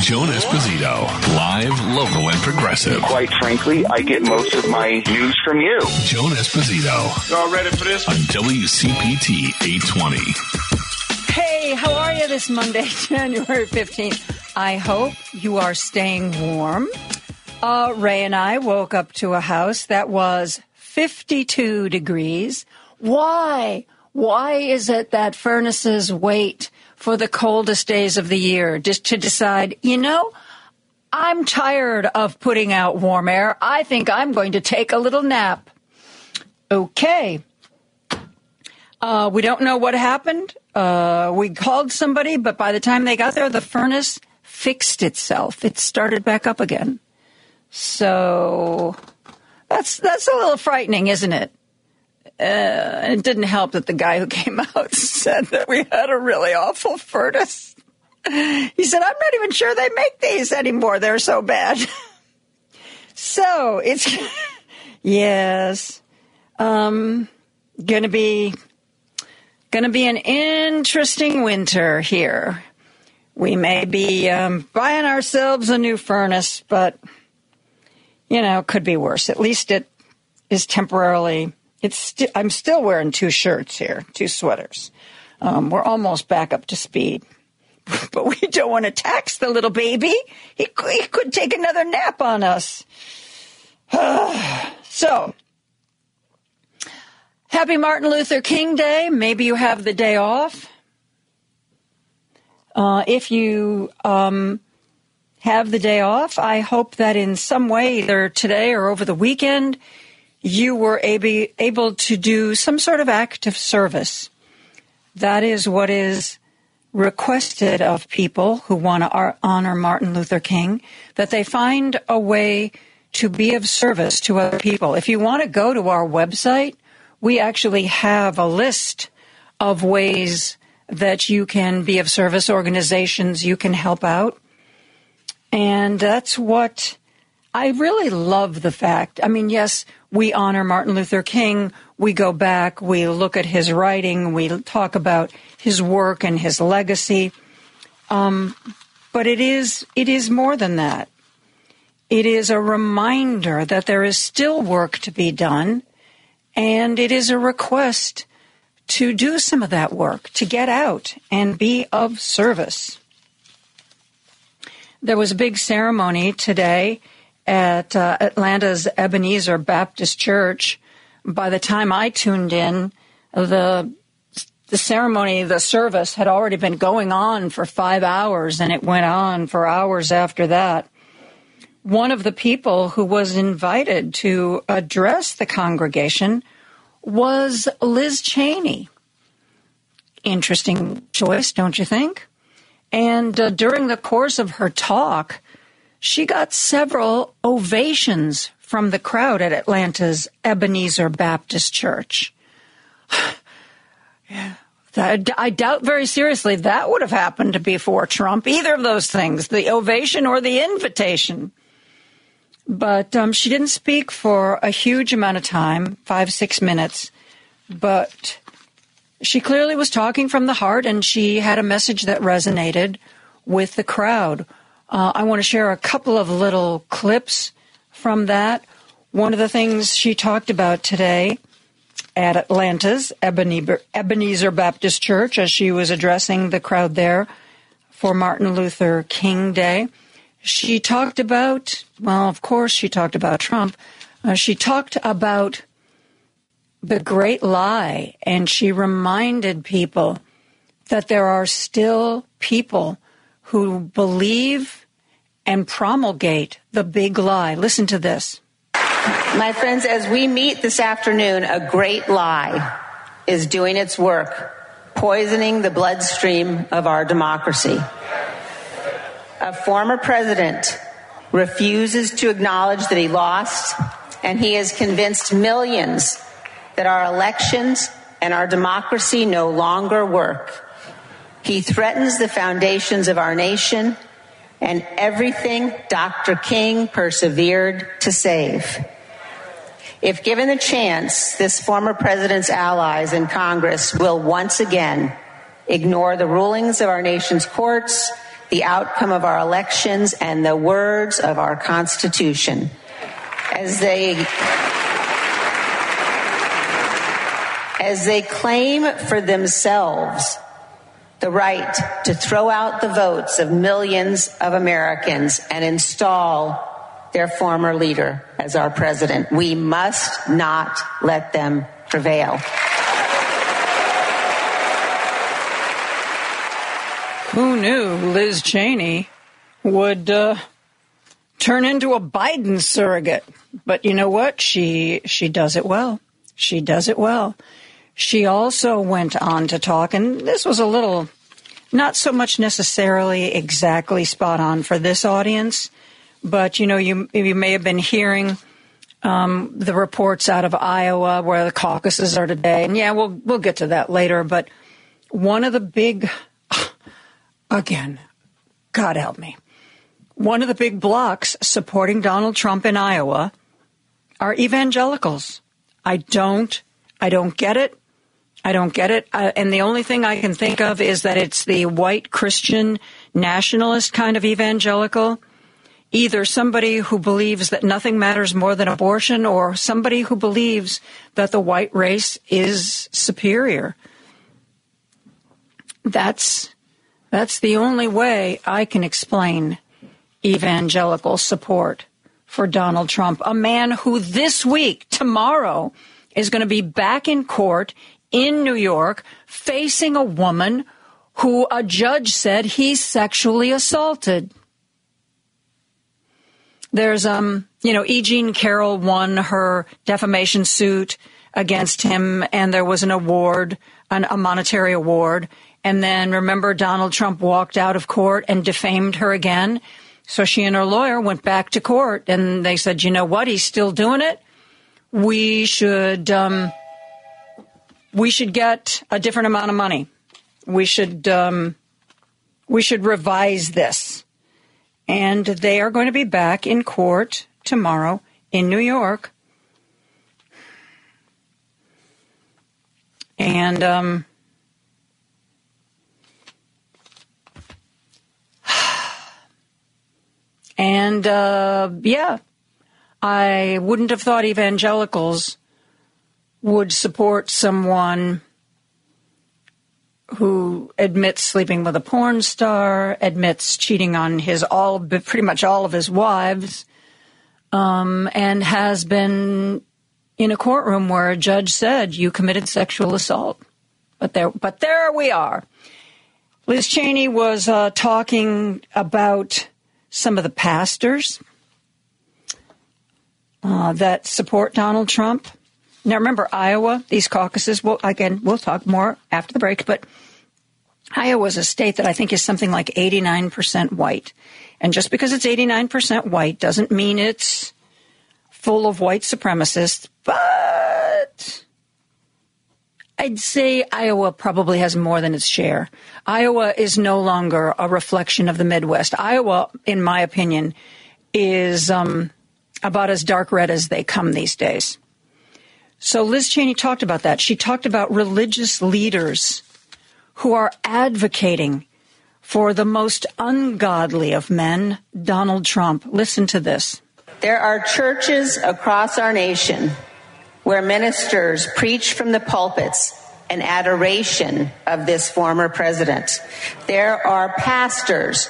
Joan Esposito, live, local, and progressive. Quite frankly, I get most of my news from you. Joan Esposito. Y'all ready for this? On WCPT 820. Hey, how are you this Monday, January 15th? I hope you are staying warm. Uh, Ray and I woke up to a house that was 52 degrees. Why? Why is it that furnaces wait for the coldest days of the year just to decide, you know, I'm tired of putting out warm air. I think I'm going to take a little nap. Okay. Uh, we don't know what happened. Uh, we called somebody, but by the time they got there, the furnace fixed itself. It started back up again. So that's that's a little frightening, isn't it? Uh, it didn't help that the guy who came out said that we had a really awful furnace. He said, "I'm not even sure they make these anymore. They're so bad." so it's yes, um, to be to be an interesting winter here. We may be um, buying ourselves a new furnace, but you know, could be worse. At least it is temporarily. It's. St- I'm still wearing two shirts here, two sweaters. Um, we're almost back up to speed, but we don't want to tax the little baby. He, he could take another nap on us. so, happy Martin Luther King Day. Maybe you have the day off. Uh, if you um, have the day off, I hope that in some way, either today or over the weekend, you were able, able to do some sort of active service. That is what is requested of people who want to honor Martin Luther King, that they find a way to be of service to other people. If you want to go to our website, we actually have a list of ways that you can be of service, organizations you can help out. And that's what I really love the fact. I mean, yes, we honor Martin Luther King. We go back, we look at his writing, we talk about his work and his legacy. Um, but it is it is more than that. It is a reminder that there is still work to be done, and it is a request to do some of that work, to get out and be of service. There was a big ceremony today at uh, Atlanta's Ebenezer Baptist Church. By the time I tuned in, the the ceremony, the service had already been going on for five hours, and it went on for hours after that. One of the people who was invited to address the congregation was Liz Cheney. Interesting choice, don't you think? And uh, during the course of her talk, she got several ovations from the crowd at Atlanta's Ebenezer Baptist Church. I doubt very seriously that would have happened before Trump, either of those things, the ovation or the invitation. But um, she didn't speak for a huge amount of time, five, six minutes. But she clearly was talking from the heart and she had a message that resonated with the crowd. Uh, I want to share a couple of little clips from that. One of the things she talked about today at Atlanta's Ebenezer Baptist Church as she was addressing the crowd there for Martin Luther King Day. She talked about, well, of course, she talked about Trump. Uh, she talked about the great lie, and she reminded people that there are still people who believe and promulgate the big lie. Listen to this. My friends, as we meet this afternoon, a great lie is doing its work, poisoning the bloodstream of our democracy. A former president refuses to acknowledge that he lost, and he has convinced millions that our elections and our democracy no longer work. He threatens the foundations of our nation and everything Dr. King persevered to save. If given the chance, this former president's allies in Congress will once again ignore the rulings of our nation's courts the outcome of our elections, and the words of our Constitution. As they as they claim for themselves the right to throw out the votes of millions of Americans and install their former leader as our president. We must not let them prevail. Who knew Liz Cheney would uh, turn into a Biden surrogate? But you know what? She she does it well. She does it well. She also went on to talk, and this was a little not so much necessarily exactly spot on for this audience, but you know, you you may have been hearing um, the reports out of Iowa where the caucuses are today, and yeah, we'll we'll get to that later. But one of the big, again, God help me, one of the big blocks supporting Donald Trump in Iowa are evangelicals. I don't, I don't get it. I don't get it. Uh, and the only thing I can think of is that it's the white Christian nationalist kind of evangelical. Either somebody who believes that nothing matters more than abortion or somebody who believes that the white race is superior. That's, that's the only way I can explain evangelical support for Donald Trump, a man who this week, tomorrow, is going to be back in court in New York facing a woman who a judge said he sexually assaulted. There's, um, you know, E. Jean Carroll won her defamation suit against him, and there was an award, an, a monetary award. And then remember, Donald Trump walked out of court and defamed her again. So she and her lawyer went back to court, and they said, you know what? He's still doing it. We should, um, we should get a different amount of money. We should um, we should revise this. And they are going to be back in court tomorrow in New York. And um, and uh, yeah, I wouldn't have thought evangelicals would support someone who admits sleeping with a porn star, admits cheating on his all, pretty much all of his wives, um, and has been in a courtroom where a judge said you committed sexual assault. But there, but there we are. Liz Cheney was uh, talking about some of the pastors uh, that support Donald Trump. Now, remember, Iowa, these caucuses, well, again, we'll talk more after the break, but Iowa is a state that I think is something like 89% white. And just because it's 89% white doesn't mean it's full of white supremacists, but I'd say Iowa probably has more than its share. Iowa is no longer a reflection of the Midwest. Iowa, in my opinion, is um, about as dark red as they come these days. So Liz Cheney talked about that. She talked about religious leaders who are advocating for the most ungodly of men, Donald Trump. Listen to this. There are churches across our nation where ministers preach from the pulpits an adoration of this former president. There are pastors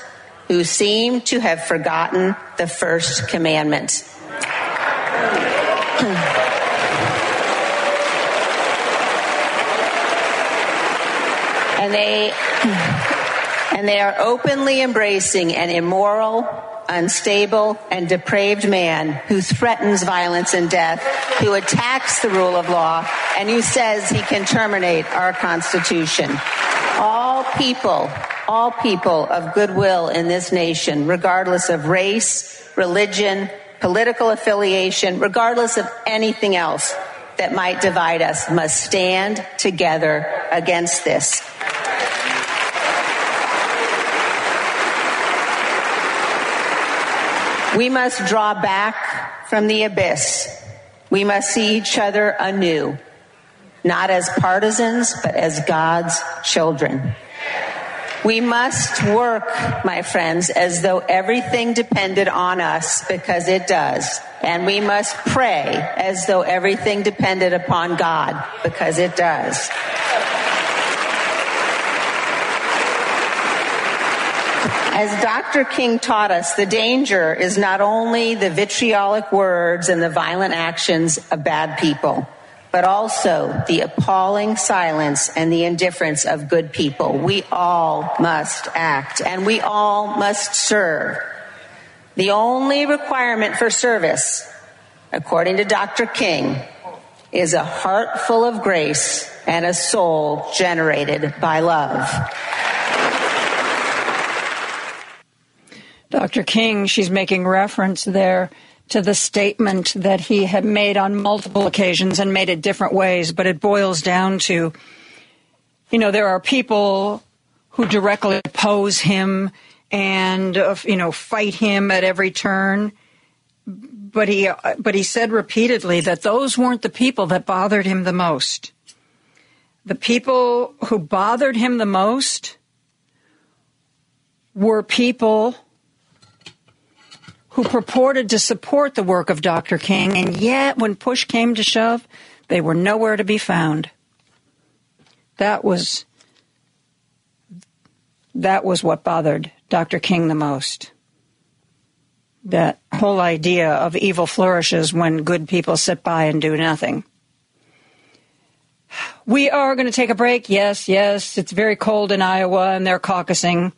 who seem to have forgotten the first commandment. and they and they are openly embracing an immoral, unstable, and depraved man who threatens violence and death, who attacks the rule of law, and who says he can terminate our Constitution. All people, all people of goodwill in this nation, regardless of race, religion, political affiliation, regardless of anything else that might divide us, must stand together against this. We must draw back from the abyss. We must see each other anew, not as partisans, but as God's children. We must work, my friends, as though everything depended on us because it does. And we must pray as though everything depended upon God because it does. As Dr. King taught us, the danger is not only the vitriolic words and the violent actions of bad people, but also the appalling silence and the indifference of good people. We all must act and we all must serve. The only requirement for service, according to Dr. King, is a heart full of grace and a soul generated by love. Dr. King, she's making reference there to the statement that he had made on multiple occasions and made it different ways, but it boils down to, you know, there are people who directly oppose him and, uh, you know, fight him at every turn. But he, but he said repeatedly that those weren't the people that bothered him the most. The people who bothered him the most were people who purported to support the work of Dr. King, and yet when push came to shove, they were nowhere to be found. That was that was what bothered Dr. King the most. That whole idea of evil flourishes when good people sit by and do nothing. We are going to take a break. Yes, yes. It's very cold in Iowa and they're caucusing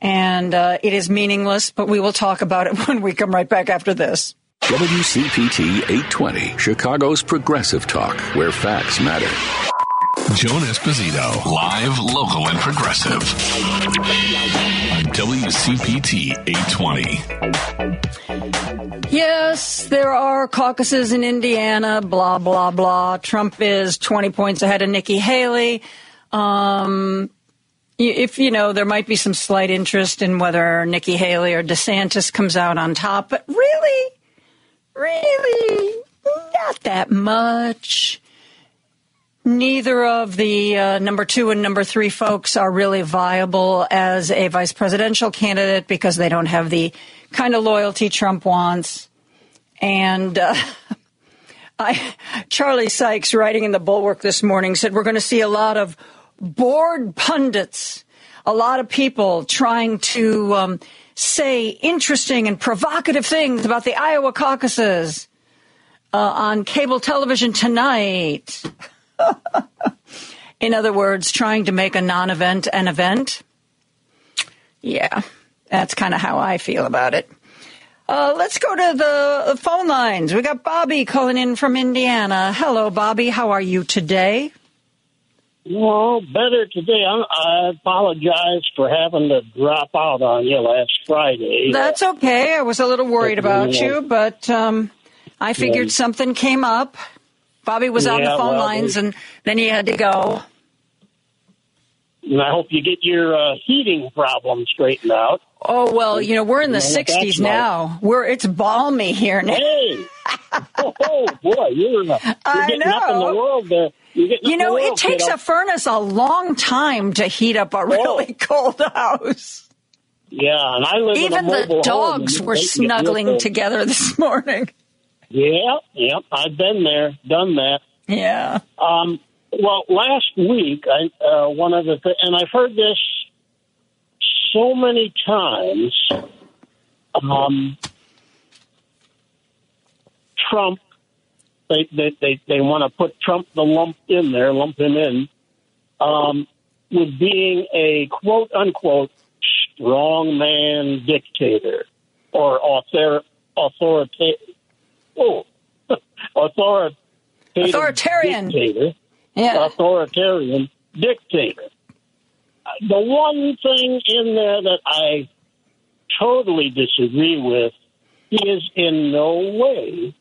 and uh, it is meaningless, but we will talk about it when we come right back after this. WCPT 820, Chicago's progressive talk, where facts matter. Joan Esposito, live, local, and progressive. On WCPT 820. Yes, there are caucuses in Indiana, blah, blah, blah. Trump is 20 points ahead of Nikki Haley. Um, if you know there might be some slight interest in whether Nikki Haley or DeSantis comes out on top, but really, really not that much. Neither of the uh, number two and number three folks are really viable as a vice presidential candidate because they don't have the kind of loyalty Trump wants. And uh, I, Charlie Sykes, writing in the Bulwark this morning, said we're going to see a lot of bored pundits, a lot of people trying to um, say interesting and provocative things about the Iowa caucuses uh, on cable television tonight. In other words, trying to make a non event an event. Yeah, that's kind of how I feel about it. Uh, let's go to the phone lines. We got Bobby calling in from Indiana. Hello, Bobby. How are you today? Well, better today. I, I apologize for having to drop out on you last Friday. That's okay. I was a little worried about you, but um, I figured yeah. something came up. Bobby was on the phone well, lines, and then he had to go. And I hope you get your uh, heating problem straightened out. Oh well, you know we're in the '60s now. We're it's balmy here now. Hey, oh, oh boy, you're, you're getting up in the world there. You know, it takes a furnace a long time to heat up a really oh. cold house. Yeah, and I live in the house. even the dogs were snuggling together this morning. Yeah, yep, I've been there, done that. Yeah. Um, well, last week, I uh, one of the th- and I've heard this so many times. Um, Trump they they they, they want to put Trump the lump in there, lump him in, um, with being a quote unquote strong man dictator or author authoritative oh authoritative authoritarian dictator, yeah. authoritarian dictator. The one thing in there that I totally disagree with, he is in no way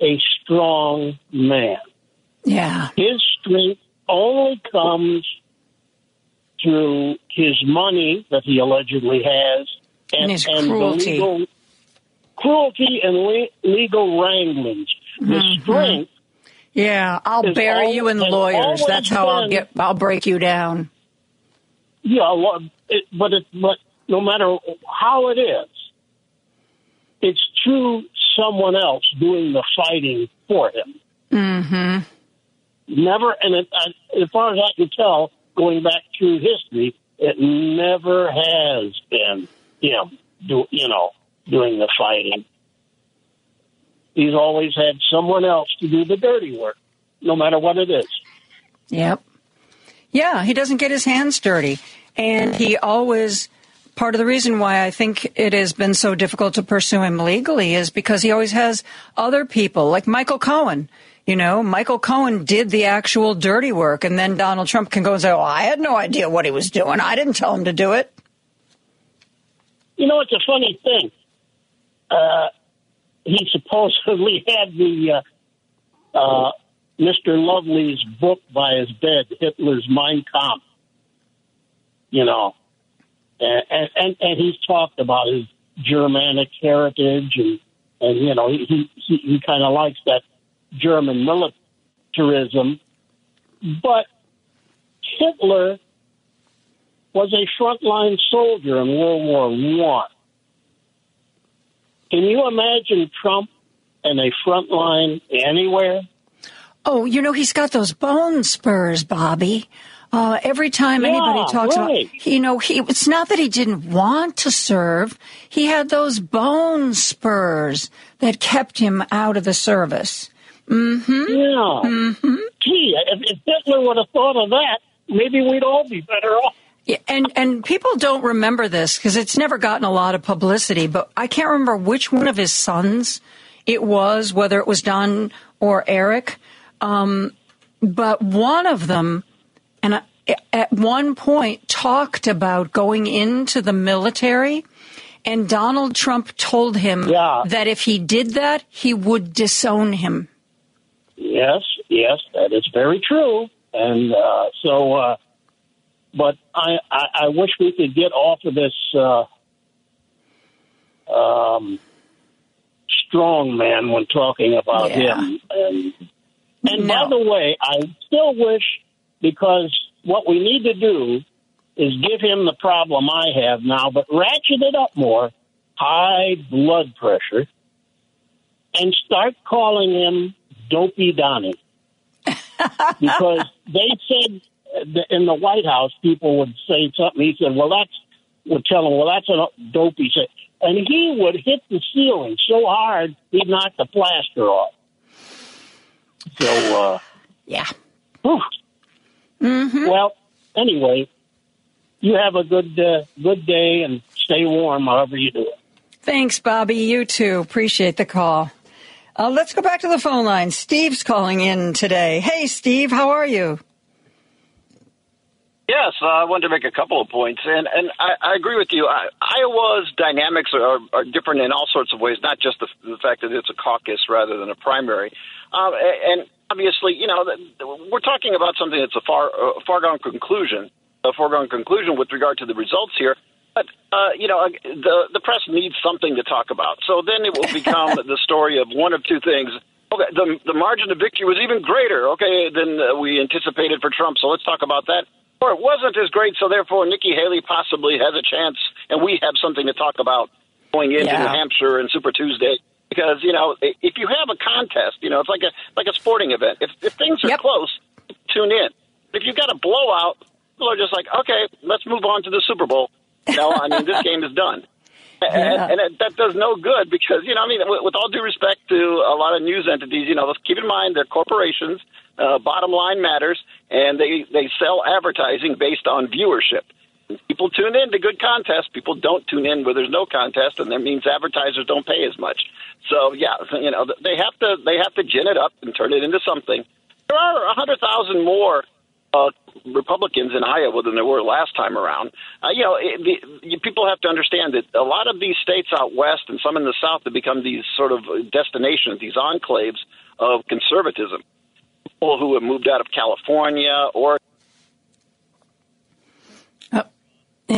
a strong man. Yeah. His strength only comes through his money that he allegedly has and, and his and cruelty. legal cruelty and le- legal wranglings. The mm-hmm. strength. Yeah, I'll bury you in lawyers. That's how I'll get. I'll break you down. yeah, it, but it, but no matter how it is, it's to someone else doing the fighting for him. Mm-hmm. Never, and it, I, as far as I can tell, going back through history, it never has been him, do you know, doing the fighting. He's always had someone else to do the dirty work, no matter what it is. Yep. Yeah, he doesn't get his hands dirty. And he always, part of the reason why I think it has been so difficult to pursue him legally is because he always has other people, like Michael Cohen. You know, Michael Cohen did the actual dirty work, and then Donald Trump can go and say, Oh, I had no idea what he was doing. I didn't tell him to do it. You know, it's a funny thing. Uh, he supposedly had the uh, uh, Mr. Lovely's book by his bed, Hitler's Mein Kampf. You know, Uh, and and, and he's talked about his Germanic heritage, and and you know he he, he kind of likes that German militarism, but Hitler was a frontline soldier in World War One. Can you imagine Trump in a front line anywhere? Oh, you know, he's got those bone spurs, Bobby. Uh, every time Yeah, anybody talks right. about, you know, he, it's not that he didn't want to serve. He had those bone spurs that kept him out of the service. Mm-hmm. Yeah. Gee, if, if Hitler would have thought of that, maybe we'd all be better off. Yeah, and and people don't remember this because it's never gotten a lot of publicity. But I can't remember which one of his sons it was, whether it was Don or Eric. Um, but one of them, and I, at one point, talked about going into the military. And Donald Trump told him Yeah. that if he did that, he would disown him. Yes, yes, that is very true. And uh, so, uh, but I, I, I wish we could get off of this uh, um, strong man when talking about Yeah. him. And, and by the way, I still wish because what we need to do is give him the problem I have now, but ratchet it up more, high blood pressure, and start calling him Dopey Donnie. because they said uh, in the White House, people would say something. He said, "Well, that's," would tell him, "Well, that's a dopey." Say, and he would hit the ceiling so hard he'd knock the plaster off. So, uh, Yeah. whew. Well, anyway, you have a good uh, good day and stay warm, however you do it. Thanks, Bobby. You too. Appreciate the call. Uh, let's go back to the phone line. Steve's calling in today. Hey, Steve, how are you? Yes, uh, I wanted to make a couple of points, and and I, I agree with you. I, Iowa's dynamics are, are different in all sorts of ways, not just the, the fact that it's a caucus rather than a primary. Um, and obviously, you know, we're talking about something that's a far a foregone conclusion, a foregone conclusion with regard to the results here. But uh, you know, the the press needs something to talk about. So then it will become the story of one of two things. Okay, the the margin of victory was even greater. Okay, than uh, we anticipated for Trump. So let's talk about that. Or it wasn't as great, so therefore Nikki Haley possibly has a chance, and we have something to talk about going into Yeah. New Hampshire and Super Tuesday. Because you know, if you have a contest, you know, it's like a like a sporting event. If if things are Yep. close, tune in. If you've got a blowout, people are just like, okay, let's move on to the Super Bowl. You know, I mean, this game is done. Yeah. And, that does no good because, you know, I mean, with, with all due respect to a lot of news entities, you know, let's keep in mind they're corporations. Uh, bottom line matters, and they, they sell advertising based on viewership. People tune in to good contests. People don't tune in where there's no contest, and that means advertisers don't pay as much. So yeah, you know they have to they have to gin it up and turn it into something. There are a hundred thousand more uh, Republicans in Iowa than there were last time around. Uh, you know, it, the, you, people have to understand that a lot of these states out west and some in the south have become these sort of destinations, these enclaves of conservatism. People who have moved out of California or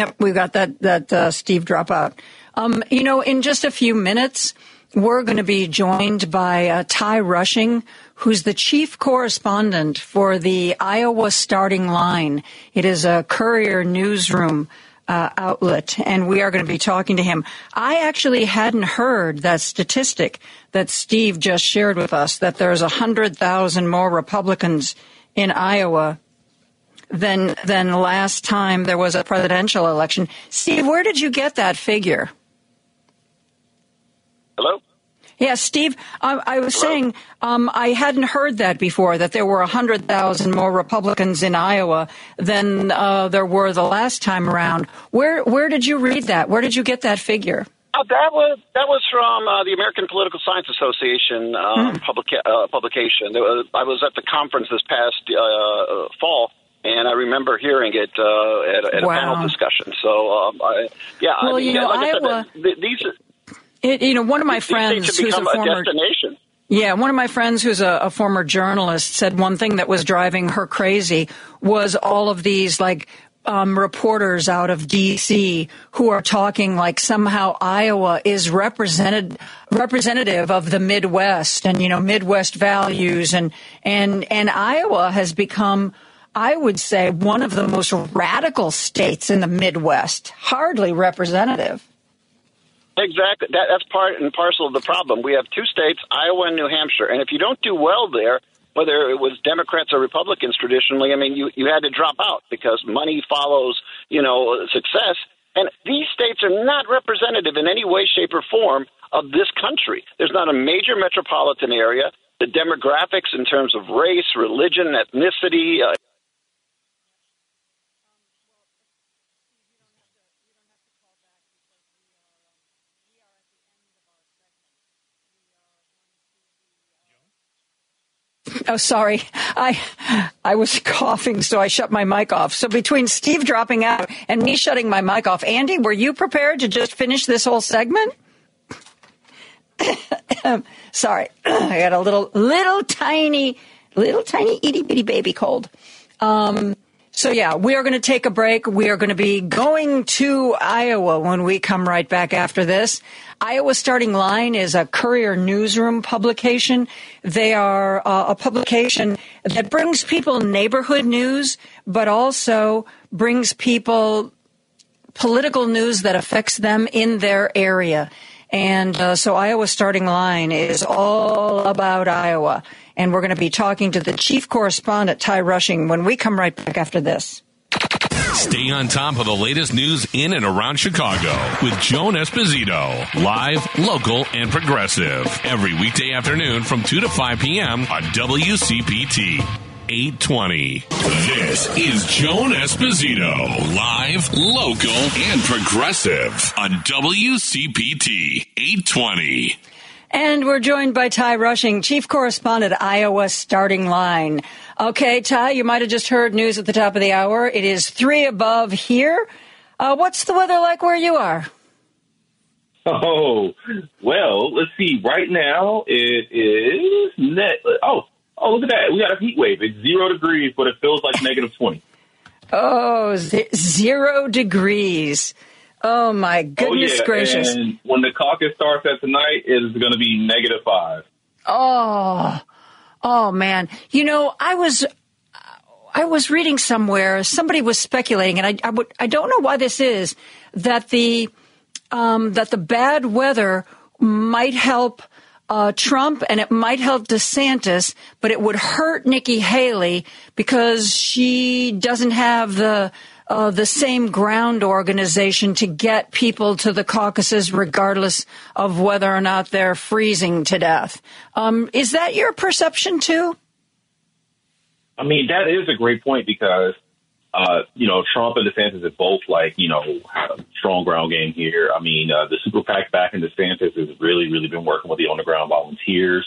Yep, we've got that that uh, Steve dropout. Um, you know, in just a few minutes, we're going to be joined by uh, Ty Rushing, who's the chief correspondent for the Iowa Starting Line. It is a courier newsroom uh, outlet, and we are going to be talking to him. I actually hadn't heard that statistic that Steve just shared with us that there's 100,000 more Republicans in Iowa than than last time there was a presidential election. Steve, where did you get that figure? Hello? Yeah, Steve, I, I was Hello? saying um, I hadn't heard that before, that there were 100,000 more Republicans in Iowa than uh, there were the last time around. Where, where did you read that? Where did you get that figure? Uh, that was that was from uh, the American Political Science Association um, mm. publica- uh, publication. I was at the conference this past uh, fall, and I remember hearing it uh, at, at wow. a panel discussion. So, um, I, yeah, well, I mean, you know, like Iowa, said, these. It, you know, one of my friends who's a former destination. Yeah, one of my friends who's a, a, former journalist said one thing that was driving her crazy was all of these like um, reporters out of D.C. who are talking like somehow Iowa is represented representative of the Midwest and you know Midwest values and and and Iowa has become. I would say one of the most radical states in the Midwest, hardly representative. Exactly. That, that's part and parcel of the problem. We have two states, Iowa and New Hampshire, and if you don't do well there, whether it was Democrats or Republicans traditionally, I mean, you you had to drop out because money follows, you know, success. And these states are not representative in any way, shape, or form of this country. There's not a major metropolitan area. The demographics in terms of race, religion, ethnicity, uh, Oh, sorry. I I was coughing, so I shut my mic off. So between Steve dropping out and me shutting my mic off, Andy, were you prepared to just finish this whole segment? sorry, I got a little, little tiny, little tiny itty bitty baby cold. Um, so yeah, we are going to take a break. We are going to be going to Iowa when we come right back after this. Iowa Starting Line is a courier newsroom publication. They are uh, a publication that brings people neighborhood news, but also brings people political news that affects them in their area. And uh, so Iowa Starting Line is all about Iowa. And we're going to be talking to the chief correspondent, Ty Rushing, when we come right back after this. Stay on top of the latest news in and around Chicago with Joan Esposito. Live, local, and progressive. Every weekday afternoon from 2 to 5 p.m. on WCPT. 820. This is Joan Esposito. Live, local, and progressive on WCPT. 820. And we're joined by Ty Rushing, chief correspondent, Iowa Starting Line. Okay, Ty, you might have just heard news at the top of the hour. It is three above here. Uh, what's the weather like where you are? Oh, well, let's see. Right now, it is net. Oh, oh, look at that. We got a heat wave. It's zero degrees, but it feels like negative 20. Oh, z- zero degrees. Oh my goodness oh, yeah. gracious! And when the caucus starts at tonight, it is going to be negative five. Oh, oh man! You know, I was I was reading somewhere somebody was speculating, and I I, would, I don't know why this is that the um, that the bad weather might help. Uh, Trump and it might help DeSantis, but it would hurt Nikki Haley because she doesn't have the uh, the same ground organization to get people to the caucuses, regardless of whether or not they're freezing to death. Um, is that your perception too? I mean, that is a great point because, uh, you know, Trump and DeSantis have both, like, you know, strong ground game here. I mean, uh, the super PAC back in DeSantis has really, really been working with the on the ground volunteers.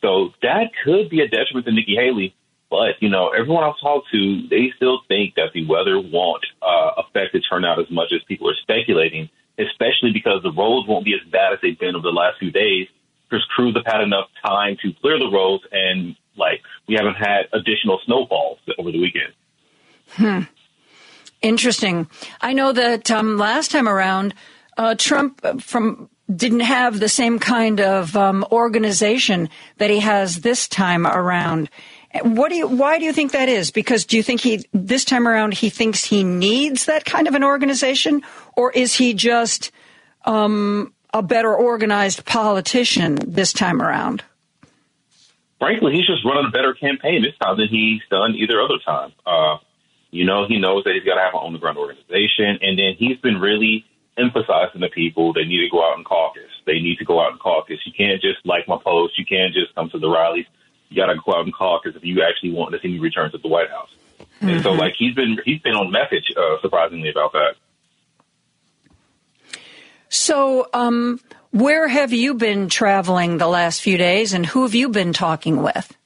So that could be a detriment to Nikki Haley. But, you know, everyone I've talked to, they still think that the weather won't uh, affect the turnout as much as people are speculating, especially because the roads won't be as bad as they've been over the last few days because crews have had enough time to clear the roads and, like, we haven't had additional snowfalls over the weekend. Hmm. Interesting. I know that um, last time around, uh, Trump, from didn't have the same kind of um, organization that he has this time around. What do you? Why do you think that is? Because do you think he this time around he thinks he needs that kind of an organization, or is he just um, a better organized politician this time around? Frankly, he's just running a better campaign this time than he's done either other time. Uh, you know, he knows that he's got to have an on the ground organization, and then he's been really emphasizing to people they need to go out and caucus. They need to go out and caucus. You can't just like my post. You can't just come to the rallies you got to go out and caucus if you actually want to see me return to the White House. Mm-hmm. And so, mm-hmm. like, he's been he's been on message, uh, surprisingly, about that. So, um, where have you been traveling the last few days, and who have you been talking with?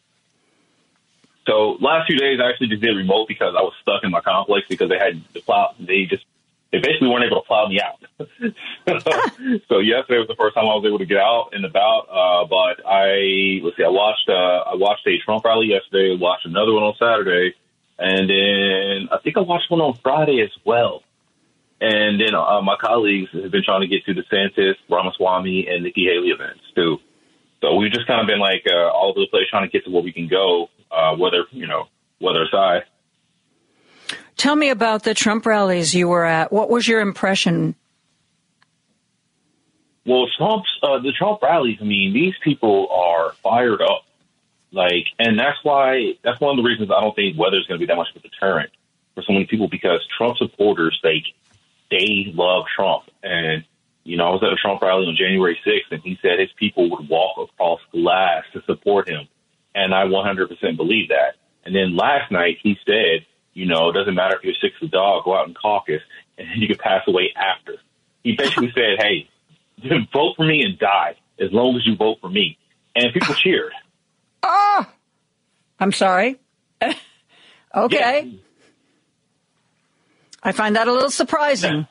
So, last few days I actually just did remote because I was stuck in my complex because they had the plow. They just they basically weren't able to plow me out. so yesterday was the first time I was able to get out and about. Uh, but I let's see, I watched uh, I watched a Trump rally yesterday. Watched another one on Saturday, and then I think I watched one on Friday as well. And then uh, my colleagues have been trying to get to the DeSantis, Ramaswamy, and Nikki Haley events too. So we've just kind of been like uh, all over the place trying to get to where we can go, uh, whether you know whether side. Tell me about the Trump rallies you were at. What was your impression? Well, Trump's uh, the Trump rallies. I mean, these people are fired up, like, and that's why that's one of the reasons I don't think weather is going to be that much of a deterrent for so many people because Trump supporters they they love Trump, and you know, I was at a Trump rally on January 6th, and he said his people would walk across glass to support him, and I 100% believe that. And then last night he said you know, it doesn't matter if you're sick as a dog, go out and caucus, and you can pass away after. He basically said, hey, vote for me and die as long as you vote for me. And people cheered. Ah! I'm sorry. okay. Yeah. I find that a little surprising.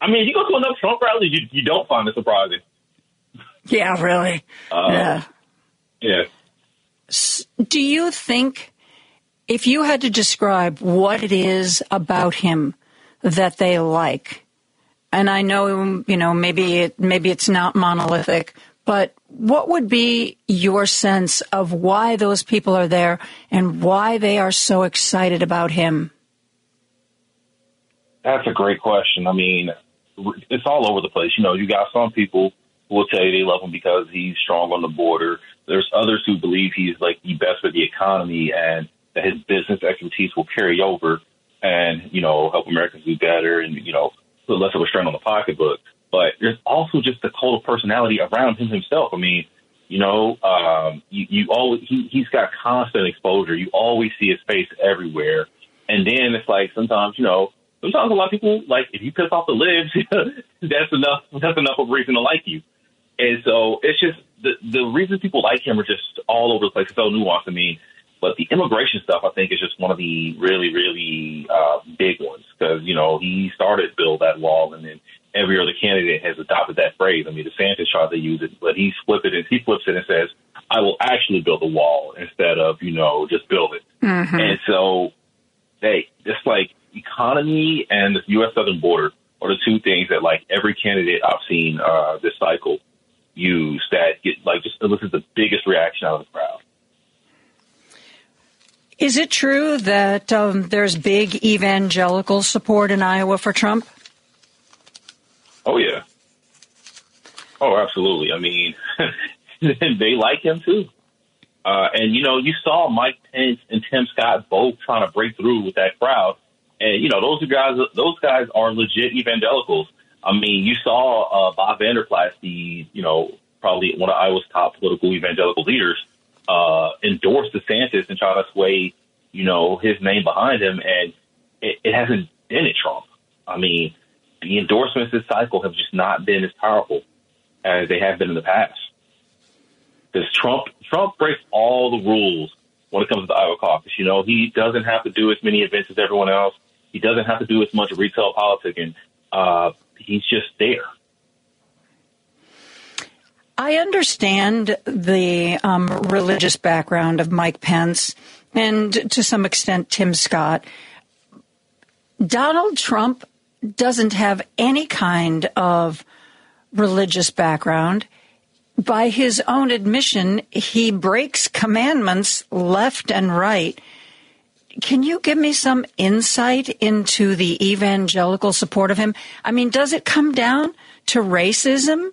I mean, if you go to enough Trump rallies, you, you don't find it surprising. Yeah, really. Uh, yeah. Yeah. Do you think if you had to describe what it is about him that they like, and I know you know maybe it maybe it's not monolithic, but what would be your sense of why those people are there and why they are so excited about him? That's a great question. I mean, it's all over the place. You know, you got some people who will tell you they love him because he's strong on the border. There's others who believe he's like the best for the economy and that his business expertise will carry over and, you know, help Americans do better and, you know, put less of a strain on the pocketbook. But there's also just the total personality around him himself. I mean, you know, um, you, you always, he, he's got constant exposure. You always see his face everywhere. And then it's like sometimes, you know, sometimes a lot of people like if you piss off the libs, that's enough. That's enough of a reason to like you. And so it's just the the reasons people like him are just all over the place. It's so nuanced. I mean, but the immigration stuff, I think, is just one of the really, really uh, big ones because, you know, he started build that wall and then every other candidate has adopted that phrase. I mean, DeSantis tried to use it, but he flipped it and he flips it and says, I will actually build a wall instead of, you know, just build it. Mm-hmm. And so they, it's like economy and the U.S. southern border are the two things that like every candidate I've seen uh, this cycle use that get like just elicit the biggest reaction out of the crowd. Is it true that um, there's big evangelical support in Iowa for Trump? Oh, yeah. Oh, absolutely. I mean, they like him too. Uh, and, you know, you saw Mike Pence and Tim Scott both trying to break through with that crowd. And, you know, those guys, those guys are legit evangelicals. I mean, you saw uh, Bob Vander Plaats, the, you know, probably one of Iowa's top political evangelical leaders, uh, endorsed DeSantis and try to sway, you know, his name behind him, and it, it hasn't been at Trump. I mean, the endorsements this cycle have just not been as powerful as they have been in the past. Because Trump, Trump breaks all the rules when it comes to the Iowa caucus. You know, he doesn't have to do as many events as everyone else. He doesn't have to do as much retail politicking. Uh, he's just there. I understand the um, religious background of Mike Pence and to some extent Tim Scott. Donald Trump doesn't have any kind of religious background. By his own admission, he breaks commandments left and right. Can you give me some insight into the evangelical support of him? I mean, does it come down to racism?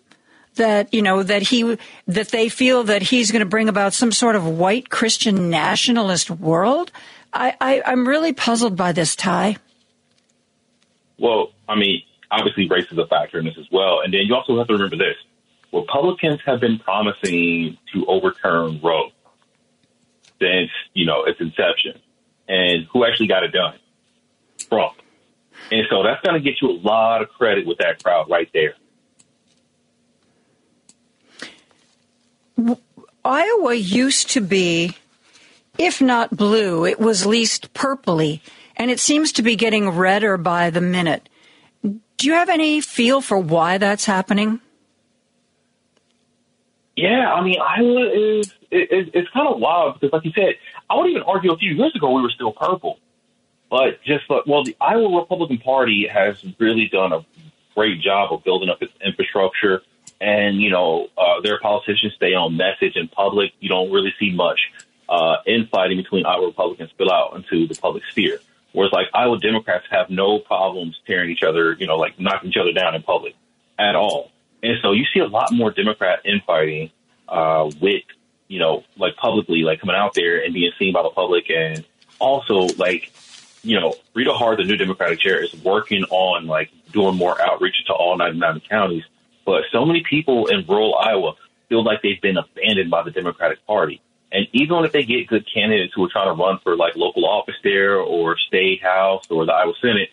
That you know that he that they feel that he's going to bring about some sort of white Christian nationalist world. I, I I'm really puzzled by this tie. Well, I mean, obviously race is a factor in this as well. And then you also have to remember this. Republicans have been promising to overturn Roe since, you know, its inception. And who actually got it done? Trump. And so that's going to get you a lot of credit with that crowd right there. Iowa used to be, if not blue, it was least purpley, and it seems to be getting redder by the minute. Do you have any feel for why that's happening? Yeah, I mean, Iowa is it, it's kind of wild because, like you said, I would even argue a few years ago we were still purple, but just like, well, the Iowa Republican Party has really done a great job of building up its infrastructure, and you know, uh, their politicians stay on message in public. You don't really see much uh, infighting between Iowa Republicans spill out into the public sphere. Whereas like Iowa Democrats have no problems tearing each other, you know, like knocking each other down in public at all. And so you see a lot more Democrat infighting uh, with, you know, like publicly, like coming out there and being seen by the public. And also like, you know, Rita Hart, the new Democratic chair, is working on like doing more outreach to all 99 counties. But so many people in rural Iowa feel like they've been abandoned by the Democratic Party. And even if they get good candidates who are trying to run for like local office there or state house or the Iowa Senate,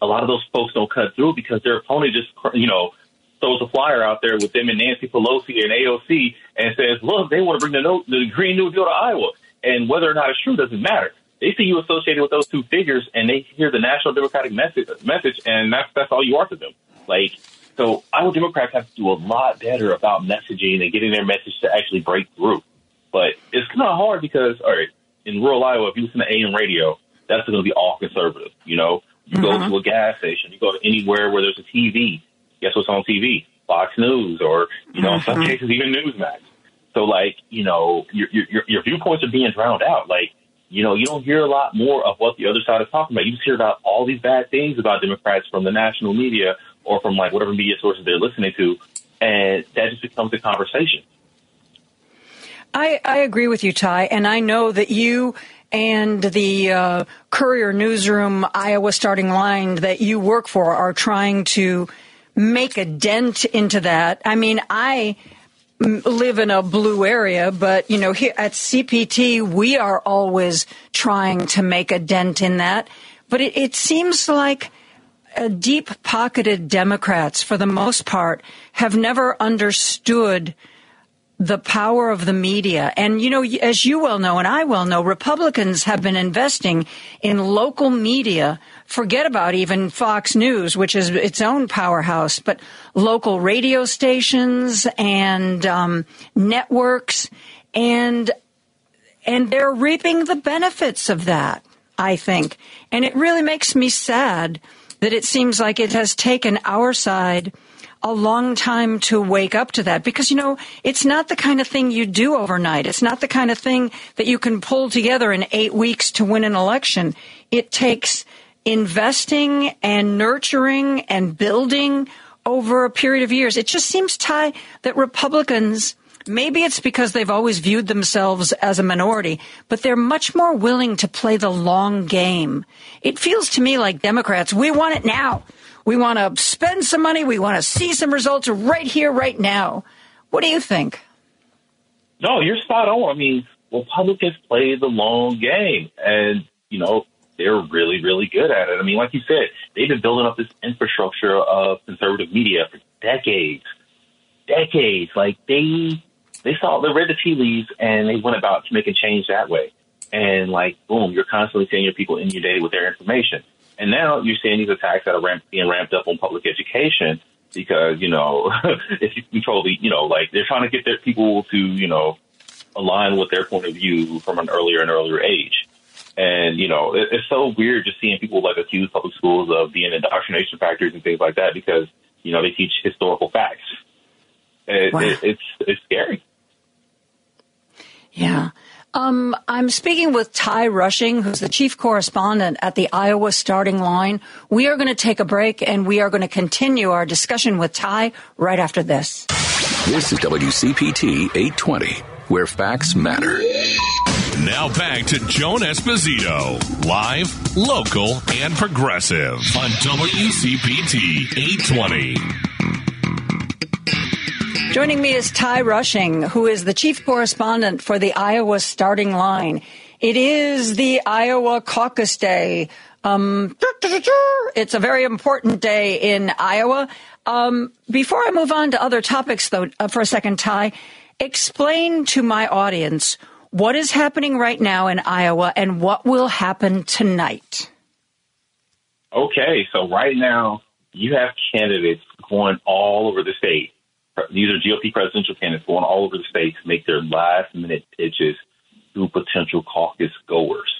a lot of those folks don't cut through because their opponent just, you know, throws a flyer out there with them and Nancy Pelosi and AOC and says, look, they want to bring the, no, the Green New Deal to Iowa. And whether or not it's true doesn't matter. They see you associated with those two figures and they hear the national democratic message, message and that's, that's all you are to them. Like, so Iowa Democrats have to do a lot better about messaging and getting their message to actually break through. But it's kind of hard because, all right, in rural Iowa, if you listen to AM radio, that's going to be all conservative. You know, you mm-hmm. go to a gas station, you go to anywhere where there's a TV. Guess what's on TV? Fox News, or you know, mm-hmm. in some mm-hmm. cases even Newsmax. So, like, you know, your, your your viewpoints are being drowned out. Like, you know, you don't hear a lot more of what the other side is talking about. You just hear about all these bad things about Democrats from the national media or from like whatever media sources they're listening to, and that just becomes a conversation. I, I agree with you, Ty, and I know that you and the uh, Courier Newsroom Iowa starting line that you work for are trying to make a dent into that. I mean, I live in a blue area, but you know, here at CPT, we are always trying to make a dent in that. But it, it seems like deep pocketed Democrats, for the most part, have never understood the power of the media. And, you know, as you well know, and I well know, Republicans have been investing in local media. Forget about even Fox News, which is its own powerhouse, but local radio stations and um, networks. And, and they're reaping the benefits of that, I think. And it really makes me sad that it seems like it has taken our side – a long time to wake up to that because, you know, it's not the kind of thing you do overnight. It's not the kind of thing that you can pull together in eight weeks to win an election. It takes investing and nurturing and building over a period of years. It just seems, Ty, that Republicans, maybe it's because they've always viewed themselves as a minority, but they're much more willing to play the long game. It feels to me like Democrats, we want it now. We want to spend some money. We want to see some results right here, right now. What do you think? No, you're spot on. I mean, Republicans play the long game, and you know they're really, really good at it. I mean, like you said, they've been building up this infrastructure of conservative media for decades, decades. Like they they saw they read the tea leaves and they went about to making change that way. And like, boom, you're constantly seeing your people inundated with their information. And now you're seeing these attacks that are ramp, being ramped up on public education because, you know, if you control the, you know, like they're trying to get their people to, you know, align with their point of view from an earlier and earlier age. And, you know, it, it's so weird just seeing people like accuse public schools of being indoctrination factories and things like that because, you know, they teach historical facts. It, Wow. it, it's, it's scary. Yeah. Um, I'm speaking with Ty Rushing, who's the chief correspondent at the Iowa starting line. We are going to take a break and we are going to continue our discussion with Ty right after this. This is WCPT 820, where facts matter. Now back to Joan Esposito, live, local, and progressive on WCPT 820. Joining me is Ty Rushing, who is the chief correspondent for the Iowa starting line. It is the Iowa caucus day. Um, it's a very important day in Iowa. Um, before I move on to other topics, though, uh, for a second, Ty, explain to my audience what is happening right now in Iowa and what will happen tonight. Okay, so right now you have candidates going all over the state. These are GOP presidential candidates going all over the state to make their last minute pitches to potential caucus goers.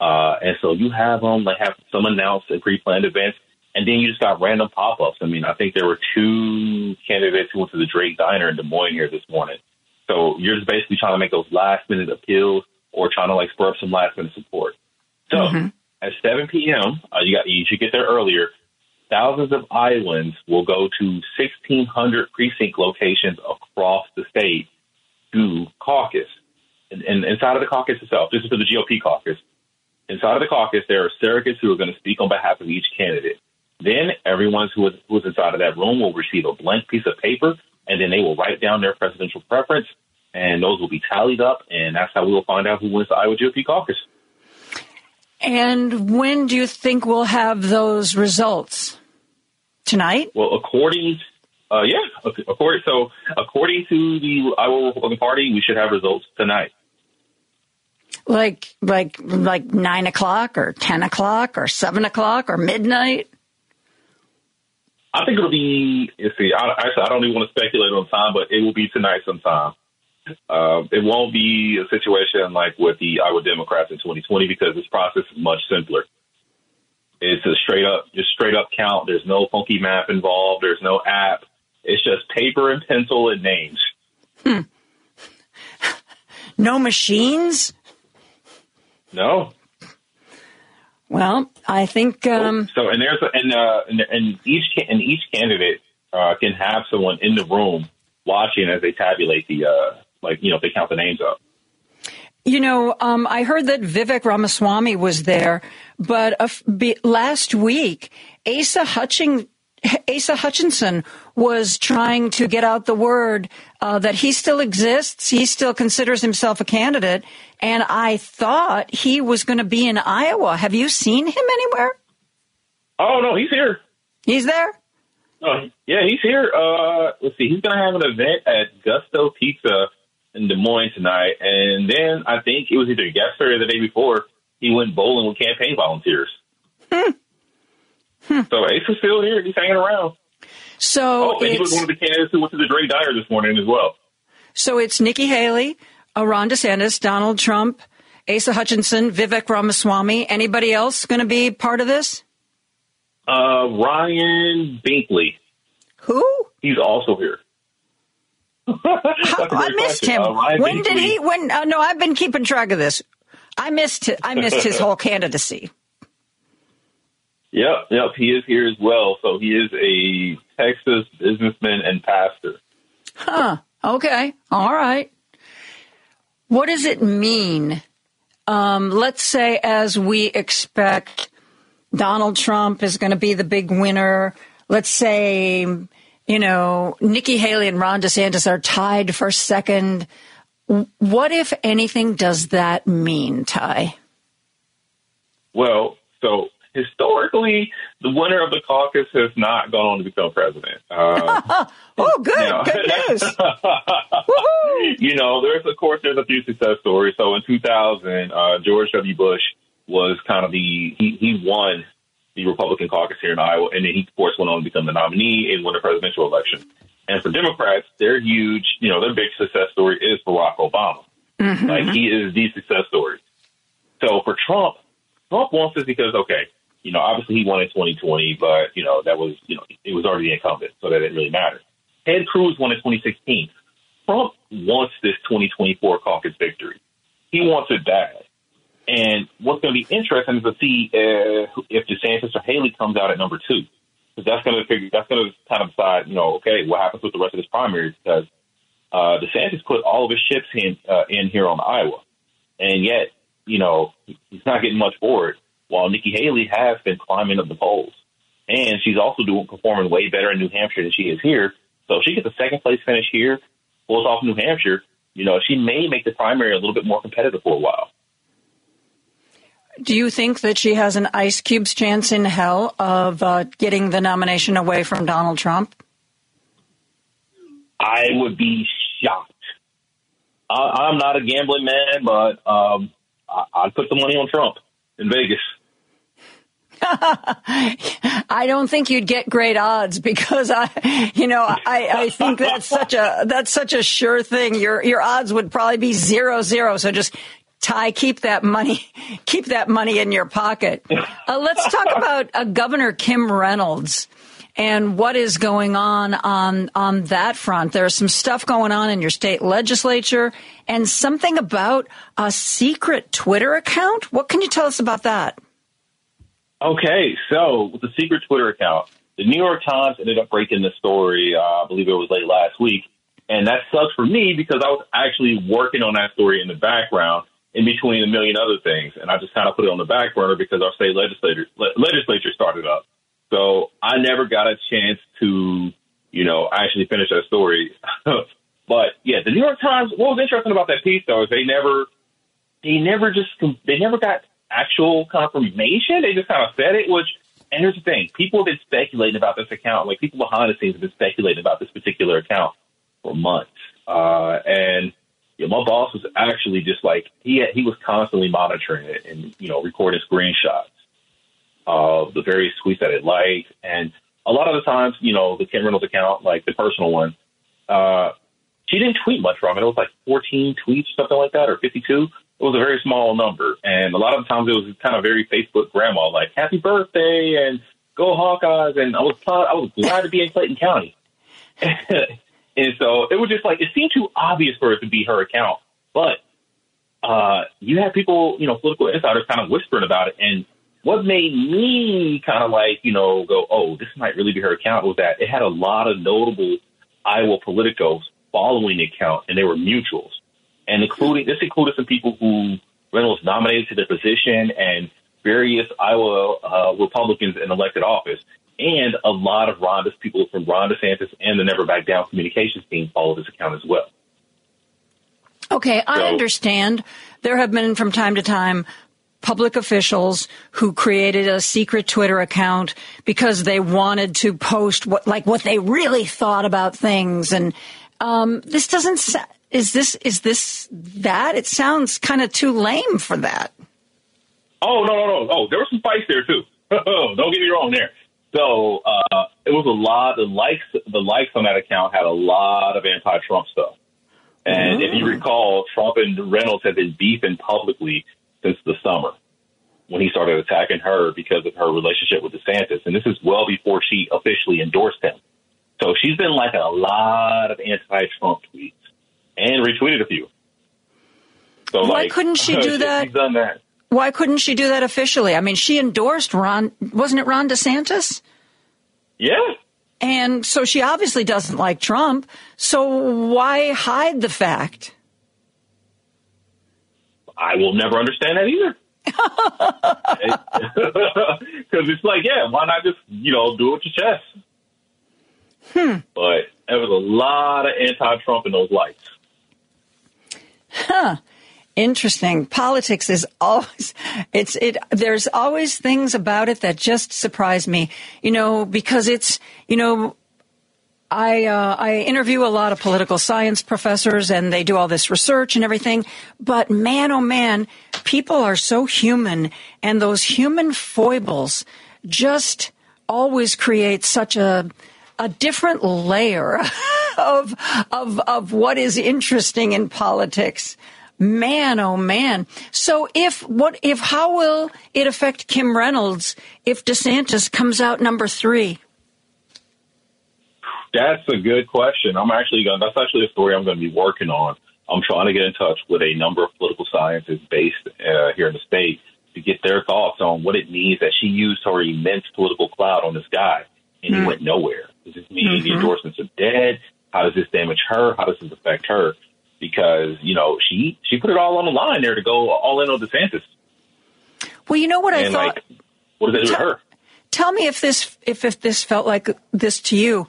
Uh, and so you have them, they have some announced and pre planned events, and then you just got random pop ups. I mean, I think there were two candidates who went to the Drake Diner in Des Moines here this morning. So you're just basically trying to make those last minute appeals or trying to like spur up some last minute support. So at 7 p.m., uh, you got you should get there earlier. Thousands of Iowans will go to 1,600 precinct locations across the state to caucus. And, and inside of the caucus itself, this is for the GOP caucus. Inside of the caucus, there are surrogates who are going to speak on behalf of each candidate. Then everyone who is, who is inside of that room will receive a blank piece of paper, and then they will write down their presidential preference, and those will be tallied up, and that's how we will find out who wins the Iowa GOP caucus. And when do you think we'll have those results? Tonight? Well, according, uh, yeah, according so according to the Iowa Republican Party, we should have results tonight. Like like like nine o'clock or ten o'clock or seven o'clock or midnight? I think it'll be. You see, I, actually, I don't even want to speculate on time, but it will be tonight sometime. Uh, it won't be a situation like with the Iowa Democrats in 2020 because this process is much simpler. It's a straight up, just straight up count. There's no funky map involved. There's no app. It's just paper and pencil and names. No machines? No, Well, I think um, So and there's and uh and, and each and each candidate uh, can have someone in the room watching as they tabulate the uh like you know if they count the names up. you know um, I heard that Vivek Ramaswamy was there, but be, last week Asa Hutching. Asa Hutchinson was trying to get out the word uh, that he still exists. He still considers himself a candidate. And I thought he was going to be in Iowa. Have you seen him anywhere? Oh no, he's here. He's there? Oh, yeah, he's here. Uh, let's see, he's gonna have an event at Gusto Pizza in Des Moines tonight, and then I think it was either yesterday or the day before he went bowling with campaign volunteers. So Ace is still here. He's hanging around. So Oh, and he was one of the candidates who went to the Drake Diner this morning as well. so it's Nikki Haley, uh, Ron DeSantis, Donald Trump, Asa Hutchinson, Vivek Ramaswamy. Anybody else going to be part of this? Uh, Ryan Binkley. Who? He's also here. I missed question. him. Uh, when did he? When? Uh, no, I've been keeping track of this. I missed. I missed his whole candidacy. Yep, yep, he is here as well. So he is a Texas businessman and pastor. Huh. Okay. All right. What does it mean? Um, let's say, as we expect, Donald Trump is going to be the big winner. Let's say, you know, Nikki Haley and Ron DeSantis are tied for second. What, if anything, does that mean, Ty? Well, so historically, the winner of the caucus has not gone on to become president. Uh, Oh, good. Yeah. Good news. You know, there's of course there's a few success stories. So in 2000, uh, George W. Bush was kind of the he, he won the Republican caucus here in Iowa, and then he of course went on to become the nominee and win the presidential election. And for Democrats, their huge, you know, their big success story is Barack Obama. Mm-hmm. Like he is the success story. So for Trump, Trump wants this because, okay, you know, obviously he won in 2020, but, you know, that was, you know, it was already incumbent, so that didn't really matter. Ted Cruz won in 2016. Trump wants this 2024 caucus victory. He wants it bad. And what's going to be interesting is to see uh, if DeSantis or Haley comes out at number two, because that's going to figure that's going to kind of decide, you know, okay, what happens with the rest of this primary? Because uh, DeSantis put all of his chips in uh, in here on Iowa, and yet, you know, he's not getting much for it. While Nikki Haley has been climbing up the polls, and she's also doing performing way better in New Hampshire than she is here. So if she gets a second place finish here, pulls off New Hampshire, you know, she may make the primary a little bit more competitive for a while. Do you think that she has an ice cube's chance in hell of uh, getting the nomination away from Donald Trump? I would be shocked. I, am not a gambling man, but um, I, I'd put the money on Trump in Vegas. I don't think you'd get great odds because I, you know, I, I think that's such a that's such a sure thing. Your your odds would probably be zero zero. So just Ty, keep that money, keep that money in your pocket. Uh, let's talk about uh, Governor Kim Reynolds and what is going on on on that front. There's some stuff going on in your state legislature and something about a secret Twitter account. What can you tell us about that? Okay, so with the secret Twitter account, the New York Times ended up breaking the story. Uh, I believe it was late last week, and that sucks for me because I was actually working on that story in the background in between a million other things, and I just kind of put it on the back burner because our state legislature legislature started up. So I never got a chance to, you know, actually finish that story. but yeah, the New York Times. What was interesting about that piece though is they never, they never just they never got actual confirmation. They just kind of said it, which. And here's the thing: people have been speculating about this account. Like people behind the scenes have been speculating about this particular account for months. Uh, and yeah, my boss was actually just like he had, he was constantly monitoring it and you know recording screenshots of the various tweets that it liked, and a lot of the times, you know, the Kim Reynolds account, like the personal one, uh, she didn't tweet much from it. It was like 14 tweets, something like that, or 52. It was a very small number, and a lot of the times it was kind of very Facebook grandma, like "Happy birthday" and "Go Hawkeyes," and I was proud, I was glad to be in Clayton County. And so it was just like it seemed too obvious for it to be her account. But uh, you had people, you know, political insiders kind of whispering about it. And what made me kind of like, you know, go, oh, this might really be her account was that it had a lot of notable Iowa politicos following the account, and they were mutuals. And including this included some people who Reynolds nominated to the position and various Iowa uh, Republicans in elected office and a lot of Ron people from Ron DeSantis and the Never Back Down communications team follow this account as well. Okay, I understand. There have been from time to time public officials who created a secret Twitter account because they wanted to post what, like, what they really thought about things. And um, this doesn't. Is this is this that? It sounds kind of too lame for that. Oh no no no! Oh, there was some fights there too. Oh, don't get me wrong there. So uh, it was a lot. The likes, the likes on that account had a lot of anti-Trump stuff. And if you mm. recall, Trump and Reynolds had been beefing publicly since the summer when he started attacking her because of her relationship with DeSantis. And this is well before she officially endorsed him. So she's been liking a lot of anti-Trump tweets and retweeted a few. So why like, couldn't she do that? She's done that. Why couldn't she do that officially? I mean, she endorsed Ron, wasn't it Ron DeSantis? Yeah. And so she obviously doesn't like Trump. So why hide the fact? I will never understand that either. Because it's like, yeah, why not just, you know, do it with your chest? Hmm. But there was a lot of anti Trump in those lights. Huh interesting. Politics is always it's it there's always things about it that just surprise me. You know, because it's, you know, I uh, I interview a lot of political science professors and they do all this research and everything, but man oh man, people are so human and those human foibles just always create such a a different layer of of of what is interesting in politics. Man, oh man. So if what if how will it affect Kim Reynolds if DeSantis comes out number three? That's a good question. I'm actually going. That's actually a story I'm going to be working on. I'm trying to get in touch with a number of political scientists based uh, here in the state to get their thoughts on what it means that she used her immense political clout on this guy and mm. he went nowhere. Does this mean mm-hmm. the endorsements are dead? How does this damage her? How does this affect her? Because you know she she put it all on the line there to go all in on DeSantis. Well, you know what and I thought. Like, what does it do to her? Tell me if this if if this felt like this to you.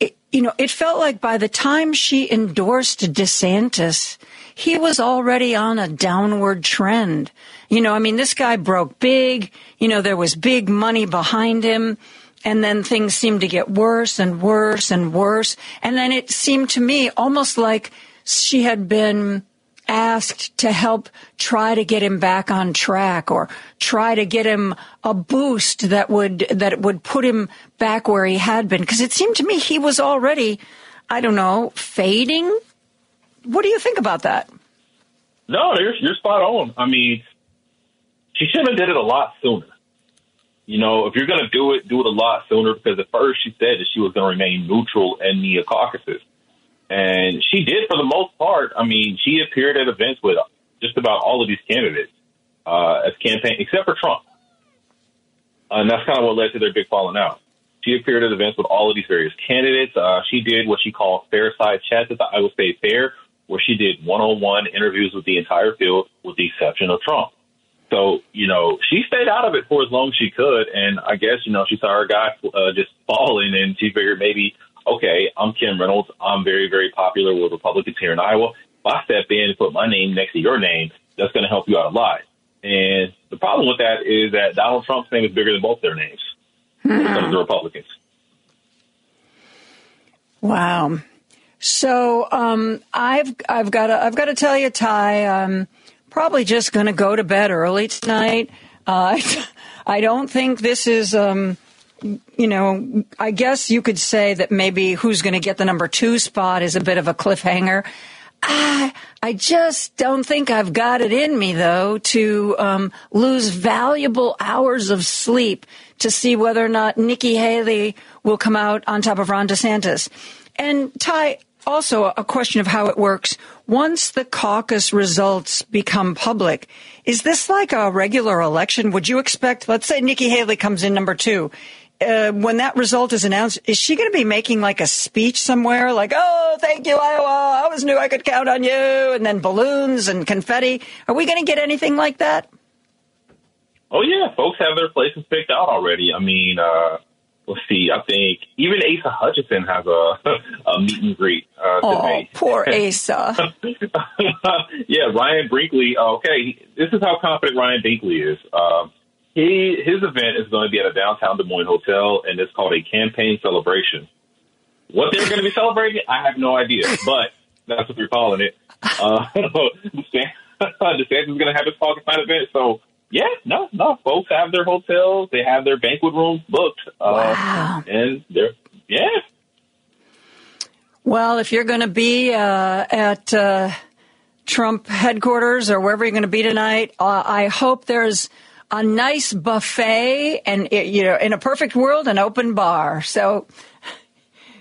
It, you know, it felt like by the time she endorsed DeSantis, he was already on a downward trend. You know, I mean, this guy broke big. You know, there was big money behind him and then things seemed to get worse and worse and worse. And then it seemed to me almost like she had been asked to help try to get him back on track or try to get him a boost that would that would put him back where he had been. Because it seemed to me he was already I don't know fading. What do you think about that? No you're you're spot on. I mean she should have did it a lot sooner. You know, if you're going to do it, do it a lot sooner because at first she said that she was going to remain neutral in the caucuses. And she did for the most part. I mean, she appeared at events with just about all of these candidates uh, as campaign, except for Trump. And that's kind of what led to their big falling out. She appeared at events with all of these various candidates. Uh, she did what she called fair side chats at the Iowa State Fair, where she did one on one interviews with the entire field, with the exception of Trump. So, you know, she stayed out of it for as long as she could. And I guess, you know, she saw her guy uh, just falling and she figured maybe, okay, I'm Kim Reynolds. I'm very, very popular with Republicans here in Iowa. If I step in and put my name next to your name, that's going to help you out a lot. And the problem with that is that Donald Trump's name is bigger than both their names comes to Republicans. Wow. So um, I've I've got to I've got to tell you, Ty. I'm probably just going to go to bed early tonight. Uh, I don't think this is, um, you know, I guess you could say that maybe who's going to get the number two spot is a bit of a cliffhanger. I, I just don't think I've got it in me, though, to um, lose valuable hours of sleep to see whether or not Nikki Haley will come out on top of Ron DeSantis. And Ty, also a question of how it works. Once the caucus results become public, is this like a regular election? Would you expect, let's say Nikki Haley comes in number two. Uh, when that result is announced, is she going to be making like a speech somewhere, like "Oh, thank you, Iowa! I always knew I could count on you," and then balloons and confetti? Are we going to get anything like that? Oh yeah, folks have their places picked out already. I mean, uh, let's see, I think even Asa Hutchinson has a, a meet and greet uh, oh, today. poor Asa. yeah, Ryan Binkley. Okay, this is how confident Ryan Binkley is. Um, he his event is going to be at a downtown Des Moines hotel, and it's called a campaign celebration. What they're going to be celebrating, I have no idea, but that's what they're calling it. Uh, DeSantis is going to have his pocket fight event, so yeah, no, no. Folks have their hotels, they have their banquet rooms booked. Uh, wow. And they're, yeah. Well, if you're going to be uh, at uh, Trump headquarters or wherever you're going to be tonight, uh, I hope there's a nice buffet and, you know, in a perfect world, an open bar. So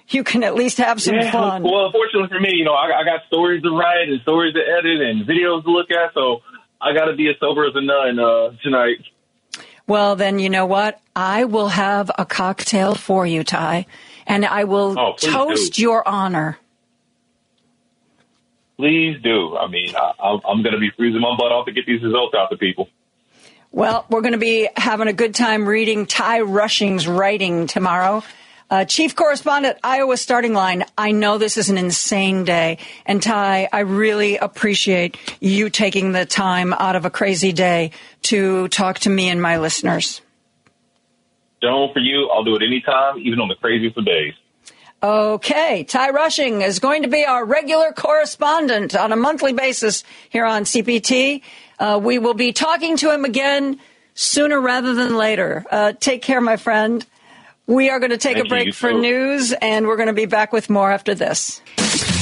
you can at least have some yeah, fun. Well, fortunately for me, you know, I, I got stories to write and stories to edit and videos to look at. So I got to be as sober as a nun uh, tonight. Well, then you know what? I will have a cocktail for you, Ty, and I will oh, toast do. your honor. Please do. I mean, I, I'm going to be freezing my butt off to get these results out to people. Well, we're going to be having a good time reading Ty Rushing's writing tomorrow. Uh, Chief Correspondent, Iowa Starting Line. I know this is an insane day. And Ty, I really appreciate you taking the time out of a crazy day to talk to me and my listeners. Joan, for you, I'll do it anytime, even on the craziest of days. Okay. Ty Rushing is going to be our regular correspondent on a monthly basis here on CPT. Uh, we will be talking to him again sooner rather than later. Uh, take care, my friend. We are going to take Thank a break you. for news, and we're going to be back with more after this.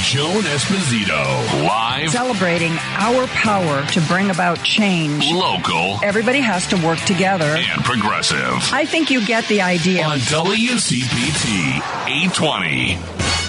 Joan Esposito. Live, Celebrating our power to bring about change. local, Everybody has to work together. and progressive. I think you get the idea. On WCPT 820.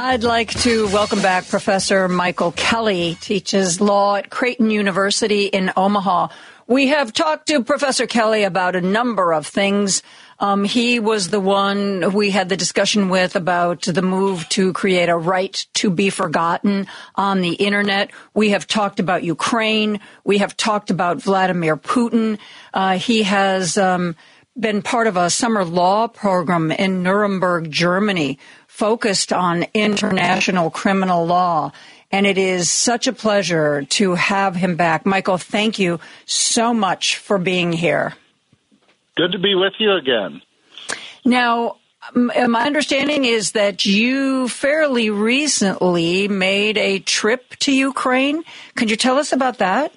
I'd like to welcome back Professor Michael Kelly, teaches law at Creighton University in Omaha. We have talked to Professor Kelly about a number of things. Um, he was the one we had the discussion with about the move to create a right to be forgotten on the internet. We have talked about Ukraine. We have talked about Vladimir Putin. Uh, he has um, been part of a summer law program in Nuremberg, Germany, focused on international criminal law. And it is such a pleasure to have him back. Michael, thank you so much for being here. Good to be with you again. Now, my understanding is that you fairly recently made a trip to Ukraine. Could you tell us about that?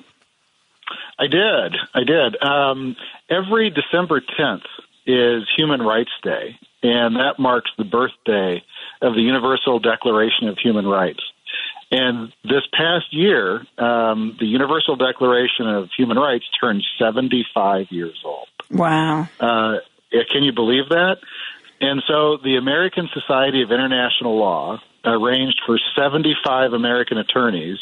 I did. I did. Um, every December 10th is Human Rights Day, and that marks the birthday of the Universal Declaration of Human Rights. And this past year, um, the Universal Declaration of Human Rights turned 75 years old. Wow. Uh, can you believe that? And so the American Society of International Law arranged for 75 American attorneys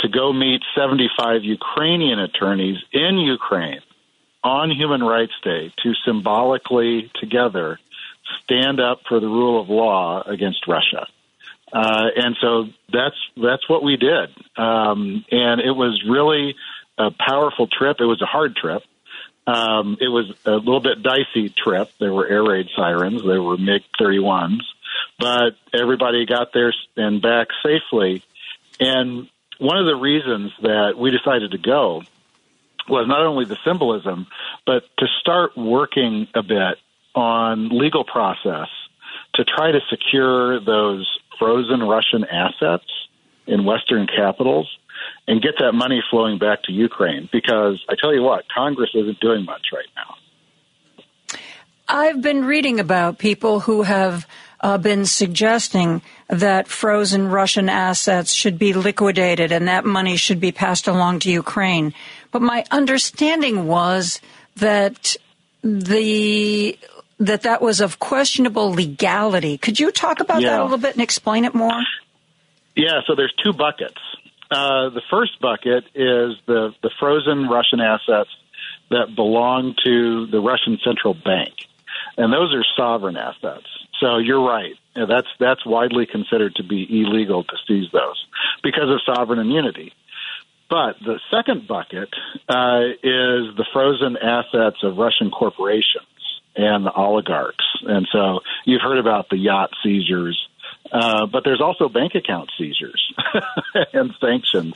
to go meet 75 Ukrainian attorneys in Ukraine on Human Rights Day to symbolically together stand up for the rule of law against Russia. Uh, and so that's that's what we did, um, and it was really a powerful trip. It was a hard trip. Um, it was a little bit dicey trip. There were air raid sirens. There were MiG 31s, but everybody got there and back safely. And one of the reasons that we decided to go was not only the symbolism, but to start working a bit on legal process to try to secure those frozen Russian assets in Western capitals and get that money flowing back to Ukraine. Because I tell you what, Congress isn't doing much right now. I've been reading about people who have uh, been suggesting that frozen Russian assets should be liquidated and that money should be passed along to Ukraine. But my understanding was that the that that was of questionable legality. Could you talk about that a little bit and explain it more? Yeah, so there's two buckets. Uh, the first bucket is the, the frozen Russian assets that belong to the Russian central bank, and those are sovereign assets. So you're right. That's that's widely considered to be illegal to seize those because of sovereign immunity. But the second bucket uh, is the frozen assets of Russian corporations and the oligarchs. And so you've heard about the yacht seizures, uh, but there's also bank account seizures and sanctions.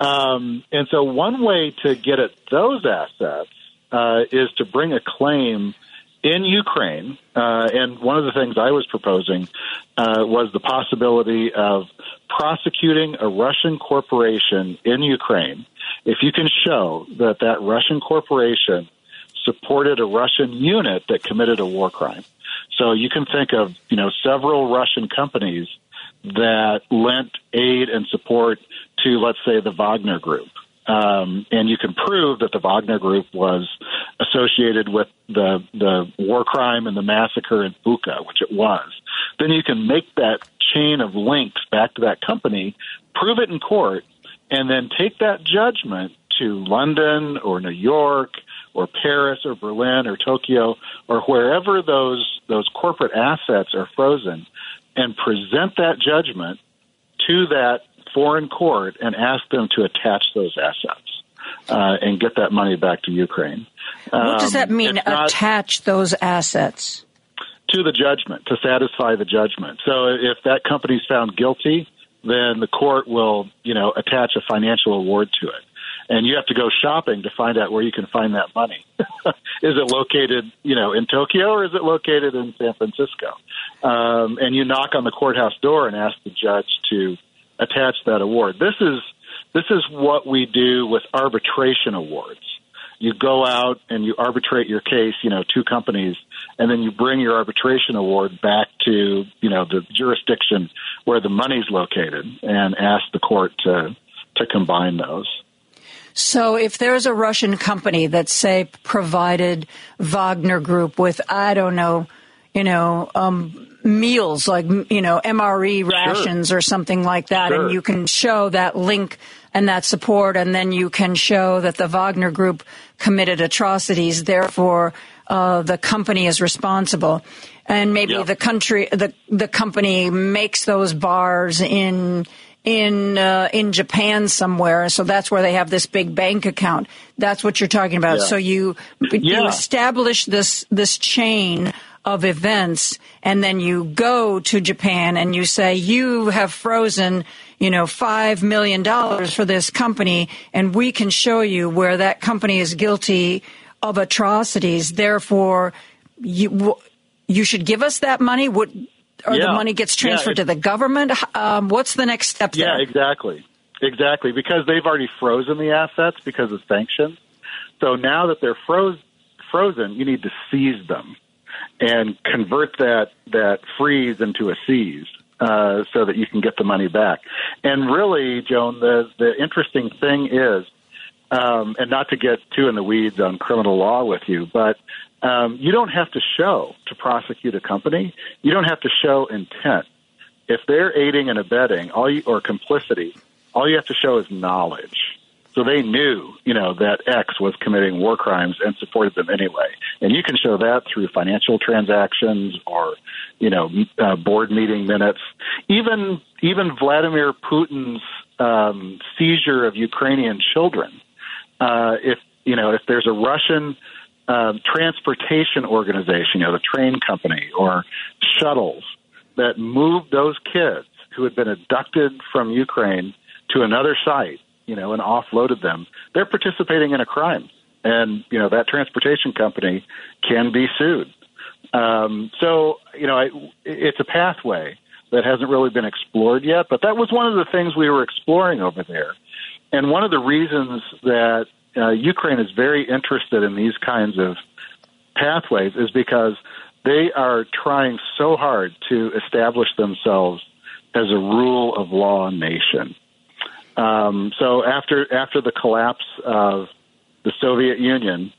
Um, and so one way to get at those assets uh, is to bring a claim in Ukraine. Uh, and one of the things I was proposing uh, was the possibility of prosecuting a Russian corporation in Ukraine if you can show that that Russian corporation supported a Russian unit that committed a war crime. So you can think of, you know, several Russian companies that lent aid and support to, let's say, the Wagner Group. Um, and you can prove that the Wagner Group was associated with the the war crime and the massacre in Bucha, which it was. Then you can make that chain of links back to that company, prove it in court, and then take that judgment to London or New York or Paris or Berlin or Tokyo or wherever those those corporate assets are frozen, and present that judgment to that foreign court and ask them to attach those assets uh, and get that money back to Ukraine. What does that Um, mean? Attach those assets. to the judgment to satisfy the judgment. So if that company's found guilty, then the court will, you know, attach a financial award to it. And you have to go shopping to find out where you can find that money. is it located, you know, in Tokyo or is it located in San Francisco? Um, and you knock on the courthouse door and ask the judge to attach that award. This is this is what we do with arbitration awards you go out and you arbitrate your case, you know, two companies, and then you bring your arbitration award back to, you know, the jurisdiction where the money's located and ask the court to to combine those. So, if there's a Russian company that, say, provided Wagner Group with, I don't know, you know, um, meals like, you know, MRE rations sure. or something like that, sure. and you can show that link and that support, and then you can show that the Wagner Group committed atrocities, therefore, uh, the company is responsible. And maybe yeah. the country, the the company makes those bars in in uh, in Japan somewhere. So that's where they have this big bank account. That's what you're talking about. Yeah. So you yeah. you establish this this chain of events and then you go to Japan and you say you have frozen you know 5 million dollars for this company and we can show you where that company is guilty of atrocities therefore you you should give us that money would or yeah. the money gets transferred yeah, to the government? Um, what's the next step there? Yeah, exactly. Exactly. Because they've already frozen the assets because of sanctions. So now that they're froze, frozen, you need to seize them and convert that, that freeze into a seize. Uh, so that you can get the money back. And really, Joan, the the interesting thing is, um, and not to get too in the weeds on criminal law with you, but um, you don't have to show to prosecute a company. You don't have to show intent. If they're aiding and abetting, all you, or complicity, all you have to show is knowledge. So they knew, you know, that X was committing war crimes and supported them anyway. And you can show that through financial transactions or, you know, uh, board meeting minutes. Even even Vladimir Putin's um, seizure of Ukrainian children. Uh, if you know, if there's a Russian um, transportation organization, you know, the train company or shuttles that moved those kids who had been abducted from Ukraine to another site, you know, and offloaded them, they're participating in a crime. And, you know, that transportation company can be sued. Um, so, you know, I, it's a pathway that hasn't really been explored yet, but that was one of the things we were exploring over there. And one of the reasons that uh, Ukraine is very interested in these kinds of pathways is because they are trying so hard to establish themselves as a rule of law nation. Um, so after after the collapse of the Soviet Union,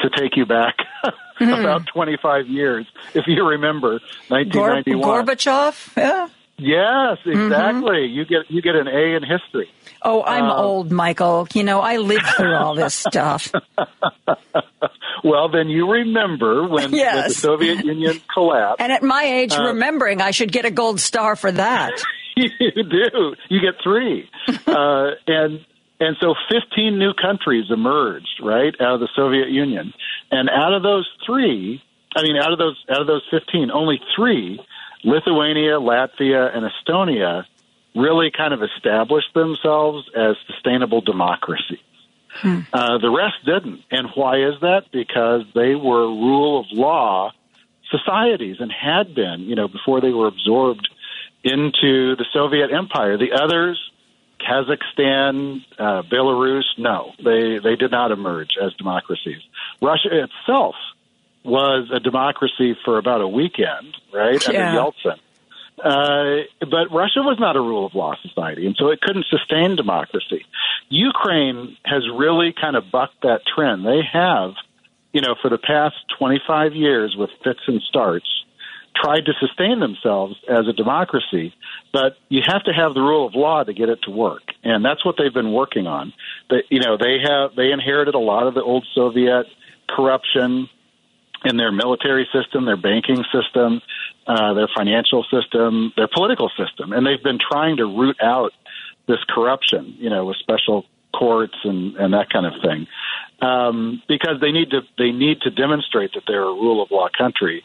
to take you back mm-hmm. about 25 years, if you remember, 1991. Gorbachev, yeah. Yes, mm-hmm. exactly. Mm-hmm. You get you get an A in history. Oh, I'm um, old, Michael. You know, I lived through all this stuff. well, then you remember when, yes. when, the Soviet Union collapsed. And at my age, uh, remembering, I should get a gold star for that. you do. You get three. uh, and and so 15 new countries emerged, right, out of the Soviet Union. And out of those three, I mean, out of those out of those 15, only three Lithuania, Latvia, and Estonia really kind of established themselves as sustainable democracies. Hmm. Uh, the rest didn't. And why is that? Because they were rule of law societies and had been, you know, before they were absorbed into the Soviet Empire. The others, Kazakhstan, uh, Belarus, no, they, they did not emerge as democracies. Russia itself was a democracy for about a weekend, right? Yeah. Under Yeltsin. Uh, but Russia was not a rule of law society, and so it couldn't sustain democracy. Ukraine has really kind of bucked that trend. They have, you know, for the past 25 years with fits and starts, tried to sustain themselves as a democracy, but you have to have the rule of law to get it to work, and that's what they've been working on. That you know, they have they inherited a lot of the old Soviet corruption in their military system, their banking system, uh, their financial system, their political system, and they've been trying to root out this corruption, you know, with special courts and, and that kind of thing, um, because they need to they need to demonstrate that they're a rule of law country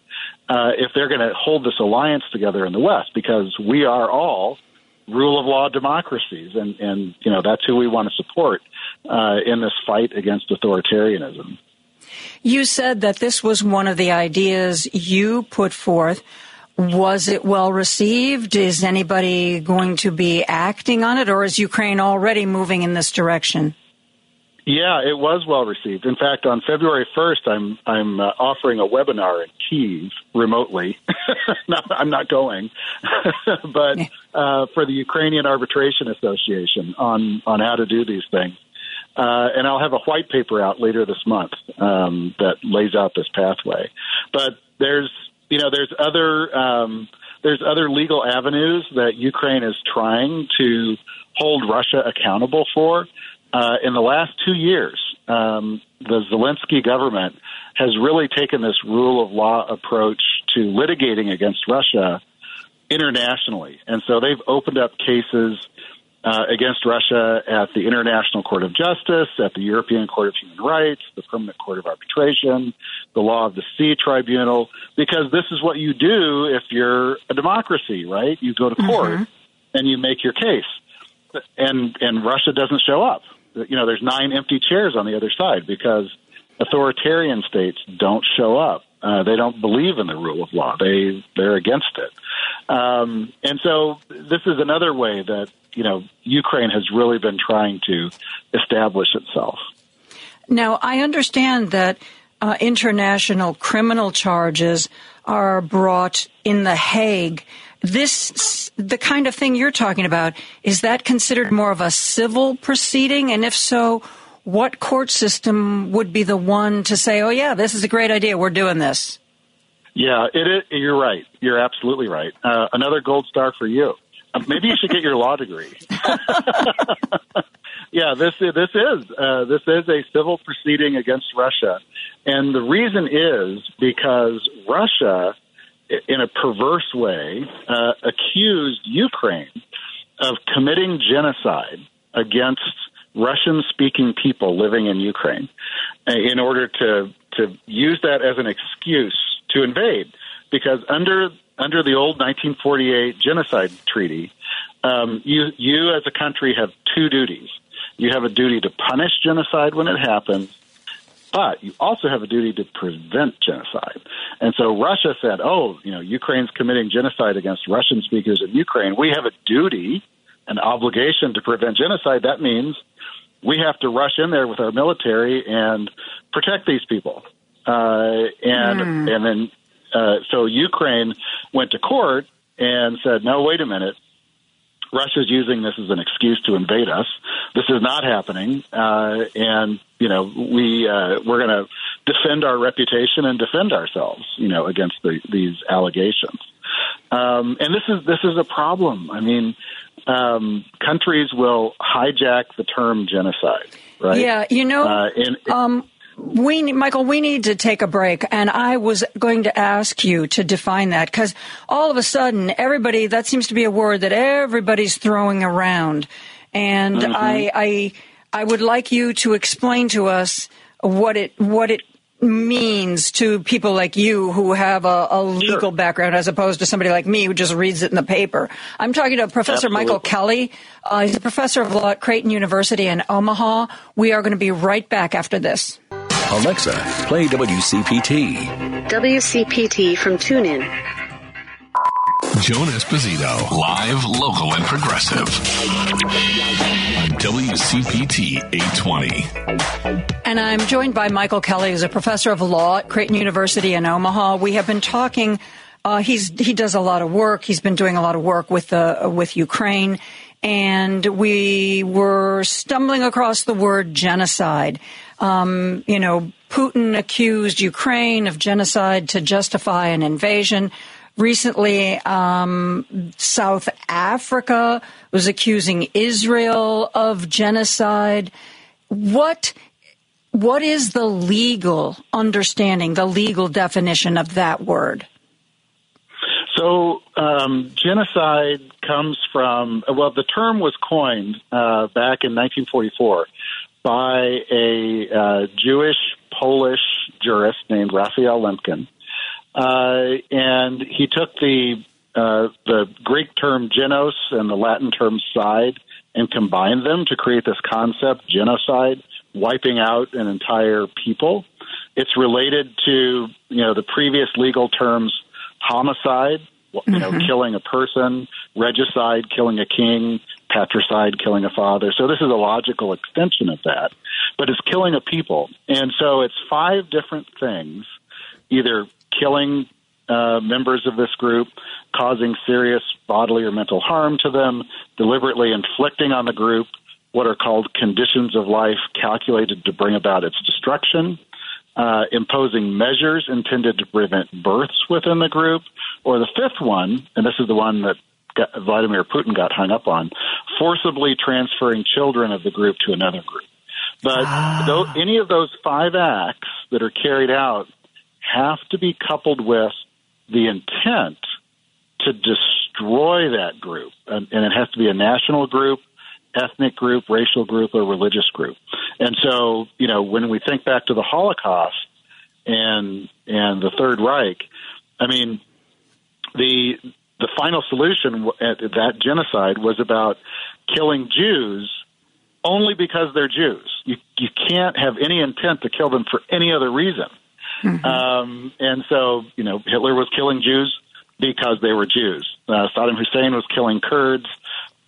uh, if they're going to hold this alliance together in the West, because we are all rule of law democracies, and and you know that's who we want to support uh, in this fight against authoritarianism. You said that this was one of the ideas you put forth. Was it well received? Is anybody going to be acting on it, or is Ukraine already moving in this direction? Yeah, it was well received. In fact, on February 1st, I'm I'm uh, offering a webinar in Kiev remotely. not, I'm not going, but uh, for the Ukrainian Arbitration Association on on how to do these things. Uh, and I'll have a white paper out later this month um, that lays out this pathway. But there's you know there's other um, there's other legal avenues that Ukraine is trying to hold Russia accountable for. Uh, in the last two years, um, the Zelensky government has really taken this rule of law approach to litigating against Russia internationally. And so they've opened up cases uh, against Russia at the International Court of Justice, at the European Court of Human Rights, the Permanent Court of Arbitration, the Law of the Sea Tribunal, because this is what you do if you're a democracy, right? You go to court mm-hmm. and you make your case. And and Russia doesn't show up. You know, there's nine empty chairs on the other side because authoritarian states don't show up. Uh, they don't believe in the rule of law. They they're against it. Um, and so this is another way that you know Ukraine has really been trying to establish itself. Now I understand that uh, international criminal charges are brought in the Hague. This the kind of thing you're talking about is that considered more of a civil proceeding, and if so, what court system would be the one to say, "Oh yeah, this is a great idea. We're doing this"? Yeah, you're right. You're absolutely right. Uh, another gold star for you. Uh, maybe you should get your law degree. yeah, this this is uh, this is a civil proceeding against Russia, and the reason is because Russia, in a perverse way, uh, accused Ukraine of committing genocide against Russian speaking people living in Ukraine uh, in order to, to use that as an excuse to invade. Because under, under the old 1948 genocide treaty, um, you, you as a country have two duties. You have a duty to punish genocide when it happens, but you also have a duty to prevent genocide. And so Russia said, oh, you know, Ukraine's committing genocide against Russian speakers in Ukraine. We have a duty, an obligation to prevent genocide. That means we have to rush in there with our military and protect these people. Uh, and mm. and then uh, so Ukraine went to court and said, no, wait a minute. Russia's using this as an excuse to invade us. This is not happening, uh, and you know we uh, we're going to defend our reputation and defend ourselves, you know, against the, these allegations. Um, and this is this is a problem. I mean, um, countries will hijack the term genocide, right? Yeah, you know, uh, and, um, we, Michael, we need to take a break, and I was going to ask you to define that because all of a sudden, everybody that seems to be a word that everybody's throwing around, and mm-hmm. I, I, I would like you to explain to us what it what it means to people like you who have a, a legal sure. background as opposed to somebody like me who just reads it in the paper. I'm talking to Professor Absolutely. Michael Kelly. Uh, he's a professor of law at Creighton University in Omaha. We are going to be right back after this. Alexa, play WCPT. WCPT from TuneIn. Joan Esposito, live, local, and progressive on WCPT 820. And I'm joined by Michael Kelly, who's a professor of law at Creighton University in Omaha. We have been talking. Uh, he's he does a lot of work. He's been doing a lot of work with uh, with Ukraine, and we were stumbling across the word genocide. Um, you know, Putin accused Ukraine of genocide to justify an invasion. Recently, um, South Africa was accusing Israel of genocide. What what is the legal understanding, the legal definition of that word? So, um, genocide comes from, well, the term was coined uh, back in 1944 by a uh, Jewish Polish jurist named Raphael Lemkin. Uh, and he took the uh, the Greek term genos and the Latin term side and combined them to create this concept genocide, wiping out an entire people. It's related to you know the previous legal terms homicide, you know, mm-hmm. killing a person, regicide, killing a king, patricide, killing a father. So this is a logical extension of that, but it's killing a people. And so it's five different things, either killing uh, members of this group, causing serious bodily or mental harm to them, deliberately inflicting on the group what are called conditions of life calculated to bring about its destruction, uh, imposing measures intended to prevent births within the group, or the fifth one, and this is the one that got, Vladimir Putin got hung up on, forcibly transferring children of the group to another group. But Ah. though, any of those five acts that are carried out have to be coupled with the intent to destroy that group. And, and it has to be a national group, ethnic group, racial group, or religious group. And so, you know, when we think back to the Holocaust and and the Third Reich, I mean, the the final solution at that genocide was about killing Jews only because they're Jews. You you can't have any intent to kill them for any other reason. Um, and so, you know, Hitler was killing Jews because they were Jews. Uh, Saddam Hussein was killing Kurds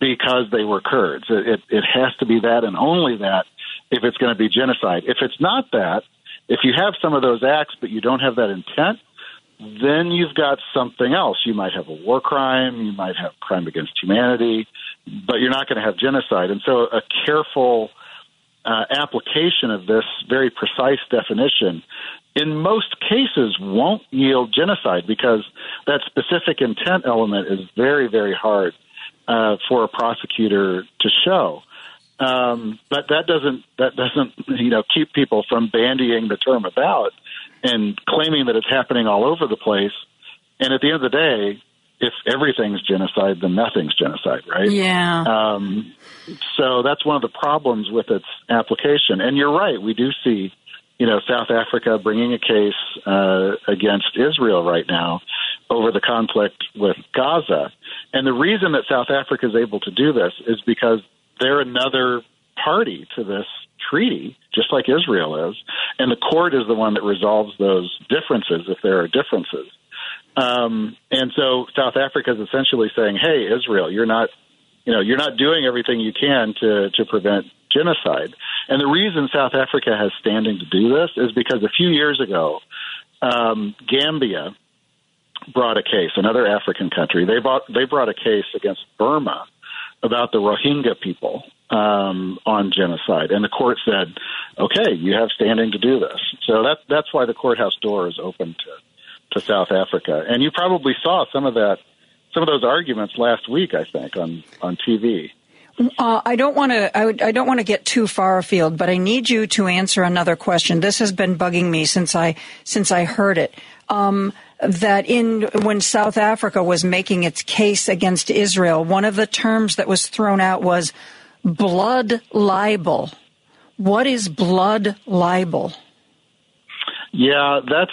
because they were Kurds. It, it, it has to be that and only that if it's going to be genocide. If it's not that, if you have some of those acts but you don't have that intent, then you've got something else. You might have a war crime, you might have crime against humanity, but you're not going to have genocide. And so, a careful uh, application of this very precise definition in most cases won't yield genocide because that specific intent element is very, very hard uh, for a prosecutor to show. Um, but that doesn't that doesn't you know keep people from bandying the term about and claiming that it's happening all over the place. And at the end of the day, if everything's genocide, then nothing's genocide, right? Yeah. Um, so that's one of the problems with its application. And you're right, we do see, you know, South Africa bringing a case uh, against Israel right now over the conflict with Gaza. And the reason that South Africa is able to do this is because they're another party to this treaty, just like Israel is, and the court is the one that resolves those differences if there are differences. Um, and so South Africa is essentially saying, "Hey, Israel, you're not, you know, you're not doing everything you can to to prevent genocide." And the reason South Africa has standing to do this is because a few years ago, um, Gambia brought a case, another African country. They brought they brought a case against Burma about the Rohingya people um, on genocide, and the court said, "Okay, you have standing to do this." So that that's why the courthouse door is open to to South Africa, and you probably saw some of that, some of those arguments last week. I think on on TV. Uh, I don't want to. I, I don't want to get too far afield, but I need you to answer another question. This has been bugging me since I since I heard it. Um, that in when South Africa was making its case against Israel, one of the terms that was thrown out was blood libel. What is blood libel? Yeah, that's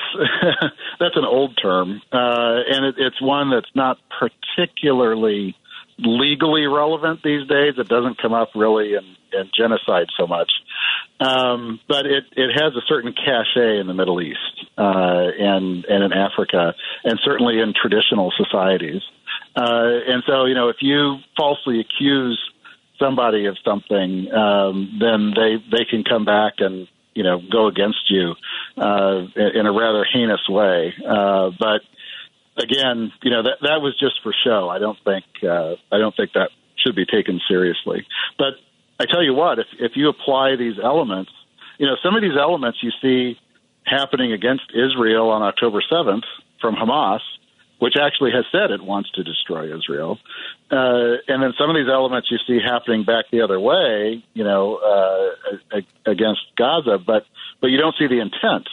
that's an old term, uh, and it, it's one that's not particularly legally relevant these days. It doesn't come up really in, in genocide so much, um, but it it has a certain cachet in the Middle East uh, and and in Africa, and certainly in traditional societies. Uh, and so, you know, if you falsely accuse somebody of something, um, then they they can come back and you know go against you uh, in a rather heinous way. Uh, but again, you know that that was just for show. I don't think uh, I don't think that should be taken seriously. But I tell you what, if if you apply these elements, you know some of these elements you see happening against Israel on October seventh from Hamas which actually has said it wants to destroy Israel. Uh, and then some of these elements you see happening back the other way, you know, uh, against Gaza, but but you don't see the intent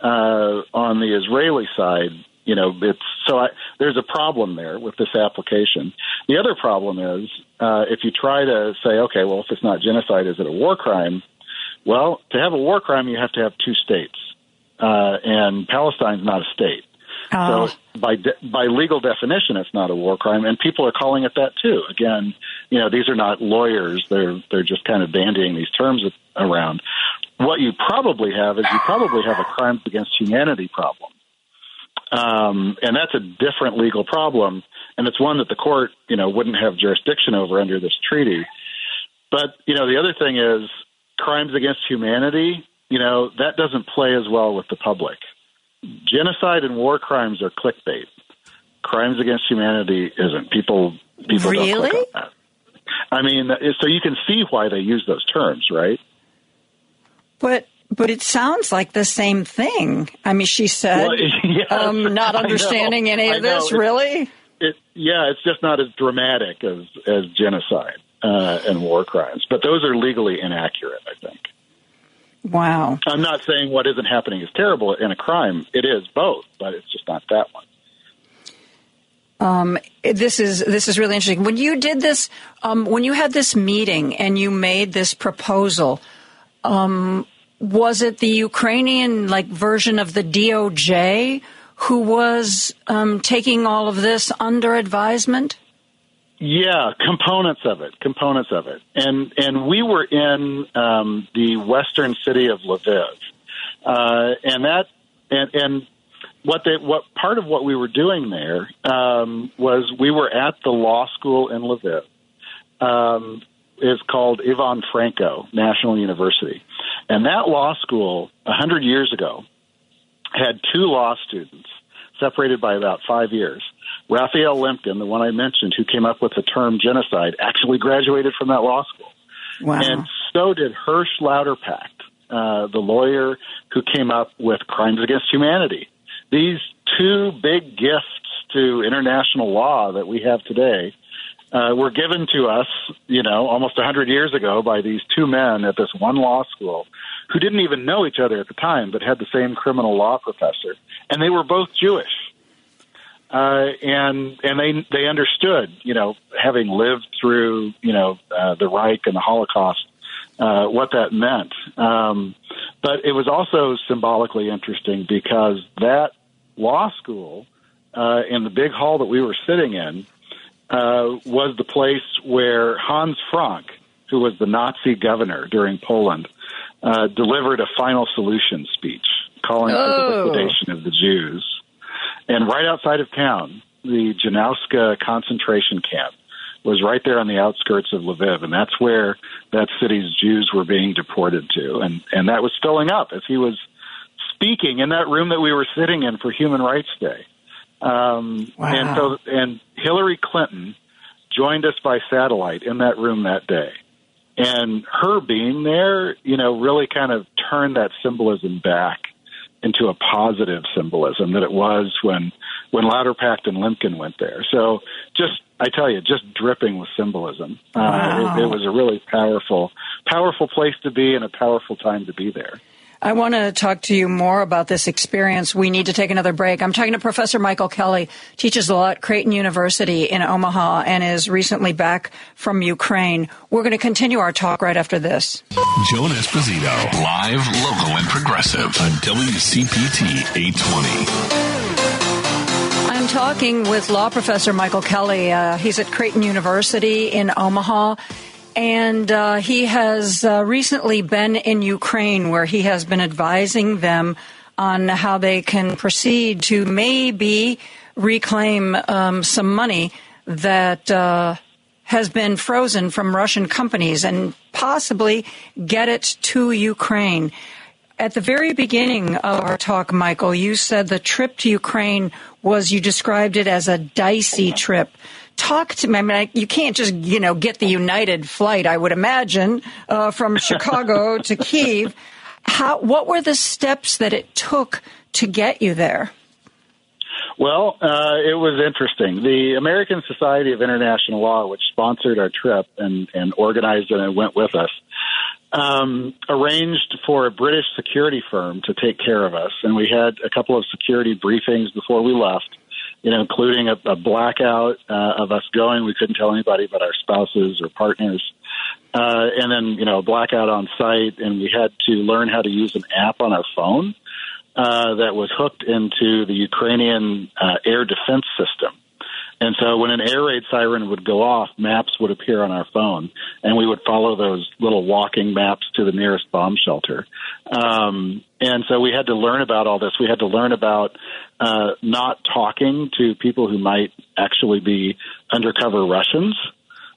uh, on the Israeli side. You know, it's so I, there's a problem there with this application. The other problem is uh, if you try to say, okay, well, if it's not genocide, is it a war crime? Well, to have a war crime, you have to have two states, uh, and Palestine's not a state. Oh. So by de- by legal definition, it's not a war crime, and people are calling it that too. Again, you know, these are not lawyers; they're they're just kind of bandying these terms around. What you probably have is you probably have a crimes against humanity problem, um, and that's a different legal problem, and it's one that the court, you know, wouldn't have jurisdiction over under this treaty. But you know, the other thing is crimes against humanity. You know, that doesn't play as well with the public. genocide and war crimes are clickbait. Crimes against humanity isn't. People people don't Really? click on that. I mean, so you can see why they use those terms, right? But but it sounds like the same thing. I mean, she said, Well, yes, um, not know, understanding any of this. Really? It, yeah, it's just not as dramatic as as genocide uh, and war crimes, but those are legally inaccurate. I think. Wow. I'm not saying what isn't happening is terrible in a crime. It is both, but it's just not that one. Um, this is this is really interesting. When you did this, um, when you had this meeting and you made this proposal, um, was it the Ukrainian like version of the DOJ who was um, taking all of this under advisement? Yeah, components of it, components of it, and and we were in um, the western city of Lviv, uh, and that and and what they what part of what we were doing there um, was we were at the law school in Lviv. Um, is called Ivan Franko National University, and that law school a hundred years ago had two law students separated by about five years. Raphael Lemkin, the one I mentioned, who came up with the term genocide, actually graduated from that law school. Wow. And so did Hersch Lauterpacht, uh, the lawyer who came up with crimes against humanity. These two big gifts to international law that we have today uh, were given to us, you know, almost a 100 years ago by these two men at this one law school who didn't even know each other at the time, but had the same criminal law professor, and they were both Jewish. Uh, and and they they understood, you know, having lived through, you know, uh, the Reich and the Holocaust, uh, what that meant. Um, but it was also symbolically interesting because that law school uh, in the big hall that we were sitting in uh, was the place where Hans Frank, who was the Nazi governor during Poland, uh, delivered a final solution speech calling for Oh. the liquidation of the Jews. And right outside of town, the Janowska concentration camp was right there on the outskirts of Lviv, and that's where that city's Jews were being deported to, and and that was filling up as he was speaking in that room that we were sitting in for Human Rights Day. Um, Wow. And so, and Hillary Clinton joined us by satellite in that room that day. And her being there, you know, really kind of turned that symbolism back into a positive symbolism that it was when when Lauterpacht and Lemkin went there. So just I tell you, just dripping with symbolism. Uh, it, it was a really powerful, powerful place to be and a powerful time to be there. I want to talk to you more about this experience. We need to take another break. I'm talking to Professor Michael Kelly, teaches law at Creighton University in Omaha and is recently back from Ukraine. We're going to continue our talk right after this. Joan Esposito, live, local, and progressive on WCPT 820. I'm talking with law professor Michael Kelly. Uh, he's at Creighton University in Omaha. And uh, he has uh, recently been in Ukraine, where he has been advising them on how they can proceed to maybe reclaim um, some money that uh, has been frozen from Russian companies and possibly get it to Ukraine. At the very beginning of our talk, Michael, you said the trip to Ukraine was, you described it as a dicey trip. Talk to me. I mean, I- you can't just, you know, get the United flight, I would imagine, uh, from Chicago to Kiev. How, what were the steps that it took to get you there? Well, uh, it was interesting. The American Society of International Law, which sponsored our trip and, and organized it and went with us, um, arranged for a British security firm to take care of us. And we had a couple of security briefings before we left, you know, including a, a blackout uh, of us going. We couldn't tell anybody but our spouses or partners. Uh, and then, you know, a blackout on site. And we had to learn how to use an app on our phone uh, that was hooked into the Ukrainian uh, air defense system. And so when an air raid siren would go off, maps would appear on our phone, and we would follow those little walking maps to the nearest bomb shelter. Um, and so we had to learn about all this. We had to learn about uh, not talking to people who might actually be undercover Russians.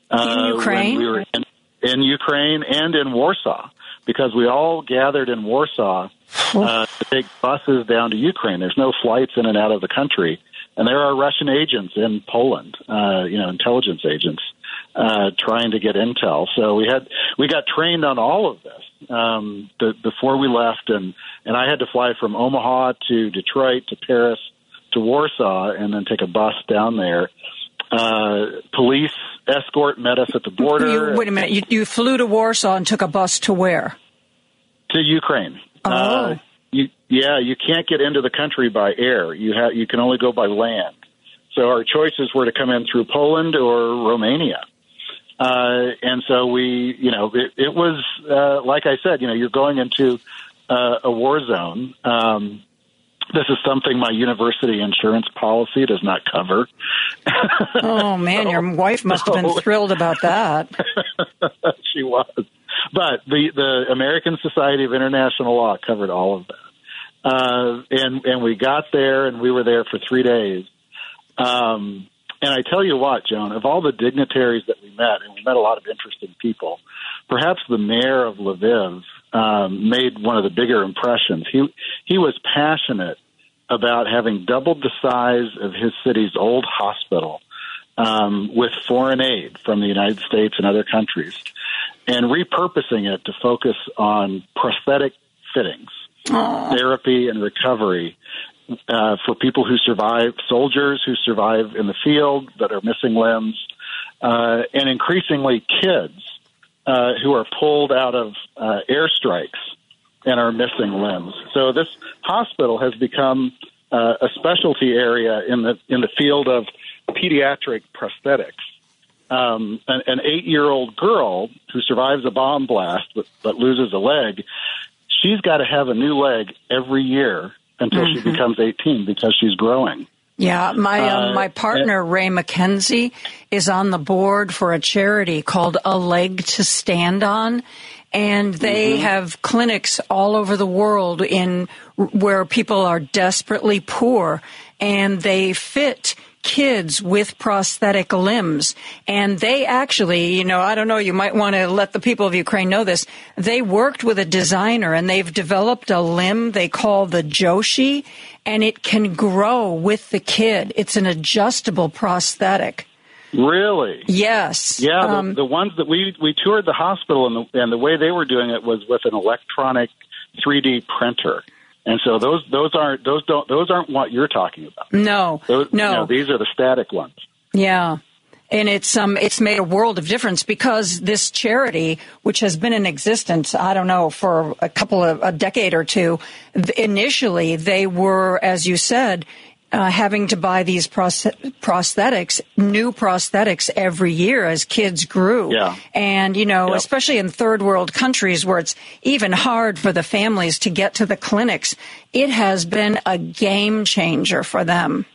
Uh, In Ukraine? When we were in, in Ukraine and in Warsaw. because we all gathered in Warsaw uh, to take buses down to Ukraine. There's no flights in and out of the country, and there are Russian agents in Poland, uh, you know, intelligence agents uh, trying to get intel. So we had we got trained on all of this um, the, before we left, and and I had to fly from Omaha to Detroit to Paris to Warsaw, and then take a bus down there. Uh, police escort met us at the border. You, wait a minute. You, you flew to Warsaw and took a bus to where? to Ukraine. Oh. Uh, yeah, you can't get into the country by air. You have you can only go by land. So our choices were to come in through Poland or Romania. Uh, and so we, you know, it, it was uh, like I said, you know, you're going into uh, a war zone. Um, this is something my university insurance policy does not cover. Oh man, your wife must have been so- thrilled about that. she was. But the the American Society of International Law covered all of that. Uh, and and we got there, and we were there for three days. Um, and I tell you what, Joan, of all the dignitaries that we met, and we met a lot of interesting people, perhaps the mayor of Lviv um, made one of the bigger impressions. He he was passionate about having doubled the size of his city's old hospital um, with foreign aid from the United States and other countries, and repurposing it to focus on prosthetic fittings, therapy, and recovery uh, for people who survive, soldiers who survive in the field that are missing limbs, uh, and increasingly kids uh, who are pulled out of uh, airstrikes and are missing limbs. So this hospital has become uh, a specialty area in the in the field of pediatric prosthetics. Um, an, an eight-year-old girl who survives a bomb blast but, but loses a leg, she's got to have a new leg every year until she Mhm. becomes 18 because she's growing. Yeah, my um, Uh, my partner Ray McKenzie is on the board for a charity called A Leg to Stand On, and they Mm-hmm. have clinics all over the world in where people are desperately poor, and they fit kids with prosthetic limbs. And they actually you know i don't know you might want to let the people of ukraine know this. They worked with a designer and they've developed a limb they call the joshi and it can grow with the kid. It's an adjustable prosthetic. Really? yes. Yeah, the, Um, the ones that we we toured the hospital and the, and the way they were doing it was with an electronic 3D printer. And so those those aren't those don't those aren't what you're talking about. no Those, no no, these are the static ones. Yeah. And it's um it's made a world of difference because this charity, which has been in existence, I don't know, for a couple of a decade or two, initially they were, as you said, uh, having to buy these pros- prosthetics, new prosthetics every year as kids grew. Yeah. And, you know, Yep. especially in third world countries where it's even hard for the families to get to the clinics, it has been a game changer for them.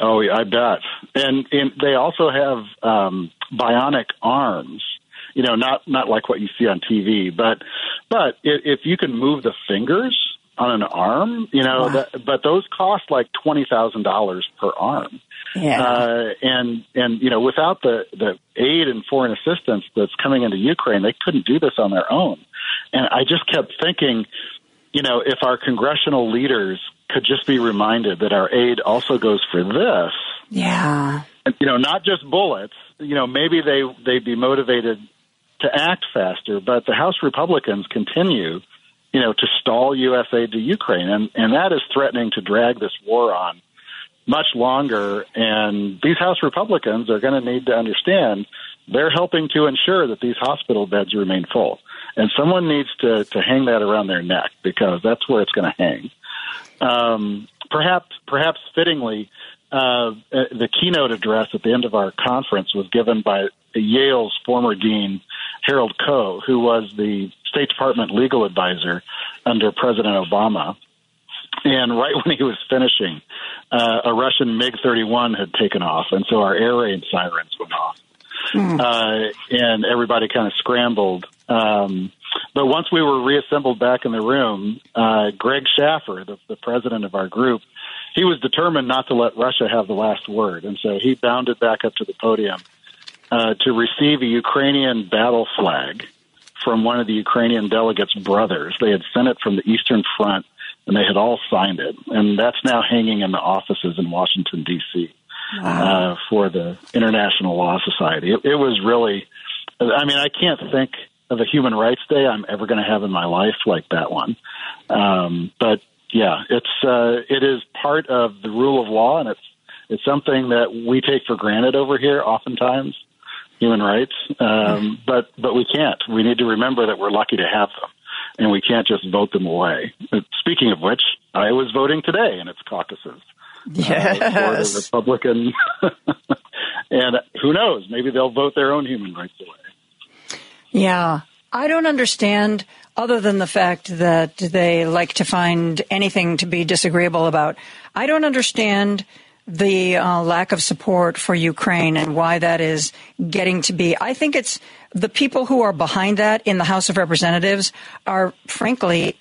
Oh, yeah, I bet. And, and they also have um, bionic arms. You know, not not like what you see on TV, but but if you can move the fingers on an arm, you know, that, but those cost like twenty thousand dollars per arm. Yeah. Uh, and and you know, without the the aid and foreign assistance that's coming into Ukraine, they couldn't do this on their own. And I just kept thinking, you know, if our congressional leaders could just be reminded that our aid also goes for this, Yeah. and, you know, not just bullets. You know, maybe they they'd be motivated to act faster. But the House Republicans continue, you know, to stall U.S. aid to Ukraine, and and that is threatening to drag this war on much longer. And these House Republicans are going to need to understand they're helping to ensure that these hospital beds remain full. And someone needs to, to hang that around their neck because that's where it's going to hang. Um, perhaps, perhaps fittingly, uh, the keynote address at the end of our conference was given by Yale's former dean, Harold Koh, who was the State Department legal advisor under President Obama. And right when he was finishing, uh, a Russian MiG 31 had taken off, and so our air raid sirens went off. Uh, and everybody kind of scrambled. Um, but once we were reassembled back in the room, uh, Greg Shaffer, the, the president of our group, he was determined not to let Russia have the last word. And so he bounded back up to the podium uh, to receive a Ukrainian battle flag from one of the Ukrainian delegates' brothers. They had sent it from the Eastern Front, and they had all signed it, and that's now hanging in the offices in Washington D.C. Uh, for the International Law Society. It, it was really, I mean, I can't think of a Human Rights Day I'm ever going to have in my life like that one. Um, but yeah, it's uh, it is part of the rule of law, and it's it's something that we take for granted over here oftentimes human rights um, but but we can't we need to remember that we're lucky to have them and we can't just vote them away speaking of which Iowa's voting today in its caucuses Yes. uh, for the republican and who knows maybe they'll vote their own human rights away Yeah. I don't understand, other than the fact that they like to find anything to be disagreeable about. I don't understand the uh, lack of support for Ukraine and why that is getting to be. I think it's the people who are behind that in the House of Representatives are, frankly,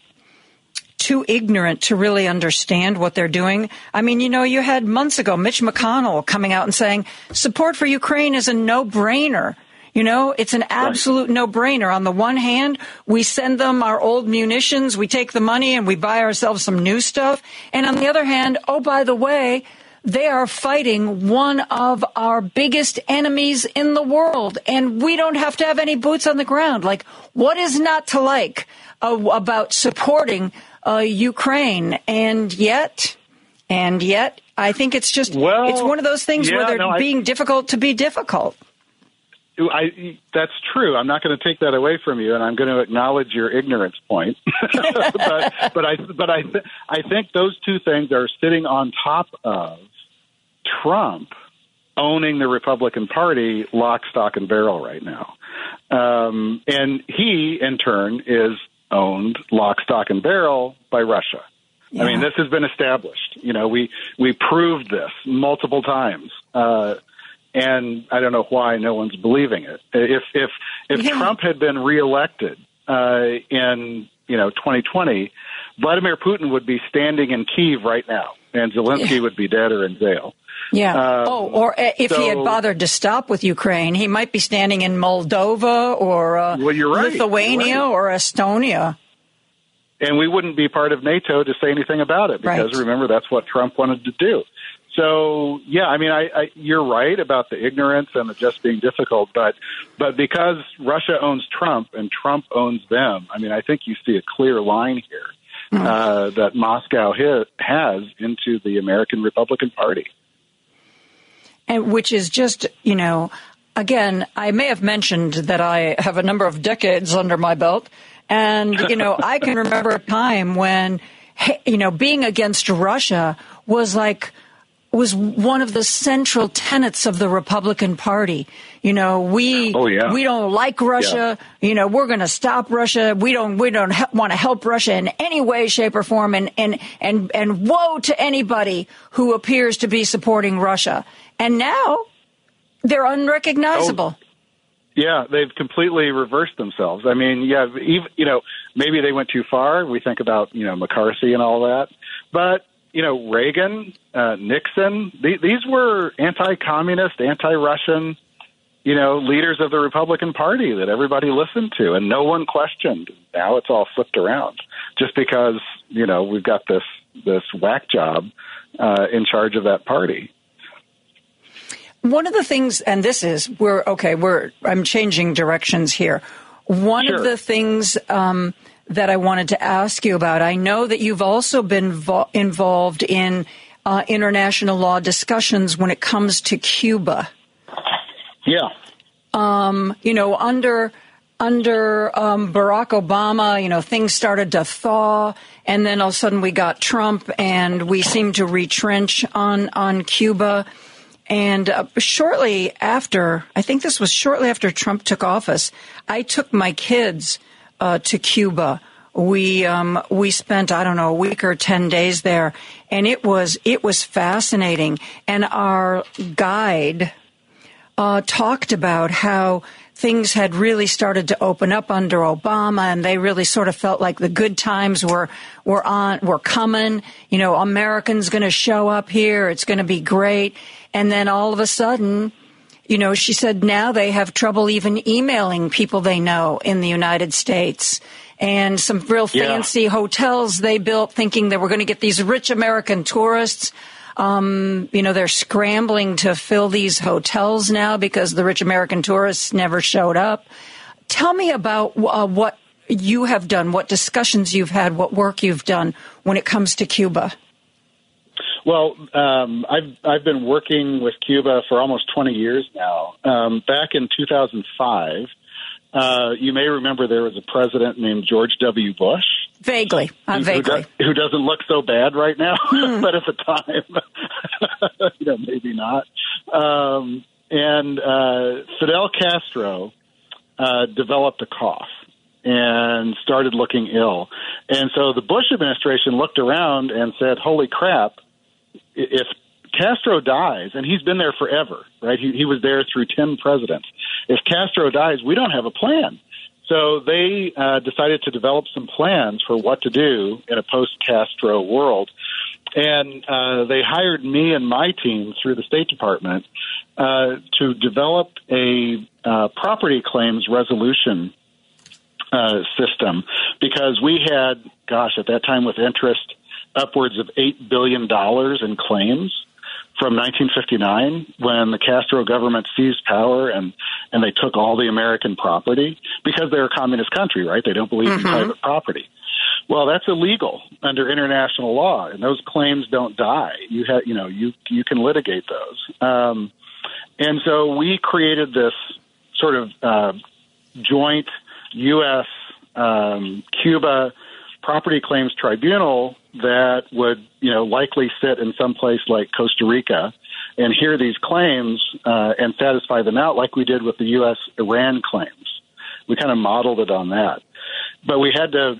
too ignorant to really understand what they're doing. I mean, you know, you had months ago Mitch McConnell coming out and saying support for Ukraine is a no brainer. You know, it's an absolute no brainer. On the one hand, we send them our old munitions, we take the money and we buy ourselves some new stuff. And on the other hand, oh, by the way, they are fighting one of our biggest enemies in the world, and we don't have to have any boots on the ground. Like, what is not to like uh, about supporting uh, Ukraine? And yet, and yet, I think it's just Well, it's one of those things where yeah, they're no, I- being difficult to be difficult. I, that's true. I'm not going to take that away from you, and I'm going to acknowledge your ignorance point. but, but I, but I, I think those two things are sitting on top of Trump owning the Republican Party lock, stock, and barrel right now, um, and he, in turn, is owned lock, stock, and barrel by Russia. I mean, this has been established. You know, we we proved this multiple times. Uh, and I don't know why no one's believing it. If if if Yeah. Trump had been reelected uh, in you know 2020, Vladimir Putin would be standing in Kiev right now, and Zelensky Yeah. would be dead or in jail. Yeah. Um, oh, or uh, if he had bothered to stop with Ukraine, he might be standing in Moldova or uh, Well, you're right. Lithuania You're right. or Estonia. and we wouldn't be part of NATO to say anything about it because Right. remember that's what Trump wanted to do. So yeah, I mean, I, I you're right about the ignorance and the just being difficult, but but because Russia owns Trump and Trump owns them, I mean, I think you see a clear line here uh, that Moscow ha- has into the American Republican Party. And which is just you know again i may have mentioned that i have a number of decades under my belt and you know i can remember a time when you know being against russia was like was one of the central tenets of the Republican Party. You know, we Oh, yeah. we don't like Russia. You know, we're going to stop Russia. We don't we don't he- want to help Russia in any way, shape, or form. And and and and woe to anybody who appears to be supporting Russia. And now they're unrecognizable. Yeah, they've completely reversed themselves. I mean, yeah, even, you know, maybe they went too far. We think about, you know, McCarthy and all that. But, you know, Reagan, uh, Nixon, th- these were anti-communist, anti-Russian, you know, leaders of the Republican Party that everybody listened to and no one questioned. Now it's all flipped around just because, you know, we've got this, this whack job, uh, in charge of that party. One of the things, and this is we're okay. We're I'm changing directions here. One of the things um, that I wanted to ask you about. I know that you've also been vo- involved in uh, international law discussions when it comes to Cuba. Yeah. Um, you know, under under um, Barack Obama, you know, things started to thaw, and then all of a sudden we got Trump, and we seemed to retrench on on Cuba. And uh, shortly after, I think this was shortly after Trump took office, I took my kids uh, to Cuba. We um, we spent I don't know a week or ten days there, and it was it was fascinating. And our guide uh, talked about how things had really started to open up under Obama, and they really sort of felt like the good times were were on were coming. You know, Americans going to show up here. It's going to be great. And then all of a sudden, You know, she said now they have trouble even emailing people they know in the United States. And some real Yeah. fancy hotels they built thinking they were going to get these rich American tourists. Um, you know, they're scrambling to fill these hotels now because the rich American tourists never showed up. Tell me about uh, what you have done, what discussions you've had, what work you've done when it comes to Cuba. Well, um, I've I've been working with Cuba for almost 20 years now. Um, back in 2005, uh, you may remember there was a president named George W. Bush. Vaguely, uh, who- vaguely. Who, do- who doesn't look so bad right now, but at the time, you know, maybe not. Um, and uh, Fidel Castro uh, developed a cough and started looking ill. And so the Bush administration looked around and said, "Holy crap! If Castro dies, and he's been there forever, right? He, he was there through ten presidents. If Castro dies, we don't have a plan." So they uh, decided to develop some plans for what to do in a post-Castro world, and uh, they hired me and my team through the State Department uh, to develop a uh, property claims resolution uh, system because we had, gosh, at that time with interest, upwards of eight billion dollars in claims from 1959 when the Castro government seized power and and they took all the American property because they're a communist country, right? They don't believe in private property. Well, that's illegal under international law, and those claims don't die. You have, you know, you you can litigate those. Um, and so we created this sort of uh, joint U.S. Um, Cuba property claims tribunal that would, you know, likely sit in some place like Costa Rica and hear these claims uh, and satisfy them out, like we did with the U.S. Iran claims. We kind of modeled it on that, but we had to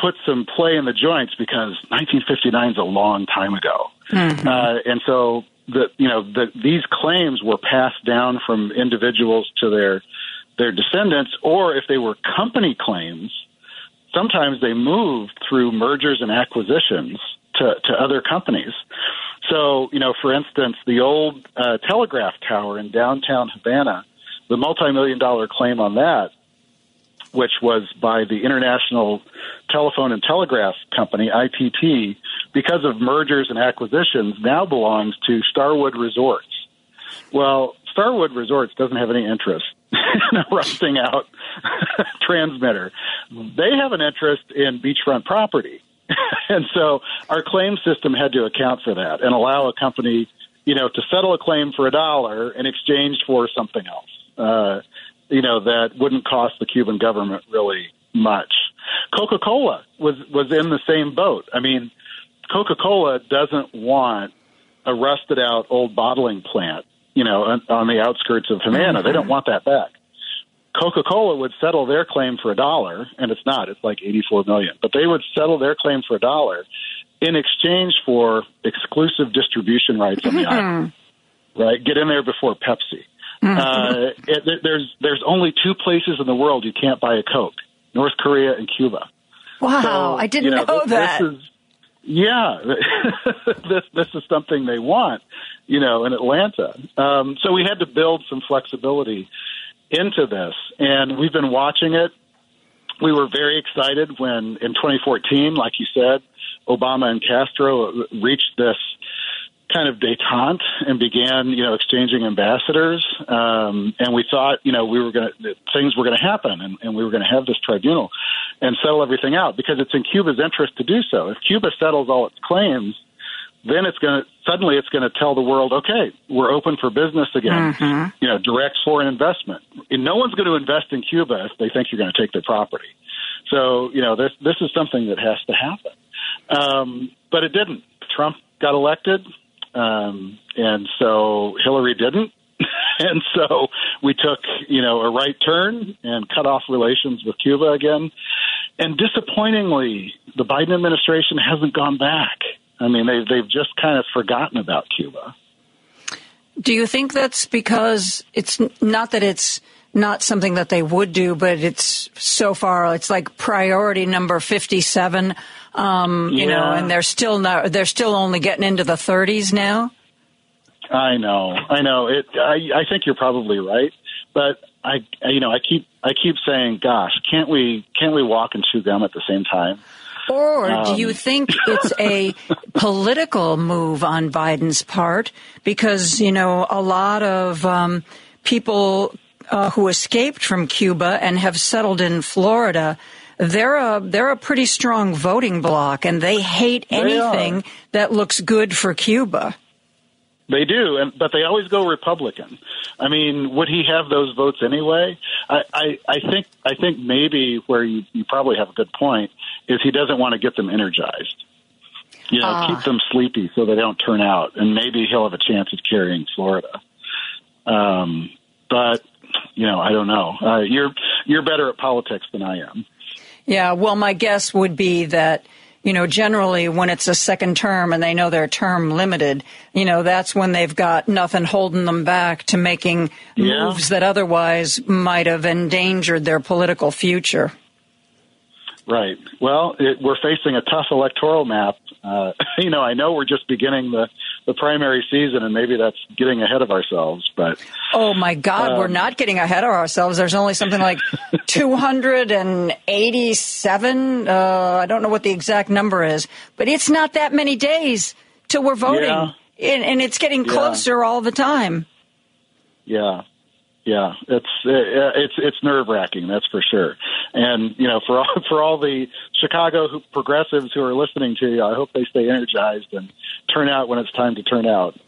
put some play in the joints because 1959 is a long time ago, uh, and so the you know the, these claims were passed down from individuals to their their descendants, or if they were company claims, sometimes they move through mergers and acquisitions to, to other companies. So, you know, for instance, the old uh, telegraph tower in downtown Havana, the multi-million dollar claim on that, which was by the International Telephone and Telegraph Company, ITT, because of mergers and acquisitions, now belongs to Starwood Resorts. Well, Starwood Resorts doesn't have any interest in a rusting out transmitter. They have an interest in beachfront property. and so our claim system had to account for that and allow a company, you know, to settle a claim for a dollar in exchange for something else. Uh, you know, that wouldn't cost the Cuban government really much. Coca-Cola was was in the same boat. I mean, Coca-Cola doesn't want a rusted out old bottling plant, you know, on, the outskirts of Havana. They don't want that back. Coca-Cola would settle their claim for a dollar, and it's not. It's like 84 million. But they would settle their claim for a dollar in exchange for exclusive distribution rights on the island. Right? Get in there before Pepsi. Uh, it, there's there's only two places in the world you can't buy a Coke: North Korea and Cuba. Wow, So, I didn't you know, know this, that. This is, yeah, this this is something they want, you know, in Atlanta. Um, so we had to build some flexibility into this, and we've been watching it. We were very excited when, in 2014, like you said, Obama and Castro reached this kind of detente and began, you know, exchanging ambassadors. Um, and we thought, you know, we were going to things were going to happen, and, and we were going to have this tribunal and settle everything out because it's in Cuba's interest to do so. If Cuba settles all its claims, then it's going to suddenly it's going to tell the world, okay, we're open for business again. You know, direct foreign investment. And no one's going to invest in Cuba if they think you're going to take their property. So, you know, this this is something that has to happen. Um, but it didn't. Trump got elected, um, and so Hillary didn't. and so we took, you know, a right turn and cut off relations with Cuba again. And disappointingly, the Biden administration hasn't gone back. I mean, they, they've just kind of forgotten about Cuba. Do you think that's because it's not that it's not something that they would do, but it's so far, it's like priority number 57, um, you know, and they're still not, they're still only getting into the 30s now? I know, I know. It. I, I think you're probably right, but I, you know, I keep, I keep saying, "Gosh, can't we, can't we walk and chew gum at the same time?" Or do Um, you think it's a political move on Biden's part? Because, you know, a lot of um, people uh, who escaped from Cuba and have settled in Florida, they're a, they're a pretty strong voting bloc and they hate They anything that looks good for Cuba. They do, and but they always go Republican. I mean, would he have those votes anyway? I, I, I think I think maybe where you, you probably have a good point is he doesn't want to get them energized. You know, Ah. keep them sleepy so they don't turn out, and maybe he'll have a chance of carrying Florida. Um, but you know, I don't know. Uh, you're you're better at politics than I am. Yeah, well, my guess would be that, you know, generally when it's a second term and they know they're term limited, you know, that's when they've got nothing holding them back to making Yeah. moves that otherwise might have endangered their political future. Right. Well, it, we're facing a tough electoral map. Uh, you know, I know we're just beginning the, the primary season, and maybe that's getting ahead of ourselves. But Oh my God, we're Um, not getting ahead of ourselves. There's only something like 287. Uh, I don't know what the exact number is, but it's not that many days till we're voting. Yeah. And, and it's getting Yeah. closer all the time. yeah, yeah, it's uh, it's it's nerve wracking. That's for sure. And you know, for all for all the Chicago progressives who are listening to you, I hope they stay energized and turn out when it's time to turn out.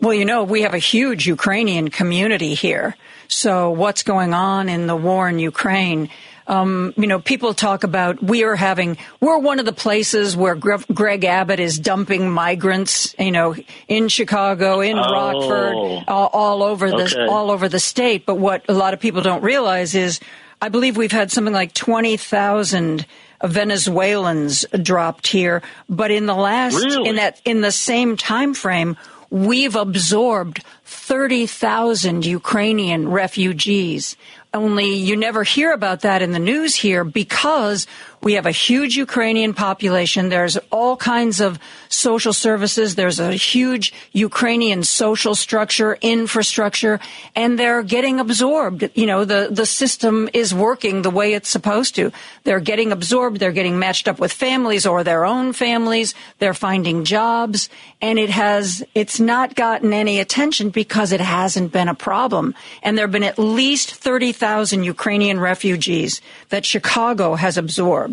Well, you know, we have a huge Ukrainian community here. So what's going on in the war in Ukraine? Um, you know, people talk about we are having, we're one of the places where Gre- Greg Abbott is dumping migrants, you know, in Chicago, in Oh. Rockford, all, all over the, Okay. all over the state. But what a lot of people don't realize is I believe we've had something like 20,000 Venezuelans dropped here. But in the last, Really? in that, in the same time frame, we've absorbed 30,000 Ukrainian refugees. Only you never hear about that in the news here because we have a huge Ukrainian population. There's all kinds of social services. There's a huge Ukrainian social structure, infrastructure, and they're getting absorbed. You know, the, the system is working the way it's supposed to. They're getting absorbed. They're getting matched up with families or their own families. They're finding jobs and it has, it's not gotten any attention because it hasn't been a problem. And there have been at least 30,000 Ukrainian refugees that Chicago has absorbed.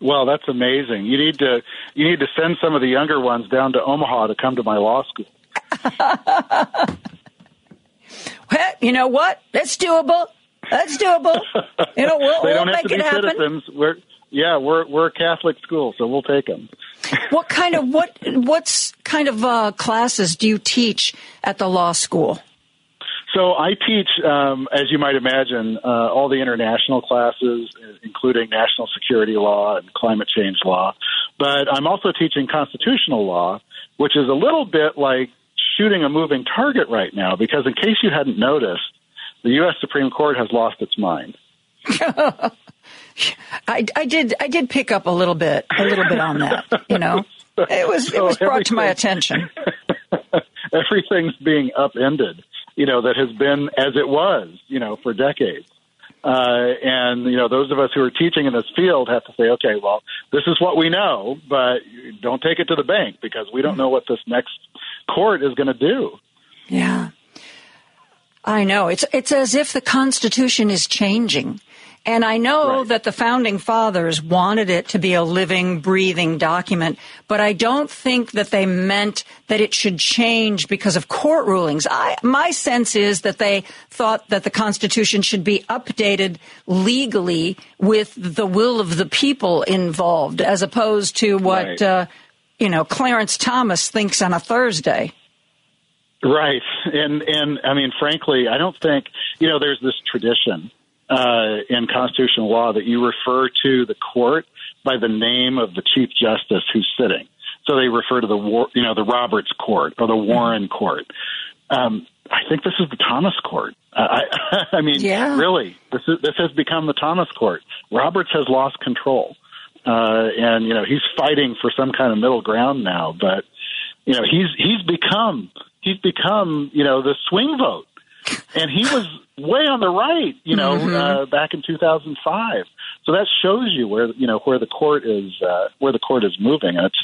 Well, that's amazing. You need to you need to send some of the younger ones down to Omaha to come to my law school. Well, you know what? That's doable. That's doable. You know, we'll, they we'll don't have to be citizens. We're yeah, we're we're a Catholic school, so we'll take them. What kind of what what's kind of uh, classes do you teach at the law school? So I teach, um, as you might imagine, uh, all the international classes, including national security law and climate change law. But I'm also teaching constitutional law, which is a little bit like shooting a moving target right now, because in case you hadn't noticed, the U.S. Supreme Court has lost its mind. I, I did I did pick up a little bit a little bit on that. You know, it was it was brought to my attention. Everything's being upended, you know, that has been as it was, you know, for decades. Uh, and you know, those of us who are teaching in this field have to say, okay, well, this is what we know, but don't take it to the bank because we don't know what this next court is going to do. Yeah. I know. It's it's as if the Constitution is changing. And I know that the founding fathers wanted it to be a living, breathing document, but I don't think that they meant that it should change because of court rulings. I, my sense is that they thought that the Constitution should be updated legally with the will of the people involved, as opposed to what, Right. uh, you know, Clarence Thomas thinks on a Thursday. Right. And and I mean, frankly, I don't think you know. There's this tradition uh, in constitutional law that you refer to the court by the name of the chief justice who's sitting. So they refer to the War, you know, the Roberts Court or the Warren Court. Um, I think this is the Thomas Court. I, I, I mean, Yeah. really, this is this has become the Thomas Court. Roberts has lost control, uh, and you know he's fighting for some kind of middle ground now. But you know he's he's become he's become, you know, the swing vote. And he was way on the right, you know, Mhm. uh, back in 2005. So that shows you where, you know, where the court is, uh, where the court is moving. And it's,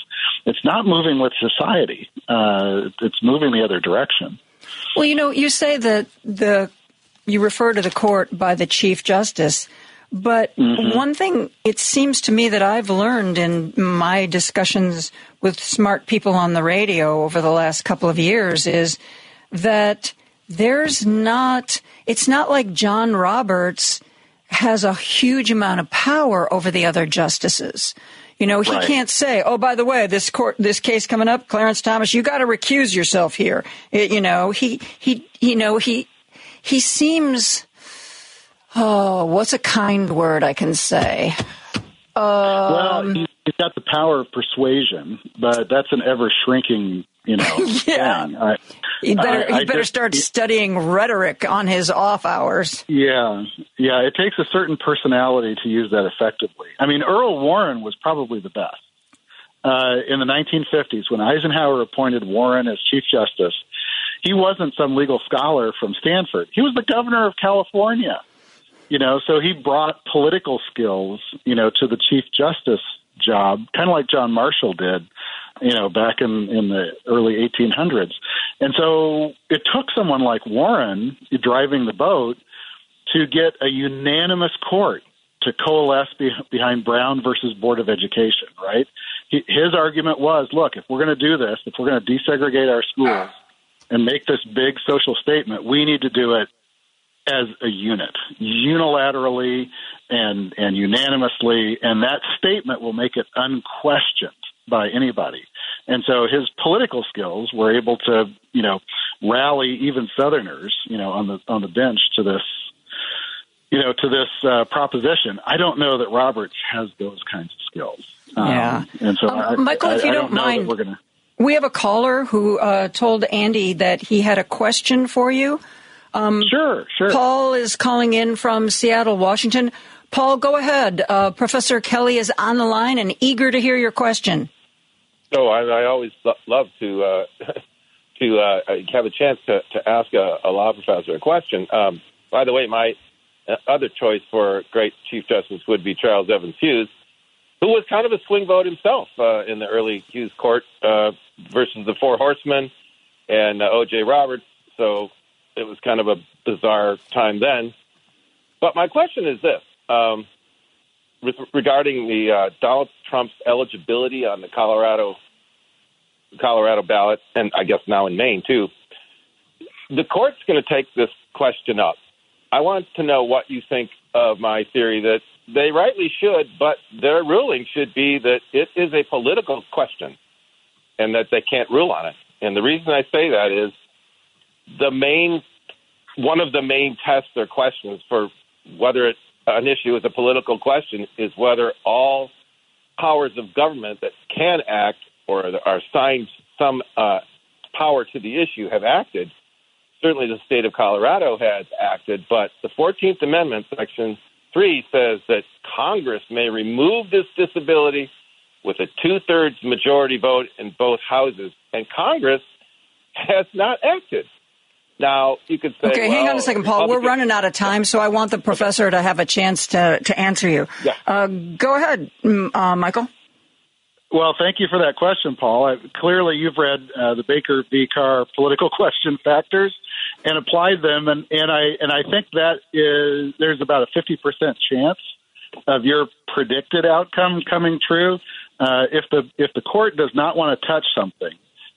it's not moving with society. Uh, it's moving the other direction. Well, you know, you say that the you refer to the court by the chief justice, but Mhm. one thing it seems to me that I've learned in my discussions with smart people on the radio over the last couple of years is that there's not it's not like John Roberts has a huge amount of power over the other justices. You know, he Right. can't say, "Oh, by the way, this court, this case coming up, Clarence Thomas, you got to recuse yourself here." It- you know, he he you know he he seems. Oh, what's a kind word I can say? Um, well, he- he's got the power of persuasion, but that's an ever shrinking, you know, Yeah. I, he better I- he better just- start studying rhetoric on his off hours. Yeah, yeah. It takes a certain personality to use that effectively. I mean, Earl Warren was probably the best uh, in the 1950s when Eisenhower appointed Warren as Chief Justice. He wasn't some legal scholar from Stanford. He was the governor of California. You know, so he brought political skills, you know, to the Chief Justice job, kind of like John Marshall did, you know, back in in the early 1800s. And so it took someone like Warren driving the boat to get a unanimous court to coalesce be, behind Brown versus Board of Education, right? His argument was, look, if we're going to do this, if we're going to desegregate our schools and make this big social statement, we need to do it as a unit, unilaterally and and unanimously, and that statement will make it unquestioned by anybody. And so his political skills were able to, you know, rally even Southerners, you know, on the on the bench to this, you know, to this uh, proposition. I don't know that Roberts has those kinds of skills. Um, Yeah. And so, Um, I, Michael, I, if you I don't don't mind- we're to. We have a caller who uh, told Andy that he had a question for you. Um, sure, sure. Paul is calling in from Seattle, Washington. Paul, go ahead. Uh, Professor Kelly is on the line and eager to hear your question. So I, I always lo- love to uh, to uh, have a chance to, to ask a, a law professor a question. Um, by the way, my uh, other choice for great Chief Justice would be Charles Evans Hughes, who was kind of a swing vote himself uh, in the early Hughes court uh, versus the Four Horsemen and uh, O.J. Roberts. So it was kind of a bizarre time then. But my question is this. Um, with, regarding the uh, Donald Trump's eligibility on the Colorado Colorado ballot, and I guess now in Maine too, the court's going to take this question up. I want to know what you think of my theory that they rightly should, but their ruling should be that it is a political question and that they can't rule on it. And the reason I say that is the main one of the main tests or questions for whether it, an issue is a political question is whether all powers of government that can act or are assigned some uh, power to the issue have acted. Certainly, the state of Colorado has acted, but the 14th Amendment, Section 3, says that Congress may remove this disability with a two thirds majority vote in both houses, and Congress has not acted. Now, you could say, Okay, hang on a second, Paul. We're running out of time, so I want the professor to have a chance to, to answer you. Yeah. Uh, go ahead, uh, Michael. Well, thank you for that question, Paul. I, clearly, you've read uh, the Baker v. Carr political question factors and applied them, and, and I and I think that is there's about a fifty percent chance of your predicted outcome coming true. Uh, if the if the court does not want to touch something,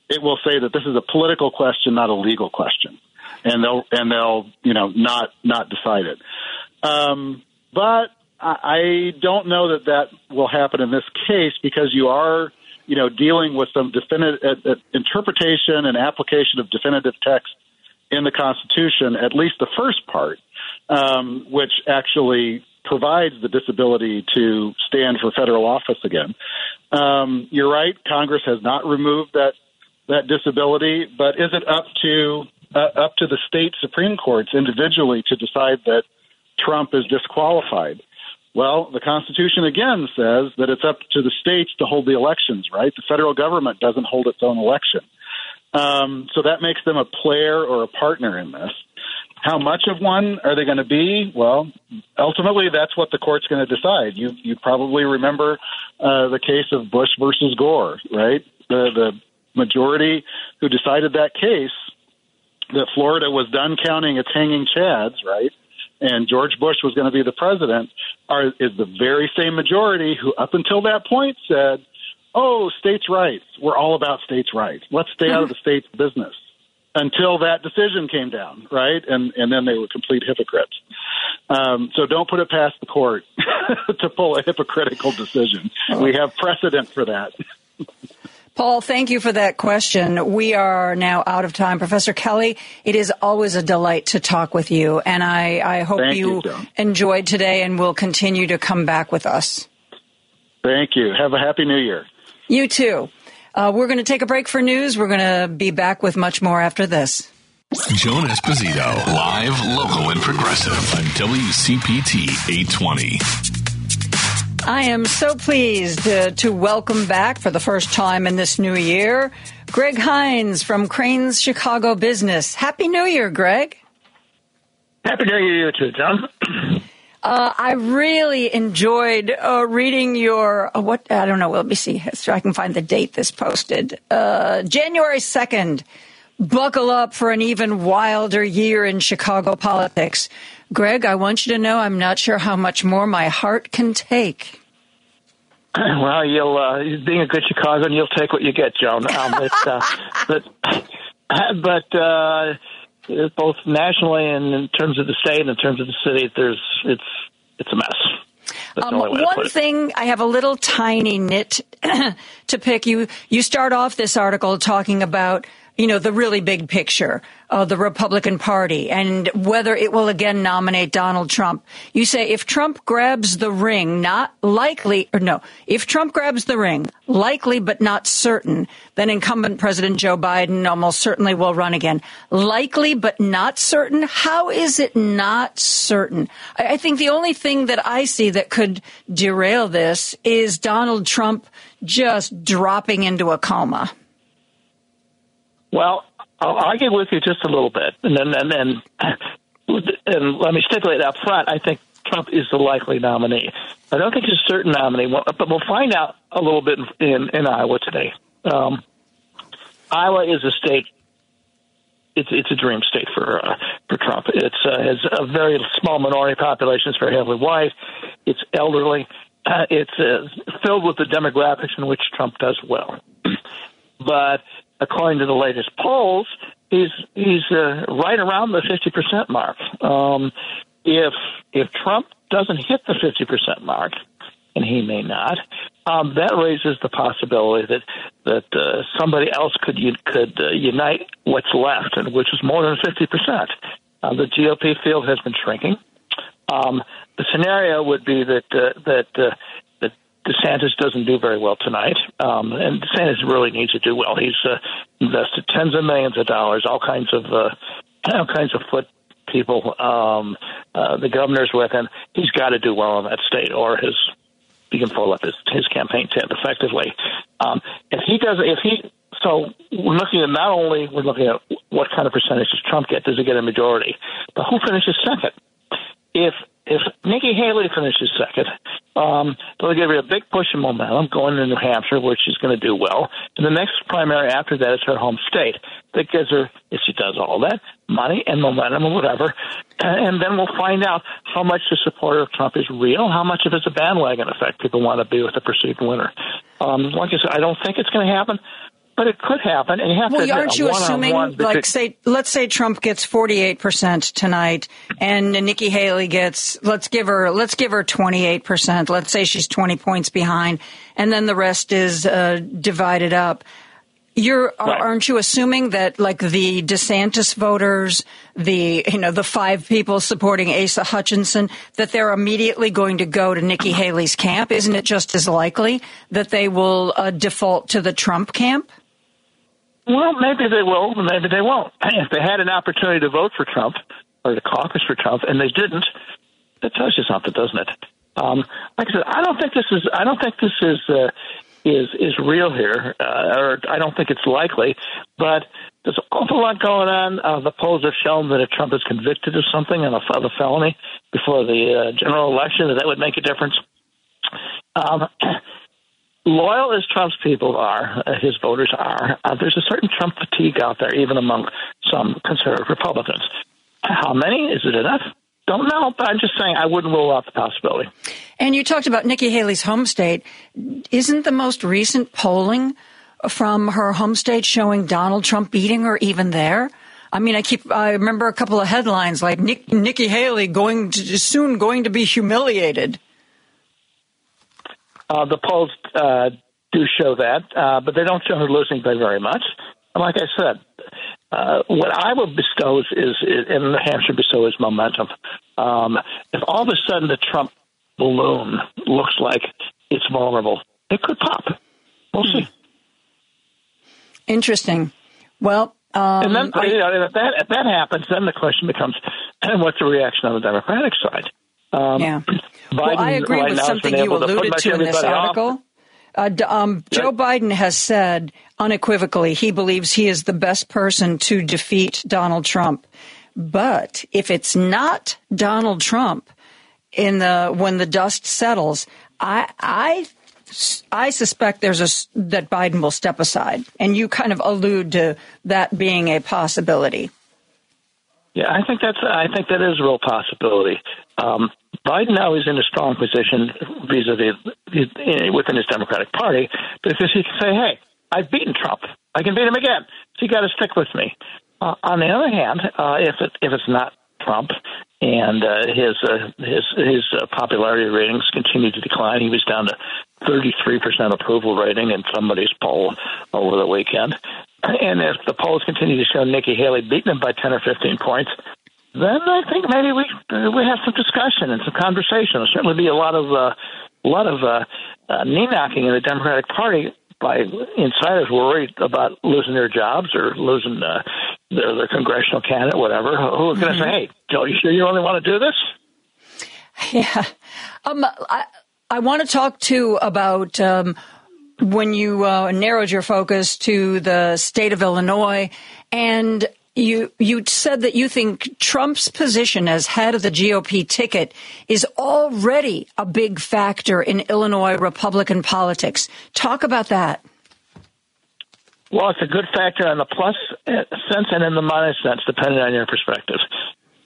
it will say that this is a political question, not a legal question, and they'll and they'll you know not not decide it. Um, but I don't know that that will happen in this case because you are, you know, dealing with some definitive uh, uh, interpretation and application of definitive text in the Constitution, at least the first part, um, which actually provides the disability to stand for federal office again. Um, you're right; Congress has not removed that that disability, but is it up to uh, up to the state supreme courts individually to decide that Trump is disqualified? Well, the Constitution again says that it's up to the states to hold the elections, right? The federal government doesn't hold its own election. Um, so that makes them a player or a partner in this. How much of one are they going to be? Well, ultimately, that's what the court's going to decide. You you probably remember uh, the case of Bush versus Gore, right? The the majority who decided that case that Florida was done counting its hanging chads, right? And George Bush was going to be the president, are is the very same majority who, up until that point, said, "Oh, states' rights. We're all about states' rights. Let's stay out of the state's business." Until that decision came down, right? And and then they were complete hypocrites. Um, so don't put it past the court to pull a hypocritical decision. We have precedent for that. Paul, thank you for that question. We are now out of time. Professor Kelly, it is always a delight to talk with you, and I, I hope Thank you, you, enjoyed today and will continue to come back with us. Thank you. Have a happy new year. You too. Uh, we're going to take a break for news. We're going to be back with much more after this. Joan Esposito, live, local, and progressive on WCPT 820. I am so pleased uh, to welcome back for the first time in this new year Greg Hinz from Crain's Chicago Business. Happy New Year, Greg. Happy New Year to you too, John. Uh, I really enjoyed uh, reading your uh, what I don't know. Let me see so I can find the date this posted. Uh, January second. Buckle up for an even wilder year in Chicago politics. Greg, I want you to know I'm not sure how much more my heart can take. Well, you'll uh, being a good Chicagoan, you'll take what you get, Joan. Um, it's, uh, but but uh, both nationally and in terms of the state and in terms of the city, there's it's it's a mess. Um, only way to put one thing I have a little tiny nit to pick. You you start off this article talking about you know the really big picture of the Republican Party and whether it will again nominate Donald Trump. You say if Trump grabs the ring, not likely or no, if Trump grabs the ring, likely but not certain, then incumbent President Joe Biden almost certainly will run again. Likely but not certain. How is it not certain? I, think the only thing that I see that could derail this is Donald Trump just dropping into a coma. Well, I'll argue with you just a little bit, and then and then and let me stipulate up front. I think Trump is the likely nominee. I don't think he's a certain nominee, but we'll find out a little bit in in Iowa today. Um, Iowa is a state. It's it's a dream state for uh, for Trump. It's uh, has a very small minority population. It's very heavily white. It's elderly. Uh, it's uh, filled with the demographics in which Trump does well. but according to the latest polls, he's he's uh, right around the fifty percent mark. Um, if if Trump doesn't hit the fifty percent mark, and he may not, um, that raises the possibility that that uh, somebody else could could uh, unite what's left, and which is more than fifty percent. Uh, the GOP field has been shrinking. Um, the scenario would be that uh, that uh, that DeSantis doesn't do very well tonight, um, and DeSantis really needs to do well. He's uh, invested tens of millions of dollars, all kinds of uh, all kinds of foot people. Um, uh, the governor's with him. He's got to do well in that state, or his he can pull up his his campaign tent effectively. Um, if he does, if he so we're looking at not only we're looking at what kind of percentage does Trump get? Does he get a majority? But who finishes second? If if Nikki Haley finishes second, um, they'll give her a big push of momentum going to New Hampshire, where she's going to do well. And the next primary after that is her home state. That gives her, if she does all that, money and momentum or whatever. And then we'll find out how much the support of Trump is real, how much of it's a bandwagon effect. People want to be with the perceived winner. Um, like I said, I don't think it's going to happen. But it could happen, and you have Well, to. aren't you assuming, like, say, let's say Trump gets forty-eight percent tonight, and Nikki Haley gets, let's give her, let's give her twenty-eight percent. Let's say she's twenty points behind, and then the rest is uh, divided up. You're, aren't you assuming that, like, the DeSantis voters, the you know the five people supporting Asa Hutchinson, that they're immediately going to go to Nikki Haley's camp? Isn't it just as likely that they will uh, default to the Trump camp? Well, maybe they will, maybe they won't. If they had an opportunity to vote for Trump or to caucus for Trump and they didn't, that tells you something, doesn't it? Um, like I said, I don't think this is. I don't think this is. Uh, is is real here, uh, or I don't think it's likely. But there's an awful lot going on. Uh, the polls have shown that if Trump is convicted of something and a, of a felony before the uh, general election, that that would make a difference. Um, loyal as Trump's people are, uh, his voters are, uh, there's a certain Trump fatigue out there, even among some conservative Republicans. How many? Is it enough? Don't know, but I'm just saying I wouldn't rule out the possibility. And you talked about Nikki Haley's home state. Isn't the most recent polling from her home state showing Donald Trump beating her even there? I mean, I keep, I remember a couple of headlines like Nick, Nikki Haley going to, soon going to be humiliated. Uh, the polls uh, do show that, uh, but they don't show her losing by very much. And like I said, uh, what I would bestow is, is, and New Hampshire bestow is momentum. Um, if all of a sudden the Trump balloon looks like it's vulnerable, it could pop. We'll see. Hmm. Interesting. Well, um, and then I, you know, if that if that happens, then the question becomes, and what's the reaction on the Democratic side? Um, yeah. Biden well, I agree right with something you to alluded to in this article. Uh, um, Joe Biden has said unequivocally he believes he is the best person to defeat Donald Trump. But if it's not Donald Trump in the when the dust settles, I I I suspect there's a that Biden will step aside, and you kind of allude to that being a possibility. Yeah, I think that's I think that is a real possibility. Um, Biden now is in a strong position vis-a-vis within his Democratic Party because he can say, "Hey, I've beaten Trump. I can beat him again. So you got to stick with me." Uh, on the other hand, uh, if it if it's not Trump and uh, his uh, his his uh, popularity ratings continue to decline, he was down to 33 percent approval rating in somebody's poll over the weekend. And if the polls continue to show Nikki Haley beating him by 10 or 15 points, then I think maybe we uh, we have some discussion and some conversation. There'll certainly be a lot of uh, a lot of uh, uh, knee knocking in the Democratic Party by insiders worried about losing their jobs or losing uh, their, their congressional candidate, whatever. Who are going to say, "Hey, Joe, you sure you only want to do this?" Yeah. Um, I, I want to talk too about um, when you uh, narrowed your focus to the state of Illinois, and you you said that you think Trump's position as head of the GOP ticket is already a big factor in Illinois Republican politics. Talk about that. Well, it's a good factor in the plus sense and in the minus sense, depending on your perspective.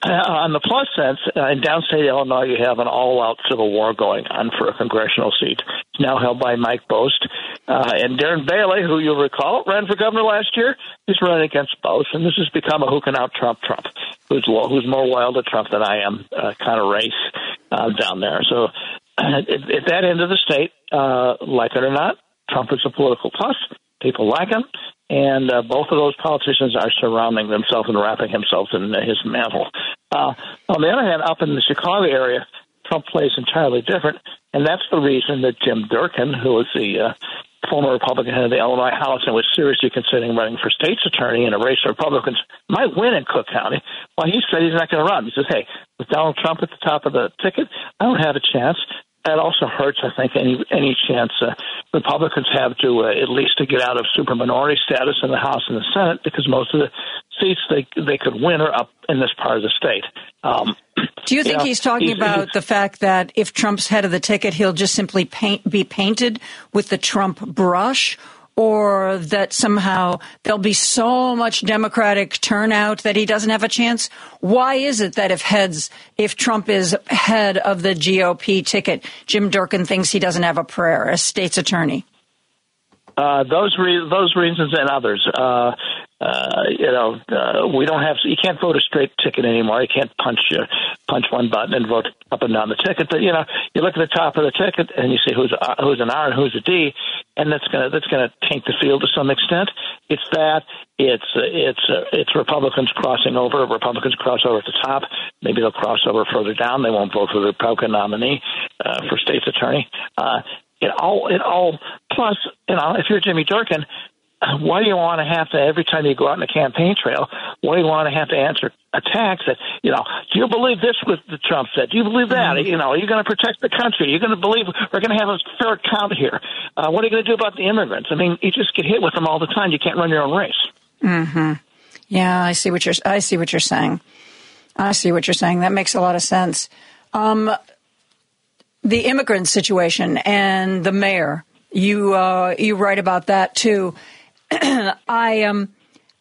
Uh, on the plus sense, uh, in downstate Illinois, you have an all-out civil war going on for a congressional seat. It's now held by Mike Bost. Uh, and Darren Bailey, who you'll recall, ran for governor last year, is running against Bost. And this has become a who can out-Trump Trump, who's, who's more loyal to Trump than I am uh, kind of race uh, down there. So at, at that end of the state, uh, like it or not, Trump is a political plus. People like him. And uh, both of those politicians are surrounding themselves and wrapping himself in his mantle. Uh, on the other hand, up in the Chicago area, Trump plays entirely different, and that's the reason that Jim Durkin, who was the uh, former Republican head of the Illinois House and was seriously considering running for state's attorney in a race where Republicans might win in Cook County, well, he said he's not going to run. He says, "Hey, with Donald Trump at the top of the ticket, I don't have a chance." That also hurts, I think, any any chance uh, Republicans have to uh, at least to get out of super minority status in the House and the Senate, because most of the seats they they could win are up in this part of the state. Um, Do you think know, he's talking he's- about he's- the fact that if Trump's head of the ticket, he'll just simply paint, be painted with the Trump brush? Or that somehow there'll be so much Democratic turnout that he doesn't have a chance? Why is it that if heads, if Trump is head of the GOP ticket, Jim Durkin thinks he doesn't have a prayer as state's attorney? Uh, those re- those reasons and others. Uh, uh, you know, uh, we don't have. You can't vote a straight ticket anymore. You can't punch uh, punch one button and vote up and down the ticket. But you know, you look at the top of the ticket and you see who's a, who's an R and who's a D, and that's gonna that's gonna taint the field to some extent. It's that. It's uh, it's uh, it's Republicans crossing over. Republicans cross over at the top. Maybe they'll cross over further down. They won't vote for the Republican nominee uh, for state's attorney. Uh, it all it all plus you know if you're Jimmy Durkin, why do you want to have to every time you go out on the campaign trail? Why do you want to have to answer attacks that you know? Do you believe this? What the Trump said? Do you believe that? Mm-hmm. You know, are you going to protect the country? You're going to believe we're going to have a fair count here? Uh, what are you going to do about the immigrants? I mean, you just get hit with them all the time. You can't run your own race. Hmm. Yeah, I see what you're. I see what you're saying. I see what you're saying. That makes a lot of sense. Um, the immigrant situation and the mayor. You uh, you write about that too. I um.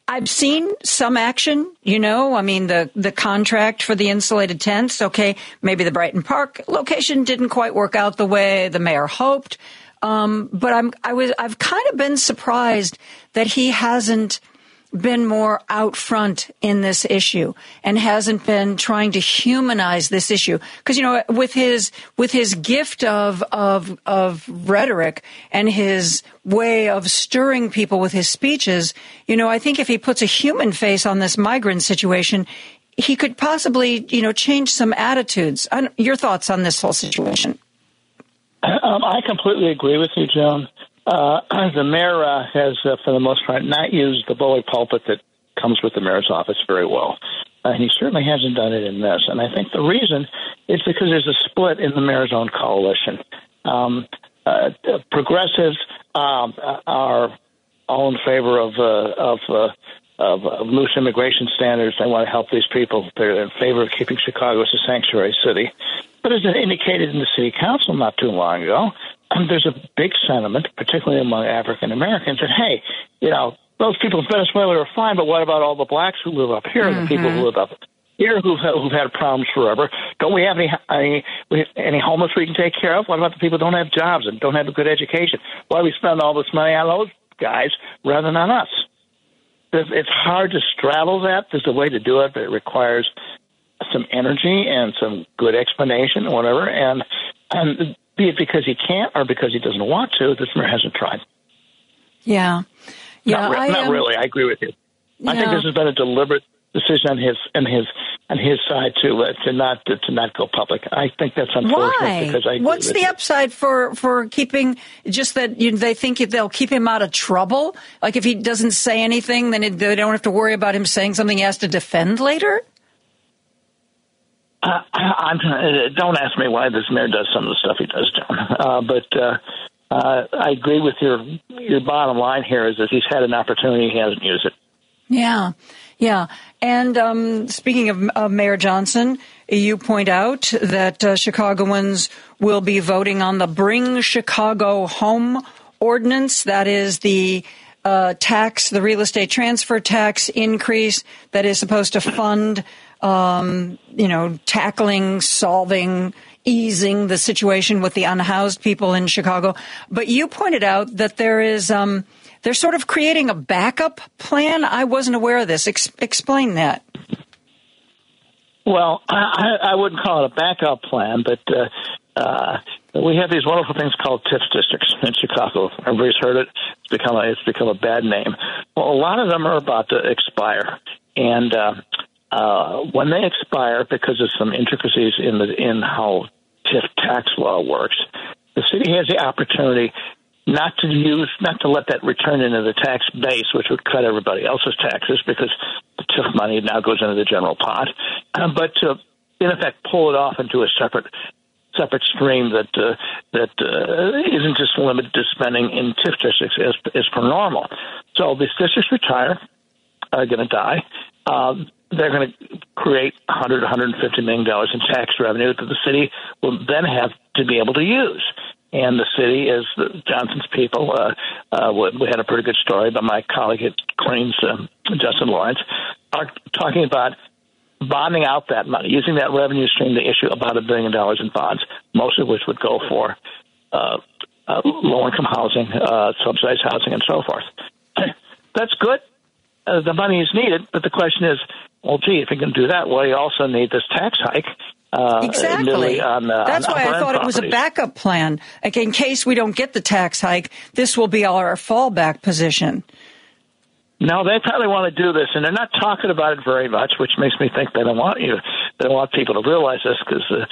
I've seen some action, you know. I mean, the, the contract for the insulated tents, okay, maybe the Brighton Park location didn't quite work out the way the mayor hoped. Um, but I'm, I was, I've kind of been surprised that he hasn't been more out front in this issue and hasn't been trying to humanize this issue. Because, you know, with his, with his gift of, of, of rhetoric and his way of stirring people with his speeches, you know, I think if he puts a human face on this migrant situation, he could possibly, you know, change some attitudes. Your thoughts on this whole situation? Um, I completely agree with you, Joan. Uh, the mayor uh, has, uh, for the most part, not used the bully pulpit that comes with the mayor's office very well. Uh, he certainly hasn't done it in this. And I think the reason is because there's a split in the mayor's own coalition. Um, uh, progressives um, are all in favor of uh, of, uh, of of loose immigration standards. They want to help these people. They're in favor of keeping Chicago as a sanctuary city. But as indicated in the city council not too long ago, um, there's a big sentiment, particularly among African Americans, that hey, you know, those people in Venezuela are fine, but what about all the blacks who live up here, and the people who live up here who've who've had problems forever? Don't we have any any any homeless we can take care of? What about the people who don't have jobs and don't have a good education? Why do we spend all this money on those guys rather than on us? It's it's hard to straddle that. There's a way to do it, but it requires some energy and some good explanation or whatever. And and be it because he can't or because he doesn't want to, the mayor hasn't tried. Yeah. Yeah. not, re- I, not um, really. I agree with you. I think this has been a deliberate decision on his and his on his side to uh, to not to, to not go public. I think that's unfortunate Why? because I What's the upside for for keeping just that you, they think they'll keep him out of trouble? Like if he doesn't say anything, then it, they don't have to worry about him saying something he has to defend later. Uh, I'm, uh, don't ask me why this mayor does some of the stuff he does, John. Uh, but uh, uh, I agree with your your bottom line here is that he's had an opportunity, he hasn't used it. Yeah, yeah. And um, speaking of, Mayor Johnson, you point out that uh, Chicagoans will be voting on the Bring Chicago Home ordinance. That is the uh, tax, the real estate transfer tax increase that is supposed to fund, um, you know, tackling, solving, easing the situation with the unhoused people in Chicago. But you pointed out that there is. Um, they're sort of creating a backup plan. I wasn't aware of this. Ex- explain that. Well, I, I wouldn't call it a backup plan, but uh, uh, we have these wonderful things called TIF districts in Chicago. Everybody's heard it. It's become a, it's become a bad name. Well, a lot of them are about to expire, and uh, uh, when they expire, because of some intricacies in the in how TIF tax law works, the city has the opportunity not to use, not to let that return into the tax base, which would cut everybody else's taxes because the TIF money now goes into the general pot, uh, but to, in effect, pull it off into a separate separate stream that uh, that uh, isn't just limited to spending in TIF districts as, as per normal. So these districts retire, are going to die. Um, they're going to create 100, 150 million dollars in tax revenue that the city will then have to be able to use. And the city, as the Johnson's people, uh, uh, we had a pretty good story by my colleague at Crain's, um, Justin Laurence, are talking about bonding out that money, using that revenue stream to issue about a billion dollars in bonds, most of which would go for uh, uh, low income housing, uh, subsidized housing, and so forth. That's good. Uh, the money is needed, but the question is, well, gee, if you can do that, well, you also need this tax hike. Uh, Exactly. On, uh, That's on why I thought it was a backup plan. Like in case we don't get the tax hike, this will be our fallback position. No, they probably want to do this, and they're not talking about it very much, which makes me think they don't want you. They don't want people to realize this because uh,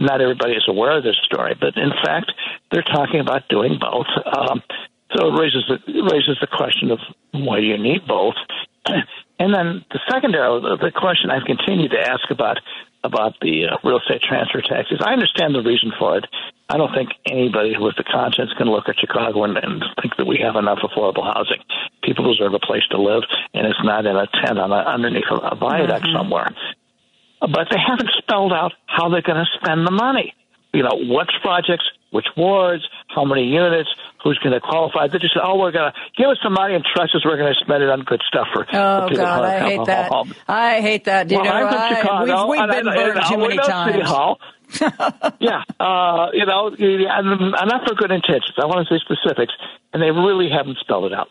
not everybody is aware of this story. But in fact, they're talking about doing both. Um, so it raises the it raises the question of why do you need both? And then the secondary, the question I've continued to ask about about the uh, real estate transfer taxes. I understand the reason for it. I don't think anybody with the conscience can look at Chicago and, and think that we have enough affordable housing. People deserve a place to live, and it's not in a tent on a, underneath a, a viaduct Mm-hmm. somewhere. But they haven't spelled out how they're going to spend the money. You know, what projects, which wards, how many units, who's going to qualify. They just say, oh, we're going to give us some money and trust us we're going to spend it on good stuff for, Oh for people God, I hate that. home. I hate that. You Well, know, I'm from I- Chicago, we've, we've been burned too many times. Yeah, uh, you know, and and not for good intentions. I want to say specifics, and they really haven't spelled it out.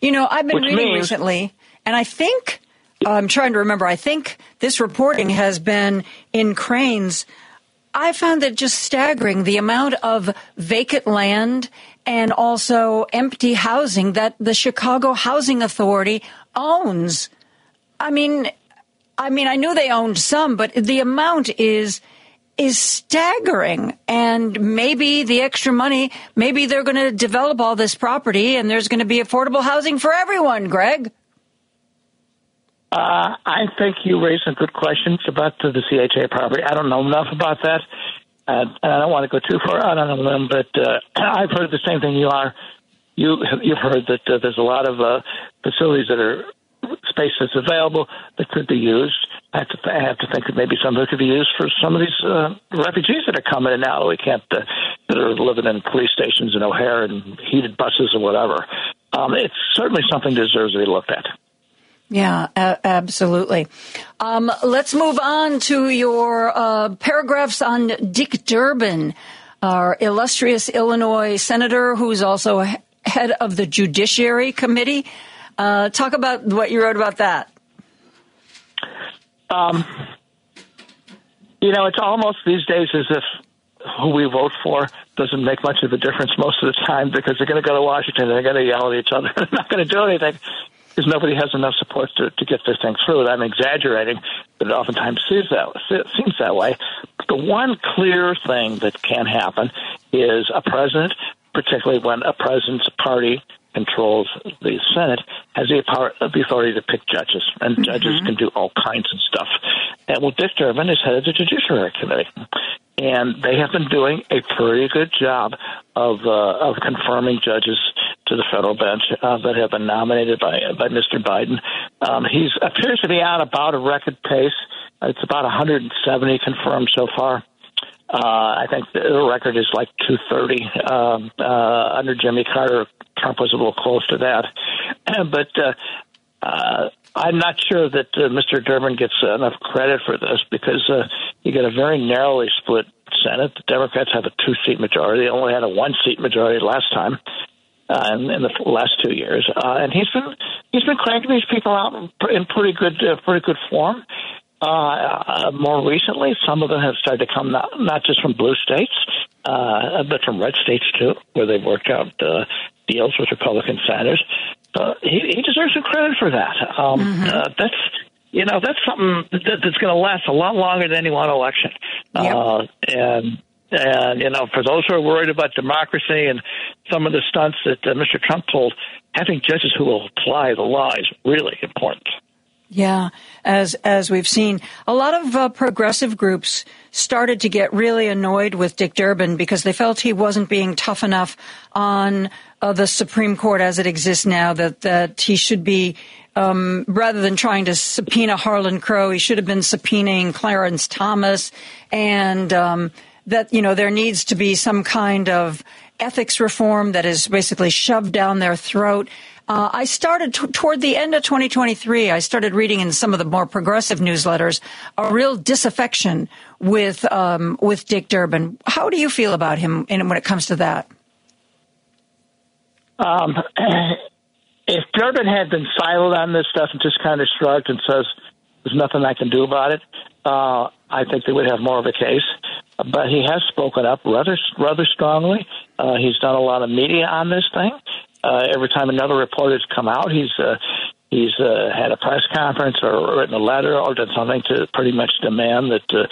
You know, I've been Which reading means- recently, and I think I'm trying to remember. I think this reporting has been in Crain's. I found it just staggering the amount of vacant land and also empty housing that the Chicago Housing Authority owns. I mean, I mean, I knew they owned some, but the amount is is staggering. And maybe the extra money, maybe they're going to develop all this property, and there's going to be affordable housing for everyone. Greg. Uh, I think you raised some good questions about the, the CHA property. I don't know enough about that, uh, and I don't want to go too far out on them. But uh, I've heard the same thing you are. You you've heard that uh, there's a lot of uh, facilities that are space that's available that could be used. I have to I have to think that maybe some of it could be used for some of these uh, refugees that are coming in now. We can't uh, that are living in police stations in O'Hare and heated buses or whatever. Um, it's certainly something that deserves to be looked at. Yeah, a- absolutely. Um, let's move on to your uh, paragraphs on Dick Durbin, our illustrious Illinois senator, who's also he- head of the Judiciary Committee. Uh, talk about what you wrote about that. Um, you know, it's almost these days as if who we vote for doesn't make much of a difference most of the time because they're going to go to Washington and they're going to yell at each other. they're not going to do anything because nobody has enough support to, to get this thing through. And I'm exaggerating, but it oftentimes seems that, seems that way. The one clear thing that can happen is a president, particularly when a president's party controls the Senate, has the, power, the authority to pick judges, and judges can do all kinds of stuff. And well, Dick Durbin is head of the Judiciary Committee, and they have been doing a pretty good job of uh, of confirming judges to the federal bench uh, that have been nominated by by Mr. Biden. Um, he appears to be on about a record pace. It's about 170 confirmed so far. Uh, I think the record is like 230. Um, uh, under Jimmy Carter, Trump was a little close to that. but uh, uh, I'm not sure that uh, Mr. Durbin gets enough credit for this because uh, you get a very narrowly split Senate. The Democrats have a two seat majority. They only had a one seat majority last time. Uh, in, in the last two years, uh, and he's been he's been cranking these people out in, pretty good uh, pretty good form. Uh, uh, more recently, some of them have started to come not, not just from blue states, uh, but from red states too, where they've worked out uh, deals with Republican senators. Uh, he, he deserves some credit for that. Um, uh, that's you know that's something that, that's going to last a lot longer than any one election. Uh, and and you know, for those who are worried about democracy and some of the stunts that uh, Mr. Trump pulled, having judges who will apply the law is really important. Yeah, as as we've seen, a lot of uh, progressive groups started to get really annoyed with Dick Durbin because they felt he wasn't being tough enough on uh, the Supreme Court as it exists now. That that he should be. Um, rather than trying to subpoena Harlan Crow, he should have been subpoenaing Clarence Thomas, and um, that you know there needs to be some kind of ethics reform that is basically shoved down their throat. Uh, I started t- toward the end of 2023. I started reading in some of the more progressive newsletters a real disaffection with um, with Dick Durbin. How do you feel about him in, when it comes to that? Um, if Durbin had been silent on this stuff and just kind of shrugged and says, "There's nothing I can do about it," uh, I think they would have more of a case. But he has spoken up rather rather strongly. Uh, he's done a lot of media on this thing. Uh, every time another report has come out, he's uh, he's uh, had a press conference or written a letter or done something to pretty much demand that uh,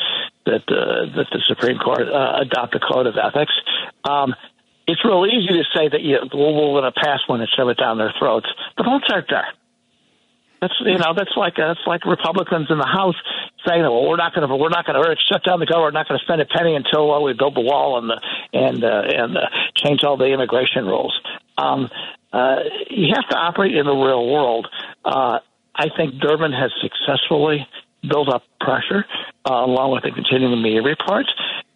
that uh, that the Supreme Court uh, adopt a code of ethics. Um, it's real easy to say that you, well, we're going to pass one and shove it down their throats, but don't start there. That's you know that's like uh, that's like Republicans in the House saying, "Well, we're not going to we're not going to shut down the government. We're not going to spend a penny until uh, we build the wall and the and uh, and uh, change all the immigration rules." Um, uh, you have to operate in the real world. Uh, I think Durbin has successfully built up pressure, uh, along with the continuing media reports,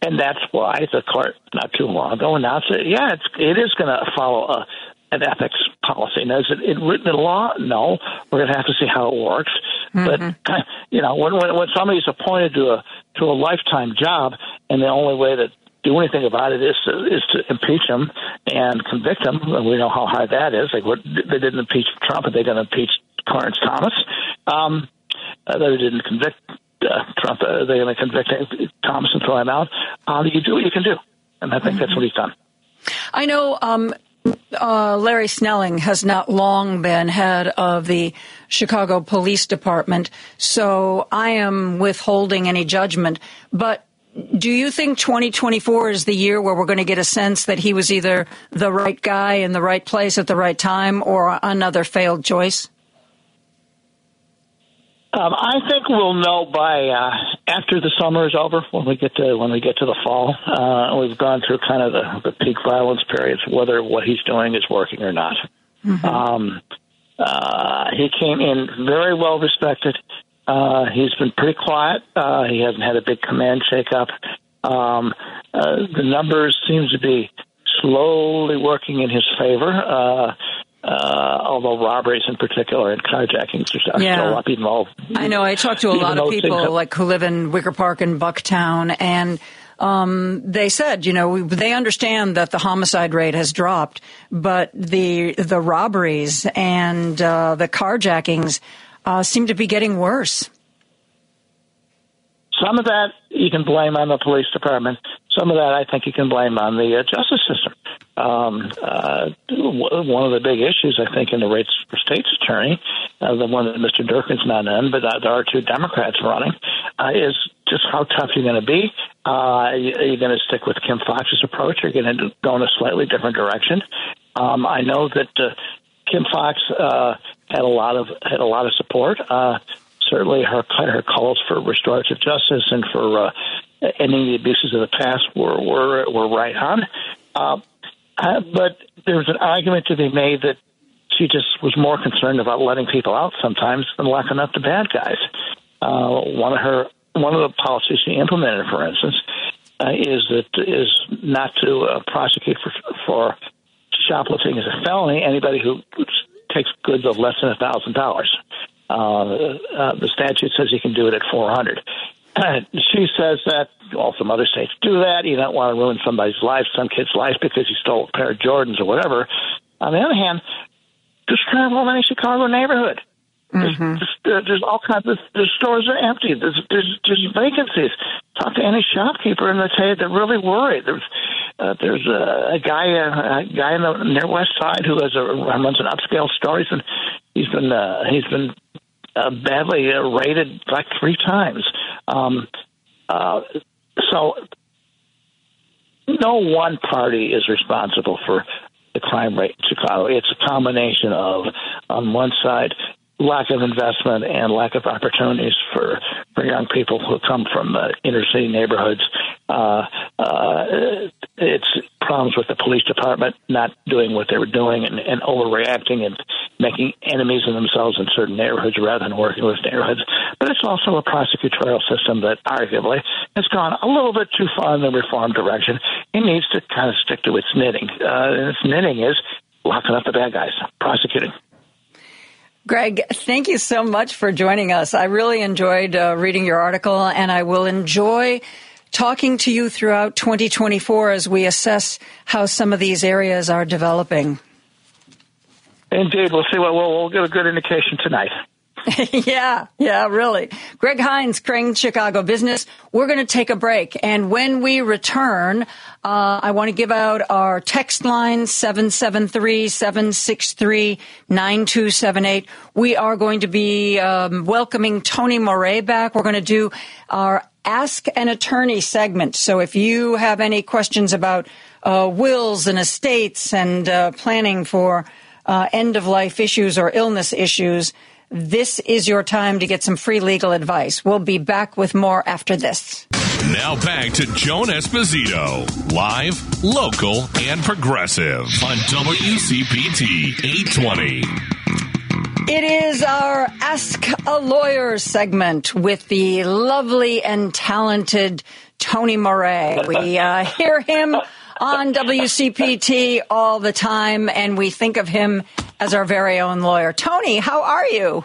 and that's why the court not too long ago announced that yeah, it's it is going to follow a an ethics policy. Now, is it, it written in law? No. We're going to have to see how it works. Mm-hmm. But you know, when, when when somebody's appointed to a to a lifetime job, and the only way to do anything about it is to, is to impeach him and convict him. And we know how hard that is. Like what they didn't impeach Trump, but they're going to impeach Clarence Thomas. Um, uh, they didn't convict uh, Trump. Uh, they're going to convict Thomas and throw him out. Uh, you do what you can do, and I think mm-hmm. that's what he's done. I know um, uh, Larry Snelling has not long been head of the Chicago Police Department, so I am withholding any judgment. But do you think 2024 is the year where we're going to get a sense that he was either the right guy in the right place at the right time or another failed choice? Um, I think we'll know by uh, after the summer is over when we get to when we get to the fall. Uh, we've gone through kind of the, the peak violence periods, whether what he's doing is working or not. Mm-hmm. Um, uh, he came in very well respected. Uh, he's been pretty quiet. Uh, he hasn't had a big command shakeup. Um, uh, the numbers seem to be slowly working in his favor. Uh, uh, although robberies in particular and carjackings are yeah. still up involved. I know. I talked to a lot of people have- like who live in Wicker Park and Bucktown, and um, they said, you know, they understand that the homicide rate has dropped, but the the robberies and uh, the carjackings uh, seem to be getting worse. Some of that you can blame on the police department. Some of that I think you can blame on the uh, justice system. Um, uh, one of the big issues, I think, in the race for state's attorney, uh, the one that Mr. Durkin's not in, but there are two Democrats running, uh, is just how tough you're going to be. Uh, are you going to stick with Kim Foxx's approach? Or are you going to go in a slightly different direction? Um, I know that uh, Kim Foxx uh, had a lot of had a lot of support. Uh, certainly, her her calls for restorative justice and for uh, ending the abuses of the past were were were right on. Uh, uh, but there's an argument to be made that she just was more concerned about letting people out sometimes than locking up the bad guys. Uh, one of her one of the policies she implemented, for instance, uh, is that is not to uh, prosecute for for shoplifting as a felony anybody who takes goods of less than a thousand dollars. Uh, uh, the statute says you can do it at four hundred. she says that well, some other states do that. You don't want to ruin somebody's life, some kid's life, because he stole a pair of Jordans or whatever. On the other hand, just travel in any Chicago neighborhood. Mm-hmm. There's, there's, there's all kinds of the stores are empty. There's there's there's vacancies. Talk to any shopkeeper and they tell you they're really worried. There's uh, there's a, a guy uh, a guy in the near West Side who has a runs an upscale store. He's been he's been uh, he's been uh, badly uh, rated like three times. Um, uh, so no one party is responsible for the crime rate in Chicago. It's a combination of, on one side, lack of investment and lack of opportunities for, for young people who come from uh, inner city neighborhoods. Uh, uh, it's problems with the police department not doing what they were doing and, and overreacting and making enemies of themselves in certain neighborhoods rather than working with neighborhoods. But it's also a prosecutorial system that arguably has gone a little bit too far in the reform direction. It needs to kind of stick to its knitting. Uh, and its knitting is locking up the bad guys, prosecuting. Greg, thank you so much for joining us. I really enjoyed uh, reading your article, and I will enjoy talking to you throughout 2024 as we assess how some of these areas are developing. Indeed. We'll see what we'll, we'll get a good indication tonight. yeah, yeah, really. Greg Hinz, Crain Chicago Business. We're going to take a break. And when we return, uh, I want to give out our text line, 773-763-9278. We are going to be um, welcoming Tony Moree back. We're going to do our Ask an Attorney segment. So if you have any questions about uh, wills and estates and uh, planning for uh, end of life issues or illness issues, this is your time to get some free legal advice. We'll be back with more after this. Now back to Joan Esposito, live, local, and progressive on WCPT 820. It is our Ask a Lawyer segment with the lovely and talented Tony Moree. We uh, hear him on WCPT all the time, and we think of him as our very own lawyer. Tony, how are you?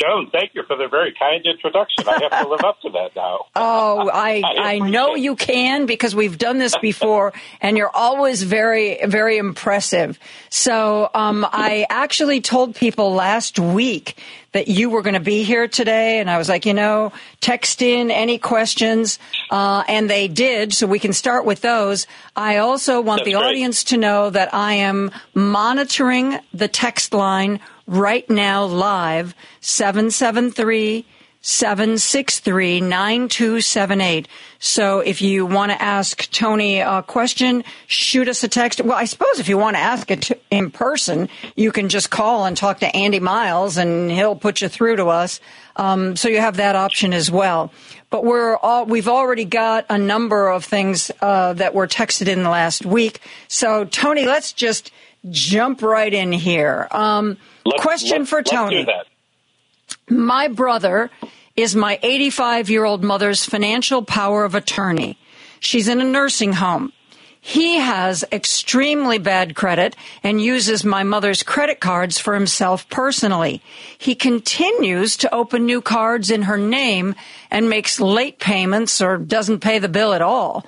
Joan, thank you for the very kind introduction. I have to live up to that now. Oh, I I I know you can because we've done this before, and you're always very very impressive. So um, I actually told people last week that you were going to be here today, and I was like, you know, text in any questions, uh, and they did. So we can start with those. I also want That's the great. audience to know that I am monitoring the text line right now live 773 763 9278. So if you want to ask Tony a question, shoot us a text. Well, I suppose if you want to ask it in person, you can just call and talk to Andy Miles and he'll put you through to us. Um, so you have that option as well. But we're all, we've already got a number of things uh, that were texted in the last week. So Tony, let's just jump right in here. Um, Let's- question let's- for Tony. My brother is my 85 year old mother's financial power of attorney. She's in a nursing home. He has extremely bad credit and uses my mother's credit cards for himself personally. He continues to open new cards in her name and makes late payments or doesn't pay the bill at all.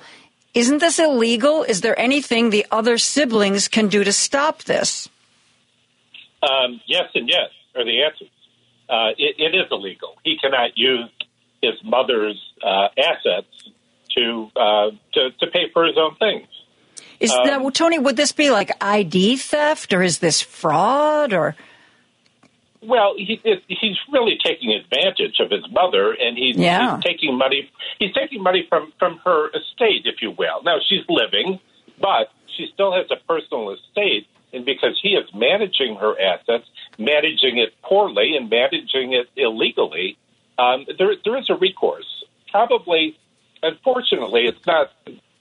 Isn't this illegal? Is there anything the other siblings can do to stop this? Um, yes and yes are the answers. Uh, it, it is illegal. He cannot use his mother's uh, assets to, uh, to to pay for his own things. Is Um, that, well, Tony, would this be like ID theft or is this fraud or? Well, he, it, he's really taking advantage of his mother, and he's, Yeah. he's taking money. He's taking money from from her estate, if you will. Now she's living, but she still has a personal estate, and because he is managing her assets, managing it poorly and managing it illegally, um, there there is a recourse. Probably, unfortunately, it's not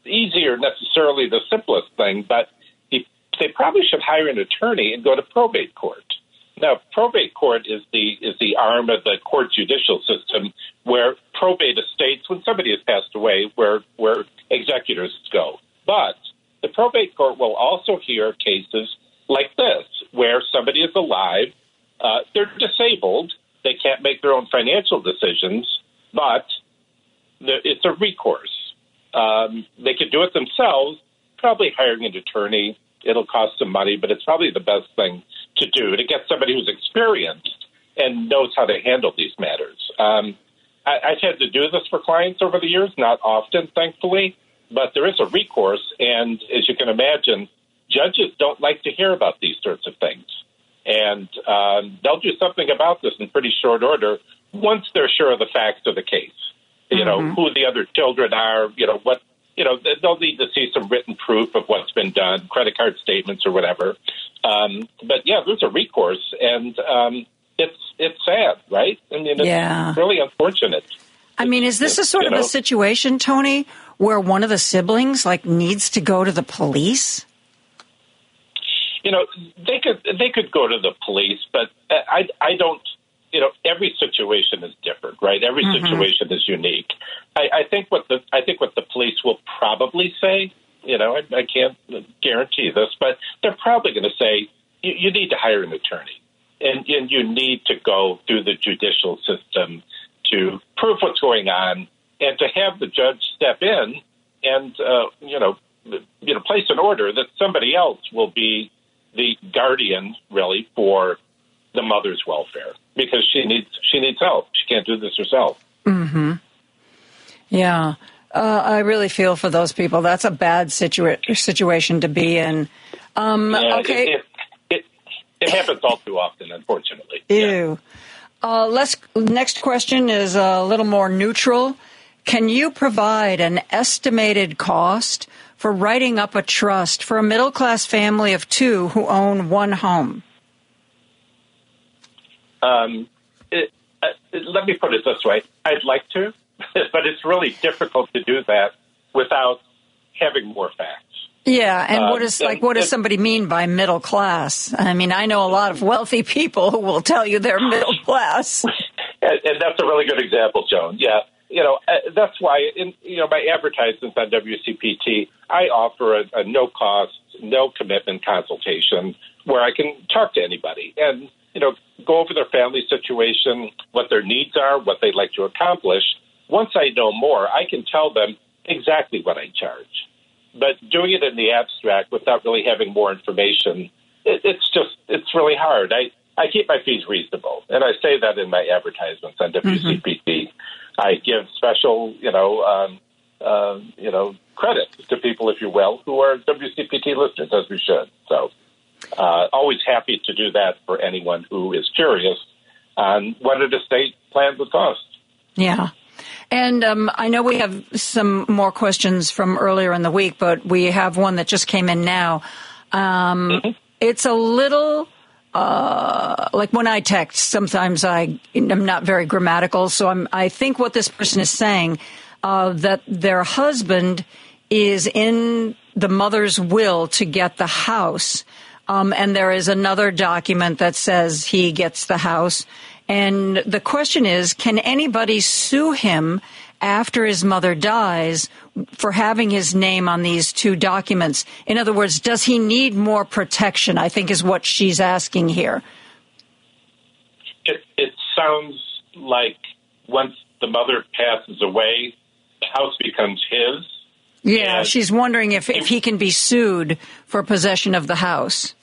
easy or necessarily the simplest thing, but he, they probably should hire an attorney and go to probate court. Now, probate court is the is the arm of the court judicial system where probate estates, when somebody has passed away, where where executors go. But the probate court will also hear cases like this, where somebody is alive, uh, they're disabled, they can't make their own financial decisions, but it's a recourse. Um, they could do it themselves, probably hiring an attorney. It'll cost some money, but it's probably the best thing to do to get somebody who's experienced and knows how to handle these matters. Um, I, I've had to do this for clients over the years, not often, thankfully, but there is a recourse. And as you can imagine, judges don't like to hear about these sorts of things. And um, they'll do something about this in pretty short order once they're sure of the facts of the case. You know, Mm-hmm. who the other children are, you know, what, you know, they'll need to see some written proof of what's been done, credit card statements or whatever. Um, but yeah, there's a recourse, and um, it's it's sad, right? I mean, it's Yeah. really unfortunate. I mean, is this a sort you of a situation, Tony, where one of the siblings like needs to go to the police? you know they could they could go to the police but i i don't you know every situation is different right every Mhm. situation is unique i i think what the i think what the police will probably say you know i, I can't guarantee this but they're probably going to say you, you need to hire an attorney and and you need to go through the judicial system to prove what's going on and to have the judge step in and uh, you know you know place an order that somebody else will be the guardian really for the mother's welfare because she needs she needs help. She can't do this herself. Mm-hmm. Yeah. Uh, I really feel for those people. That's a bad situa- situation to be in. Um, Yeah, okay. it, it, it, it happens all too often, unfortunately. Ew. Uh, let's, next question is a little more neutral. Can you provide an estimated cost for writing up a trust for a middle class family of two who own one home? Um, it, uh, let me put it this way: I'd like to, but it's really difficult to do that without having more facts. Yeah, and what is like and what does somebody mean by middle class? I mean, I know a lot of wealthy people who will tell you they're middle class. And, and that's a really good example, Joan. Yeah, you know uh, that's why in you know my advertisements on WCPT, I offer a, a no cost, no commitment consultation where I can talk to anybody and you know go over their family situation, what their needs are, what they'd like to accomplish. Once I know more, I can tell them exactly what I charge. But doing it in the abstract without really having more information, it, it's just it's really hard. I I keep my fees reasonable, and I say that in my advertisements on WCPT. I give special, you know, um, uh, you know, credit to people, if you will, who are WCPT listeners, as we should. So, uh, always happy to do that for anyone who is curious on what an estate plan would cost. Yeah. And um, I know we have some more questions from earlier in the week, but we have one that just came in now. Um, It's a little uh, like when I text, sometimes I am not very grammatical. So I'm, I think what this person is saying uh, that their husband is in the mother's will to get the house. Um, and there is another document that says he gets the house. And the question is, can anybody sue him after his mother dies for having his name on these two documents? In other words, does he need more protection? I think is what she's asking here. It, it sounds like once the mother passes away, the house becomes his. Yeah, And- she's wondering if, if he can be sued for possession of the house.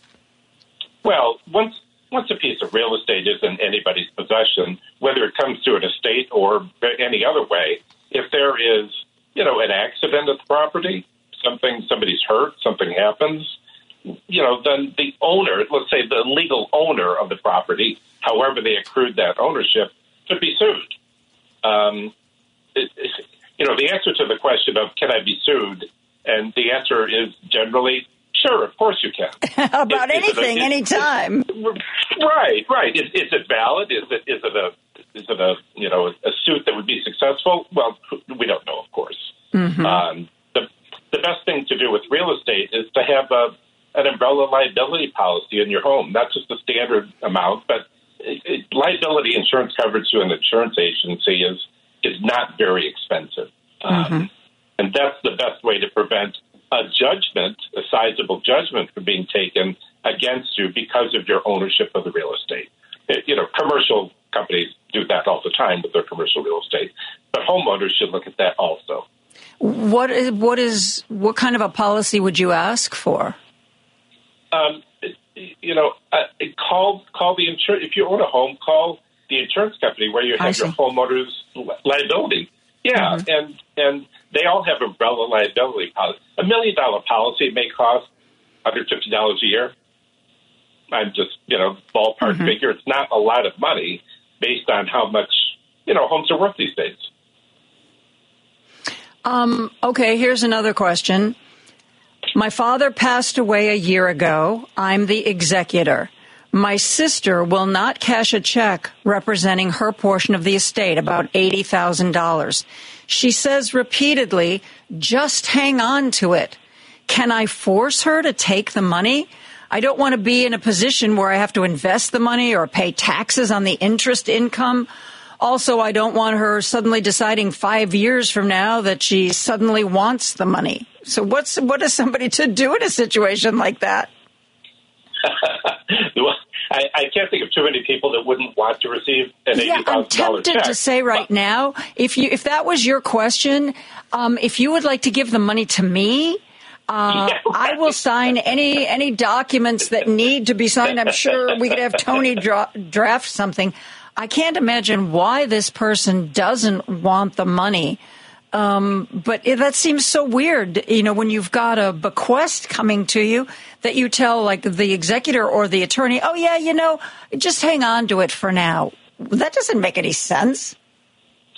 Well, once once a piece of real estate is in anybody's possession, whether it comes through an estate or any other way, if there is, you know, an accident at the property, something somebody's hurt, something happens, you know, then the owner, let's say the legal owner of the property, however they accrued that ownership, could be sued. Um, it, it- you know, the answer to the question of can I be sued, and the answer is generally sure, of course you can. About Is- is it anything, is- anytime. Right, right. Is, is it valid? Is it is it a is it a you know a suit that would be successful? Well, we don't know, of course. Mm-hmm. Um, the the best thing to do with real estate is to have a an umbrella liability policy in your home, not just a standard amount, but it, it, liability insurance coverage through an insurance agency is is not very expensive, um, and that's the best way to prevent a judgment, a sizable judgment, from being taken against you because of your ownership of the real estate. It- you know, commercial companies do that all the time with their commercial real estate, but homeowners should look at that also. What is, what is, what kind of a policy would you ask for? Um, you know, uh, call call the insurance if you own a home. Call the insurance company where you have your homeowners liability. Yeah, Mm-hmm. and and they all have umbrella liability policy. A million dollar policy may cost hundred fifty dollars a year. I'm just you know ballpark Mm-hmm. figure. It's not a lot of money based on how much you know homes are worth these days. Um, okay, here's another question. My father passed away a year ago. I'm the executor. My sister will not cash a check representing her portion of the estate, about $80,000. She says repeatedly, just hang on to it. Can I force her to take the money? I don't want to be in a position where I have to invest the money or pay taxes on the interest income. Also, I don't want her suddenly deciding five years from now that she suddenly wants the money. So what's, what is somebody to do in a situation like that? I, I can't think of too many people that wouldn't want to receive an Yeah, eighty I'm tempted check. to say right now, if you if that was your question, um, if you would like to give the money to me, uh, I will sign any any documents that need to be signed. I'm sure we could have Tony dra- draft something. I can't imagine why this person doesn't want the money. Um, but it, that seems so weird, you know, when you've got a bequest coming to you that you tell like the executor or the attorney, oh yeah, you know, just hang on to it for now. That doesn't make any sense.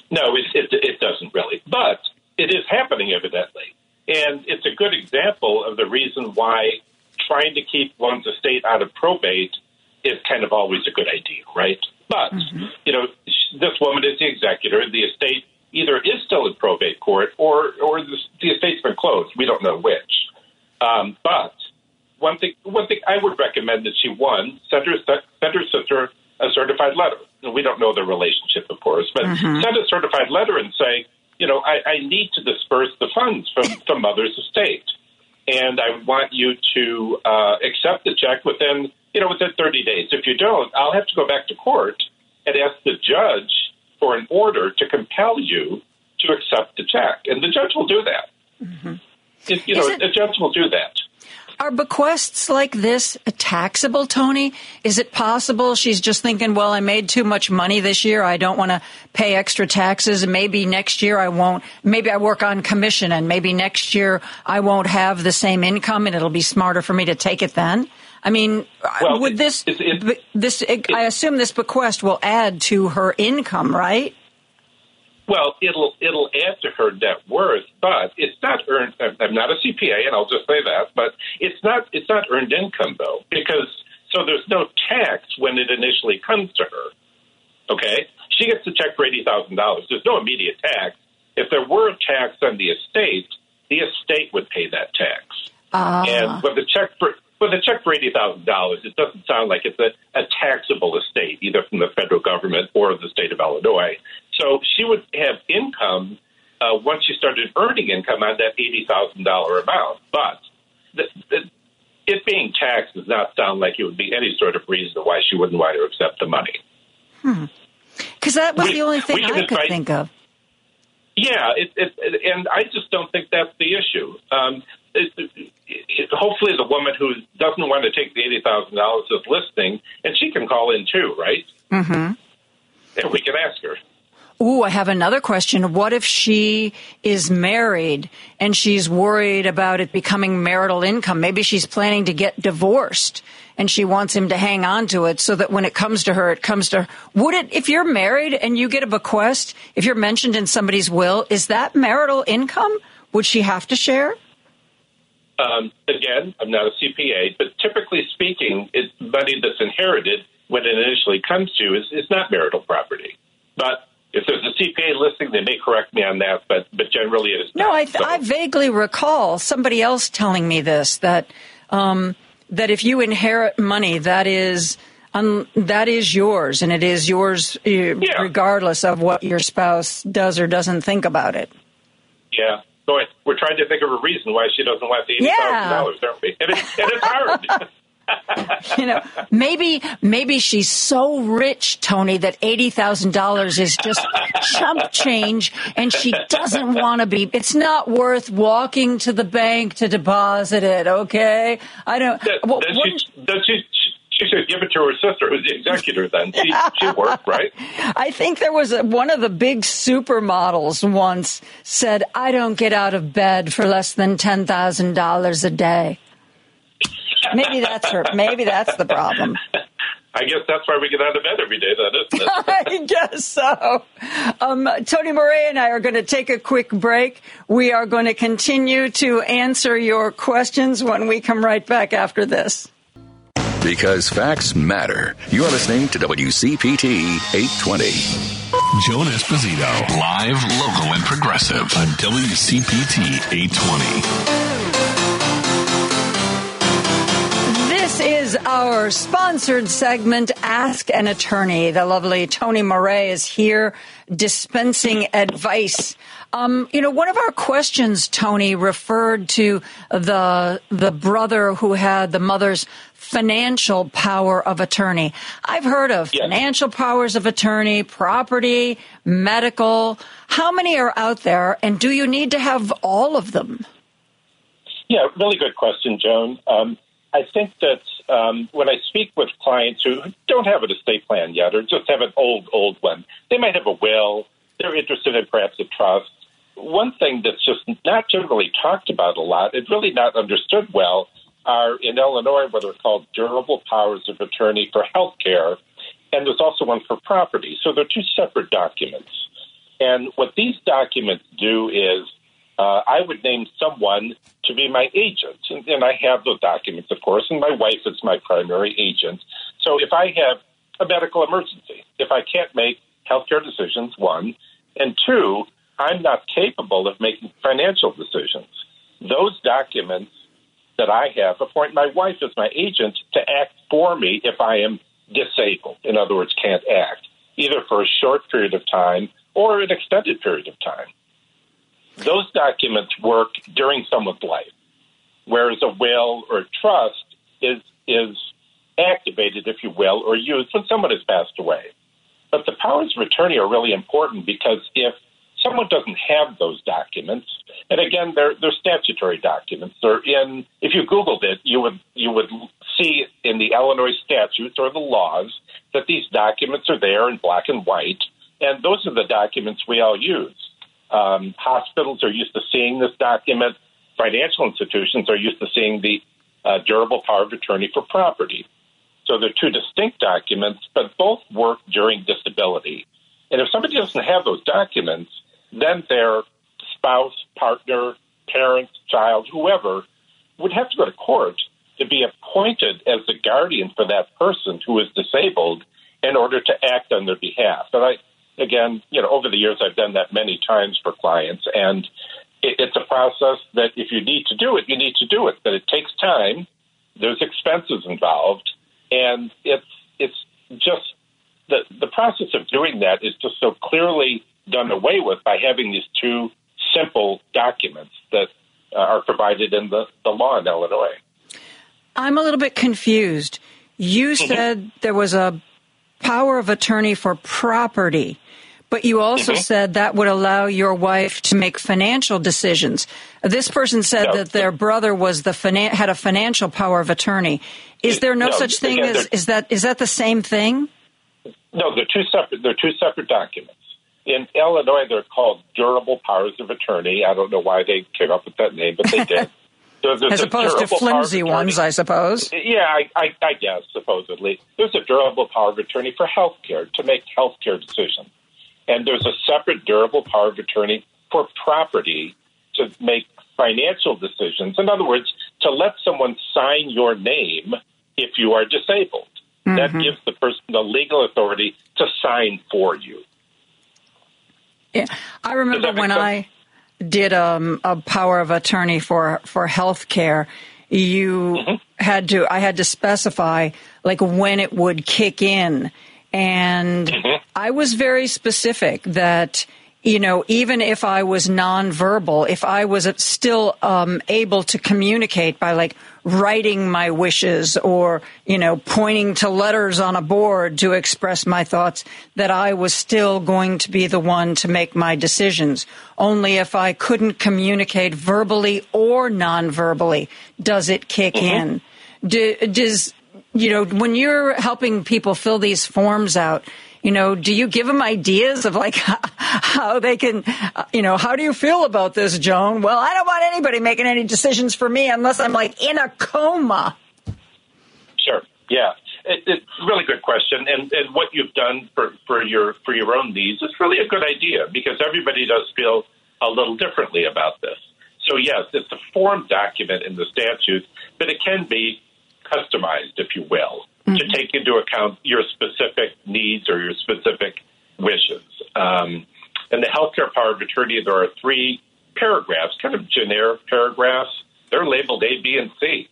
No, it, it, it doesn't really. But it is happening, evidently. And it's a good example of the reason why trying to keep one's estate out of probate is kind of always a good idea, right? But, you know, this woman is the executor. The estate either is still in probate court or, or the, the estate's been closed. We don't know which. Um, but one thing, one thing I would recommend that she one send her send her sister a certified letter. We don't know their relationship, of course, but Mhm. send a certified letter and say, you know, I, I need to disperse the funds from from mother's estate, and I want you to uh, accept the check within you know within 30 days. If you don't, I'll have to go back to court and ask the judge for an order to compel you to accept the check, and the judge will do that. It- you know, it- the judge will do that. Are bequests like this taxable, Tony? Is it possible she's just thinking, well, I made too much money this year. I don't want to pay extra taxes. And maybe next year I won't. Maybe I work on commission and maybe next year I won't have the same income and it'll be smarter for me to take it then. I mean, would this, this, I assume this bequest will add to her income, right? Well, it'll it'll add to her net worth, but it's not earned. I'm not a CPA, and I'll just say that. But it's not it's not earned income though, because so there's no tax when it initially comes to her. Okay, she gets a check for eighty thousand dollars. There's no immediate tax. If there were a tax on the estate, the estate would pay that tax. Ah. And with the check for with a check for eighty thousand dollars, it doesn't sound like it's a, a taxable estate, either from the federal government or the state of Illinois. So she would have income uh, once she started earning income on that eighty thousand dollar amount. But the, the, it being taxed does not sound like it would be any sort of reason why she wouldn't want to accept the money. Hmm. Because that was We- the only thing I could think of. Yeah, it, it, and I just don't think that's the issue. Um, it, it, hopefully, the woman who doesn't want to take the eighty thousand dollars is listening, and she can call in too, right? Mm-hmm. And we can ask her. Ooh, I have another question. What if she is married and she's worried about it becoming marital income? Maybe she's planning to get divorced and she wants him to hang on to it so that when it comes to her, it comes to her. Would it, if you're married and you get a bequest, if you're mentioned in somebody's will, is that marital income? Would she have to share? Um, again, I'm not a CPA, but typically speaking, it's money that's inherited when it initially comes to you is, is not marital property. But if there's a CPA listing, they may correct me on that, but but generally it is. No, I, I vaguely recall somebody else telling me this that um, that if you inherit money, that is um, that is yours, and it is yours uh, regardless of what your spouse does or doesn't think about it. Yeah. So I- we're trying to think of a reason why she doesn't want the eighty thousand dollars, aren't we? And, it, and it's hard. You know, maybe maybe she's so rich, Tony, that eighty thousand dollars is just chump change, and she doesn't want to be. It's not worth walking to the bank to deposit it. Okay, I don't. then, Well, then she, then she, she should give it to her sister, who's the executor. Then she she worked right. I think there was a, one of the big supermodels once said, "I don't get out of bed for less than ten thousand dollars a day." Maybe that's her. Maybe that's the problem. I guess that's why we get out of bed every day, then, isn't it? I guess so. Um, Tony Moree and I are going to take a quick break. We are going to continue to answer your questions when we come right back after this. Because facts matter. You're listening to WCPT 820. Joan Esposito, live, local, and progressive on WCPT 820. Is our sponsored segment, Ask an Attorney. The lovely Tony Moree is here dispensing advice. Um, you know, one of our questions, Tony, referred to the the brother who had the mother's financial power of attorney. I've heard of financial powers of attorney, property, medical. How many are out there, and do you need to have all of them? Yeah, really good question, Joan. Um, I think that um, when I speak with clients who don't have an estate plan yet or just have an old, old one, they might have a will, they're interested in perhaps a trust. One thing that's just not generally talked about a lot, and really not understood well, are in Illinois what are called durable powers of attorney for health care, and there's also one for property. So they're two separate documents. And what these documents do is uh, I would name someone to be my agent. And, and I have those documents, of course, and my wife is my primary agent. So if I have a medical emergency, if I can't make healthcare decisions, one, and two, I'm not capable of making financial decisions. Those documents that I have appoint my wife as my agent to act for me if I am disabled. In other words, can't act, either for a short period of time or an extended period of time. Those documents work during someone's life, whereas a will or a trust is is activated, if you will, or used when someone has passed away. But the powers of attorney are really important because if someone doesn't have those documents, and again, they're, they're statutory documents. They're in. If you Googled it, you would you would see in the Illinois statutes or the laws that these documents are there in black and white, and those are the documents we all use. Um, hospitals are used to seeing this document. Financial institutions are used to seeing the uh, durable power of attorney for property. So they're two distinct documents, but both work during disability. And if somebody doesn't have those documents, then their spouse, partner, parent, child, whoever would have to go to court to be appointed as the guardian for that person who is disabled in order to act on their behalf. And I, again, you know, over the years, I've done that many times for clients, and it, it's a process that if you need to do it, you need to do it. But it takes time. There's expenses involved, and it's it's just the the process of doing that is just so clearly done away with by having these two simple documents that uh, are provided in the, the law in Illinois. I'm a little bit confused. You Mm-hmm. said there was a power of attorney for property, but you also Mm-hmm. said that would allow your wife to make financial decisions. This person said No. that their brother was the finan- had a financial power of attorney. Is there no, No, such thing again, as is that is that the same thing? No, they're two separate. They're two separate documents. In Illinois, they're called durable powers of attorney. I don't know why they came up with that name, but they did. As opposed to flimsy attorney. ones, I suppose. Yeah, I, I, I guess supposedly there's a durable power of attorney for health care to make health care decisions, and there's a separate durable power of attorney for property to make financial decisions. In other words, to let someone sign your name if you are disabled. That mm-hmm. gives the person the legal authority to sign for you. Yeah, I remember when make I did um, a power of attorney for for health care. You Mm-hmm. had to. I had to specify like when it would kick in, and Mm-hmm. I was very specific that you know even if I was nonverbal, if I was still um, able to communicate by like writing my wishes or you know pointing to letters on a board to express my thoughts that I was still going to be the one to make my decisions. Only if I couldn't communicate verbally or non-verbally does it kick in. Do, does you know when you're helping people fill these forms out you know do you give them ideas of like how they can uh, you know how do you feel about this joan well i don't want anybody making any decisions for me unless i'm like in a coma Sure. Yeah. It, it's a really good question, and and what you've done for for your for your own needs is really a good idea because everybody does feel a little differently about this. So yes, it's a form document in the statute, but it can be customized, if you will, to take into account your specific needs or your specific wishes. Um, in the healthcare power of attorney, there are three paragraphs, kind of generic paragraphs. They're labeled A, B, and C.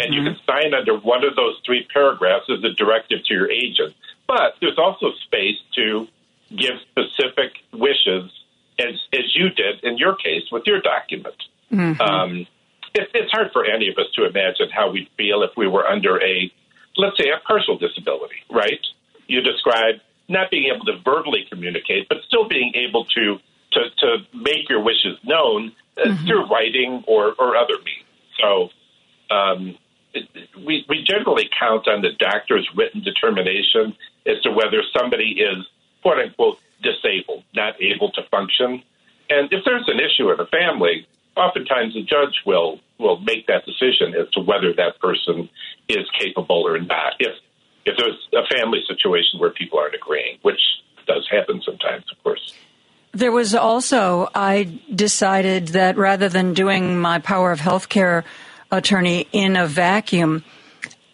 And you can sign under one of those three paragraphs as a directive to your agent. But there's also space to give specific wishes, as, as you did in your case with your document. Um, it, it's hard for any of us to imagine how we'd feel if we were under a, let's say, a partial disability, right? You describe not being able to verbally communicate, but still being able to to, to make your wishes known uh, through writing or, or other means. So um, it, we, we generally count on the doctor's written determination as to whether somebody is, quote unquote, disabled, not able to function. And if there's an issue in the family, oftentimes the judge will, will make that decision as to whether that person is capable or not. If, if there's a family situation where people aren't agreeing, which does happen sometimes, of course. There was also, I decided that rather than doing my power of healthcare attorney in a vacuum,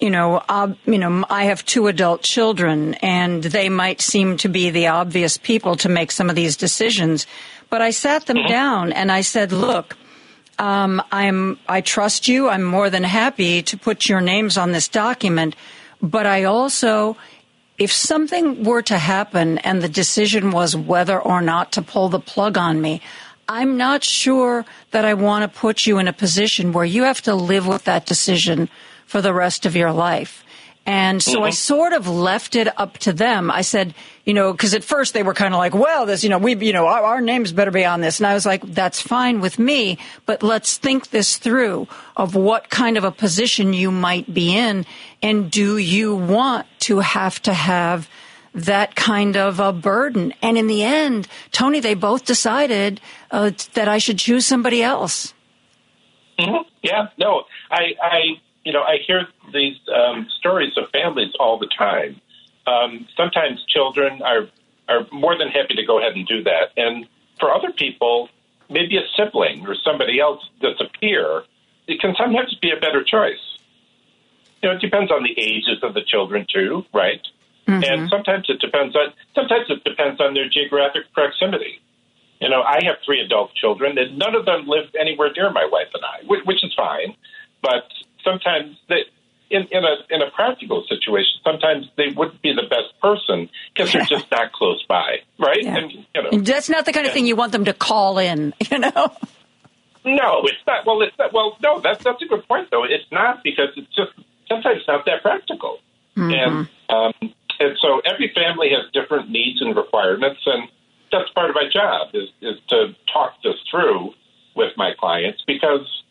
you know, uh, you know, I have two adult children, and they might seem to be the obvious people to make some of these decisions. But I sat them down and I said, "Look, um, I'm I trust you. I'm more than happy to put your names on this document, but I also." If something were to happen and the decision was whether or not to pull the plug on me, I'm not sure that I want to put you in a position where you have to live with that decision for the rest of your life. And so I sort of left it up to them. I said, you know, because at first they were kind of like, well, this, you know, we, you know, our, our names better be on this. And I was like, that's fine with me, but let's think this through of what kind of a position you might be in. And do you want to have to have that kind of a burden? And in the end, Tony, they both decided uh, that I should choose somebody else. hmm Yeah, no, I, I, you know, I hear these um, stories of families all the time. Um, sometimes children are are more than happy to go ahead and do that, and for other people, maybe a sibling or somebody else disappear. It can sometimes be a better choice. You know, it depends on the ages of the children too, right? And sometimes it depends on sometimes it depends on their geographic proximity. You know, I have three adult children, and none of them live anywhere near my wife and I, which, which is fine. But sometimes they, in, in a in a practical situation, sometimes they wouldn't be the best person because they're just not close by, right? And you know, And that's not the kind of thing you want them to call in, you know? no, it's not. Well, it's not. Well, no, that's that's a good point though. It's not because it's just sometimes not that practical, and um, and so every family has different needs and requirements, and that's part of my job is is to talk this through with my clients because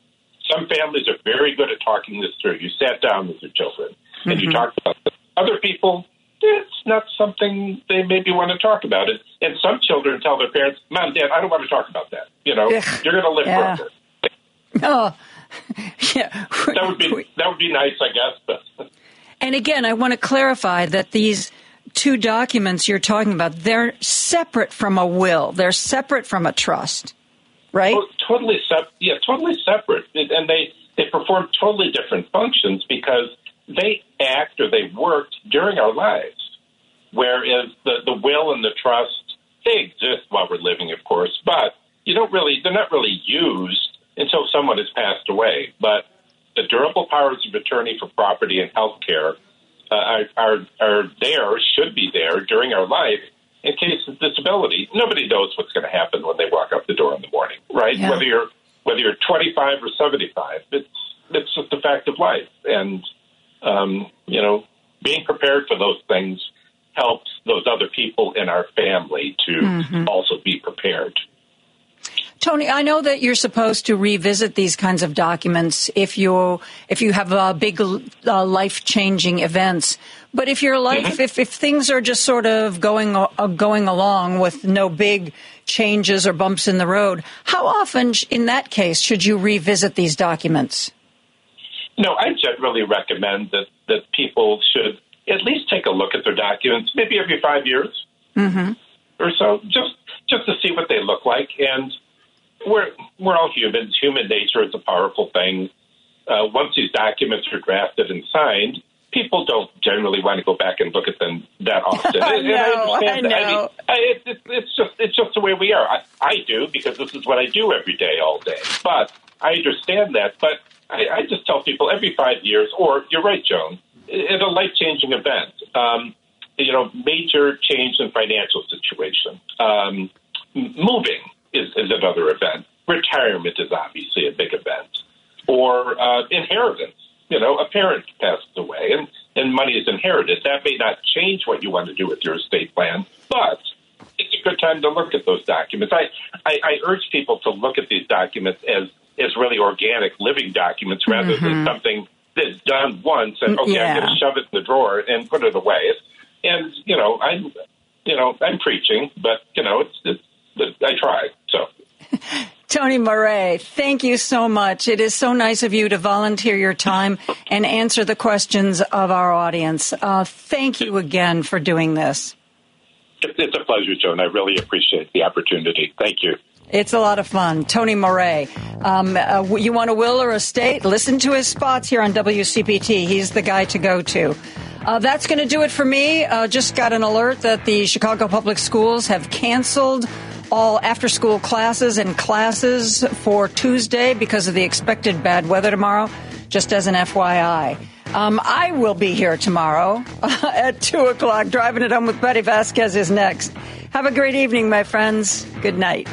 some families are very good at talking this through. You sat down with your children and you Mhm. talked about this. Other people, it's not something they maybe want to talk about it. And some children tell their parents, "Mom, Dad, I don't want to talk about that. You know, Ugh, you're going to live yeah. forever." Oh, yeah. That would be that would be nice, I guess. But And again, I want to clarify that these two documents you're talking about, they're separate from a will. They're separate from a trust, right? Oh, totally sep- yeah, totally separate, and they they perform totally different functions because they act or they worked during our lives, whereas the the will and the trust they exist while we're living, of course, but you don't really they're not really used until someone has passed away. But the durable powers of attorney for property and health care uh, are, are are there, should be there during our life in case of disability. Nobody knows what's going to happen when they walk out the door in the morning, right? Yeah. Whether you're whether you're 25 or 75, it's it's just a fact of life, and um, you know, being prepared for those things helps those other people in our family to Mhm. also be prepared. Tony, I know that you're supposed to revisit these kinds of documents if you if you have uh, big uh, life changing events. But if your life, if, if things are just sort of going uh, going along with no big changes or bumps in the road, how often, in that case, should you revisit these documents? No, I generally recommend that that people should at least take a look at their documents, maybe every five years. Mm-hmm. or so, just just to see what they look like. And we're we're all humans. Human nature is a powerful thing. Uh, once these documents are drafted and signed, people don't generally want to go back and look at them that often. I know, understand I know. I- it, it, it's just it's just the way we are. I, I do because this is what I do every day, all day. But I understand that. But I, I just tell people every five years, or you're right, Joan, at a life changing event. Um, you know, major change in financial situation. Um, moving is, is another event. Retirement is obviously a big event. Or uh, inheritance. You know, a parent passes away and, and money is inherited. That may not change what you want to do with your estate plan, but it's a good time to look at those documents. I, I, I urge people to look at these documents as, as really organic living documents rather than Mhm. something that's done once and okay, I'm going to shove it in the drawer and put it away. And you know, I'm you know I'm preaching, but you know it's, it's, it's I try. Tony Moree, thank you so much. It is so nice of you to volunteer your time and answer the questions of our audience. Uh, thank you again for doing this. It's, a pleasure, Joan. I really appreciate the opportunity. Thank you. It's a lot of fun. Tony Moree. Um, uh, you want a will or a state? Listen to his spots here on WCPT. He's the guy to go to. Uh, that's going to do it for me. Uh, just got an alert that the Chicago Public Schools have canceled all after school classes and classes for Tuesday because of the expected bad weather tomorrow, just as an FYI. Um, I will be here tomorrow at 2 o'clock. Driving it home with Betty Vasquez is next. Have a great evening, my friends. Good night.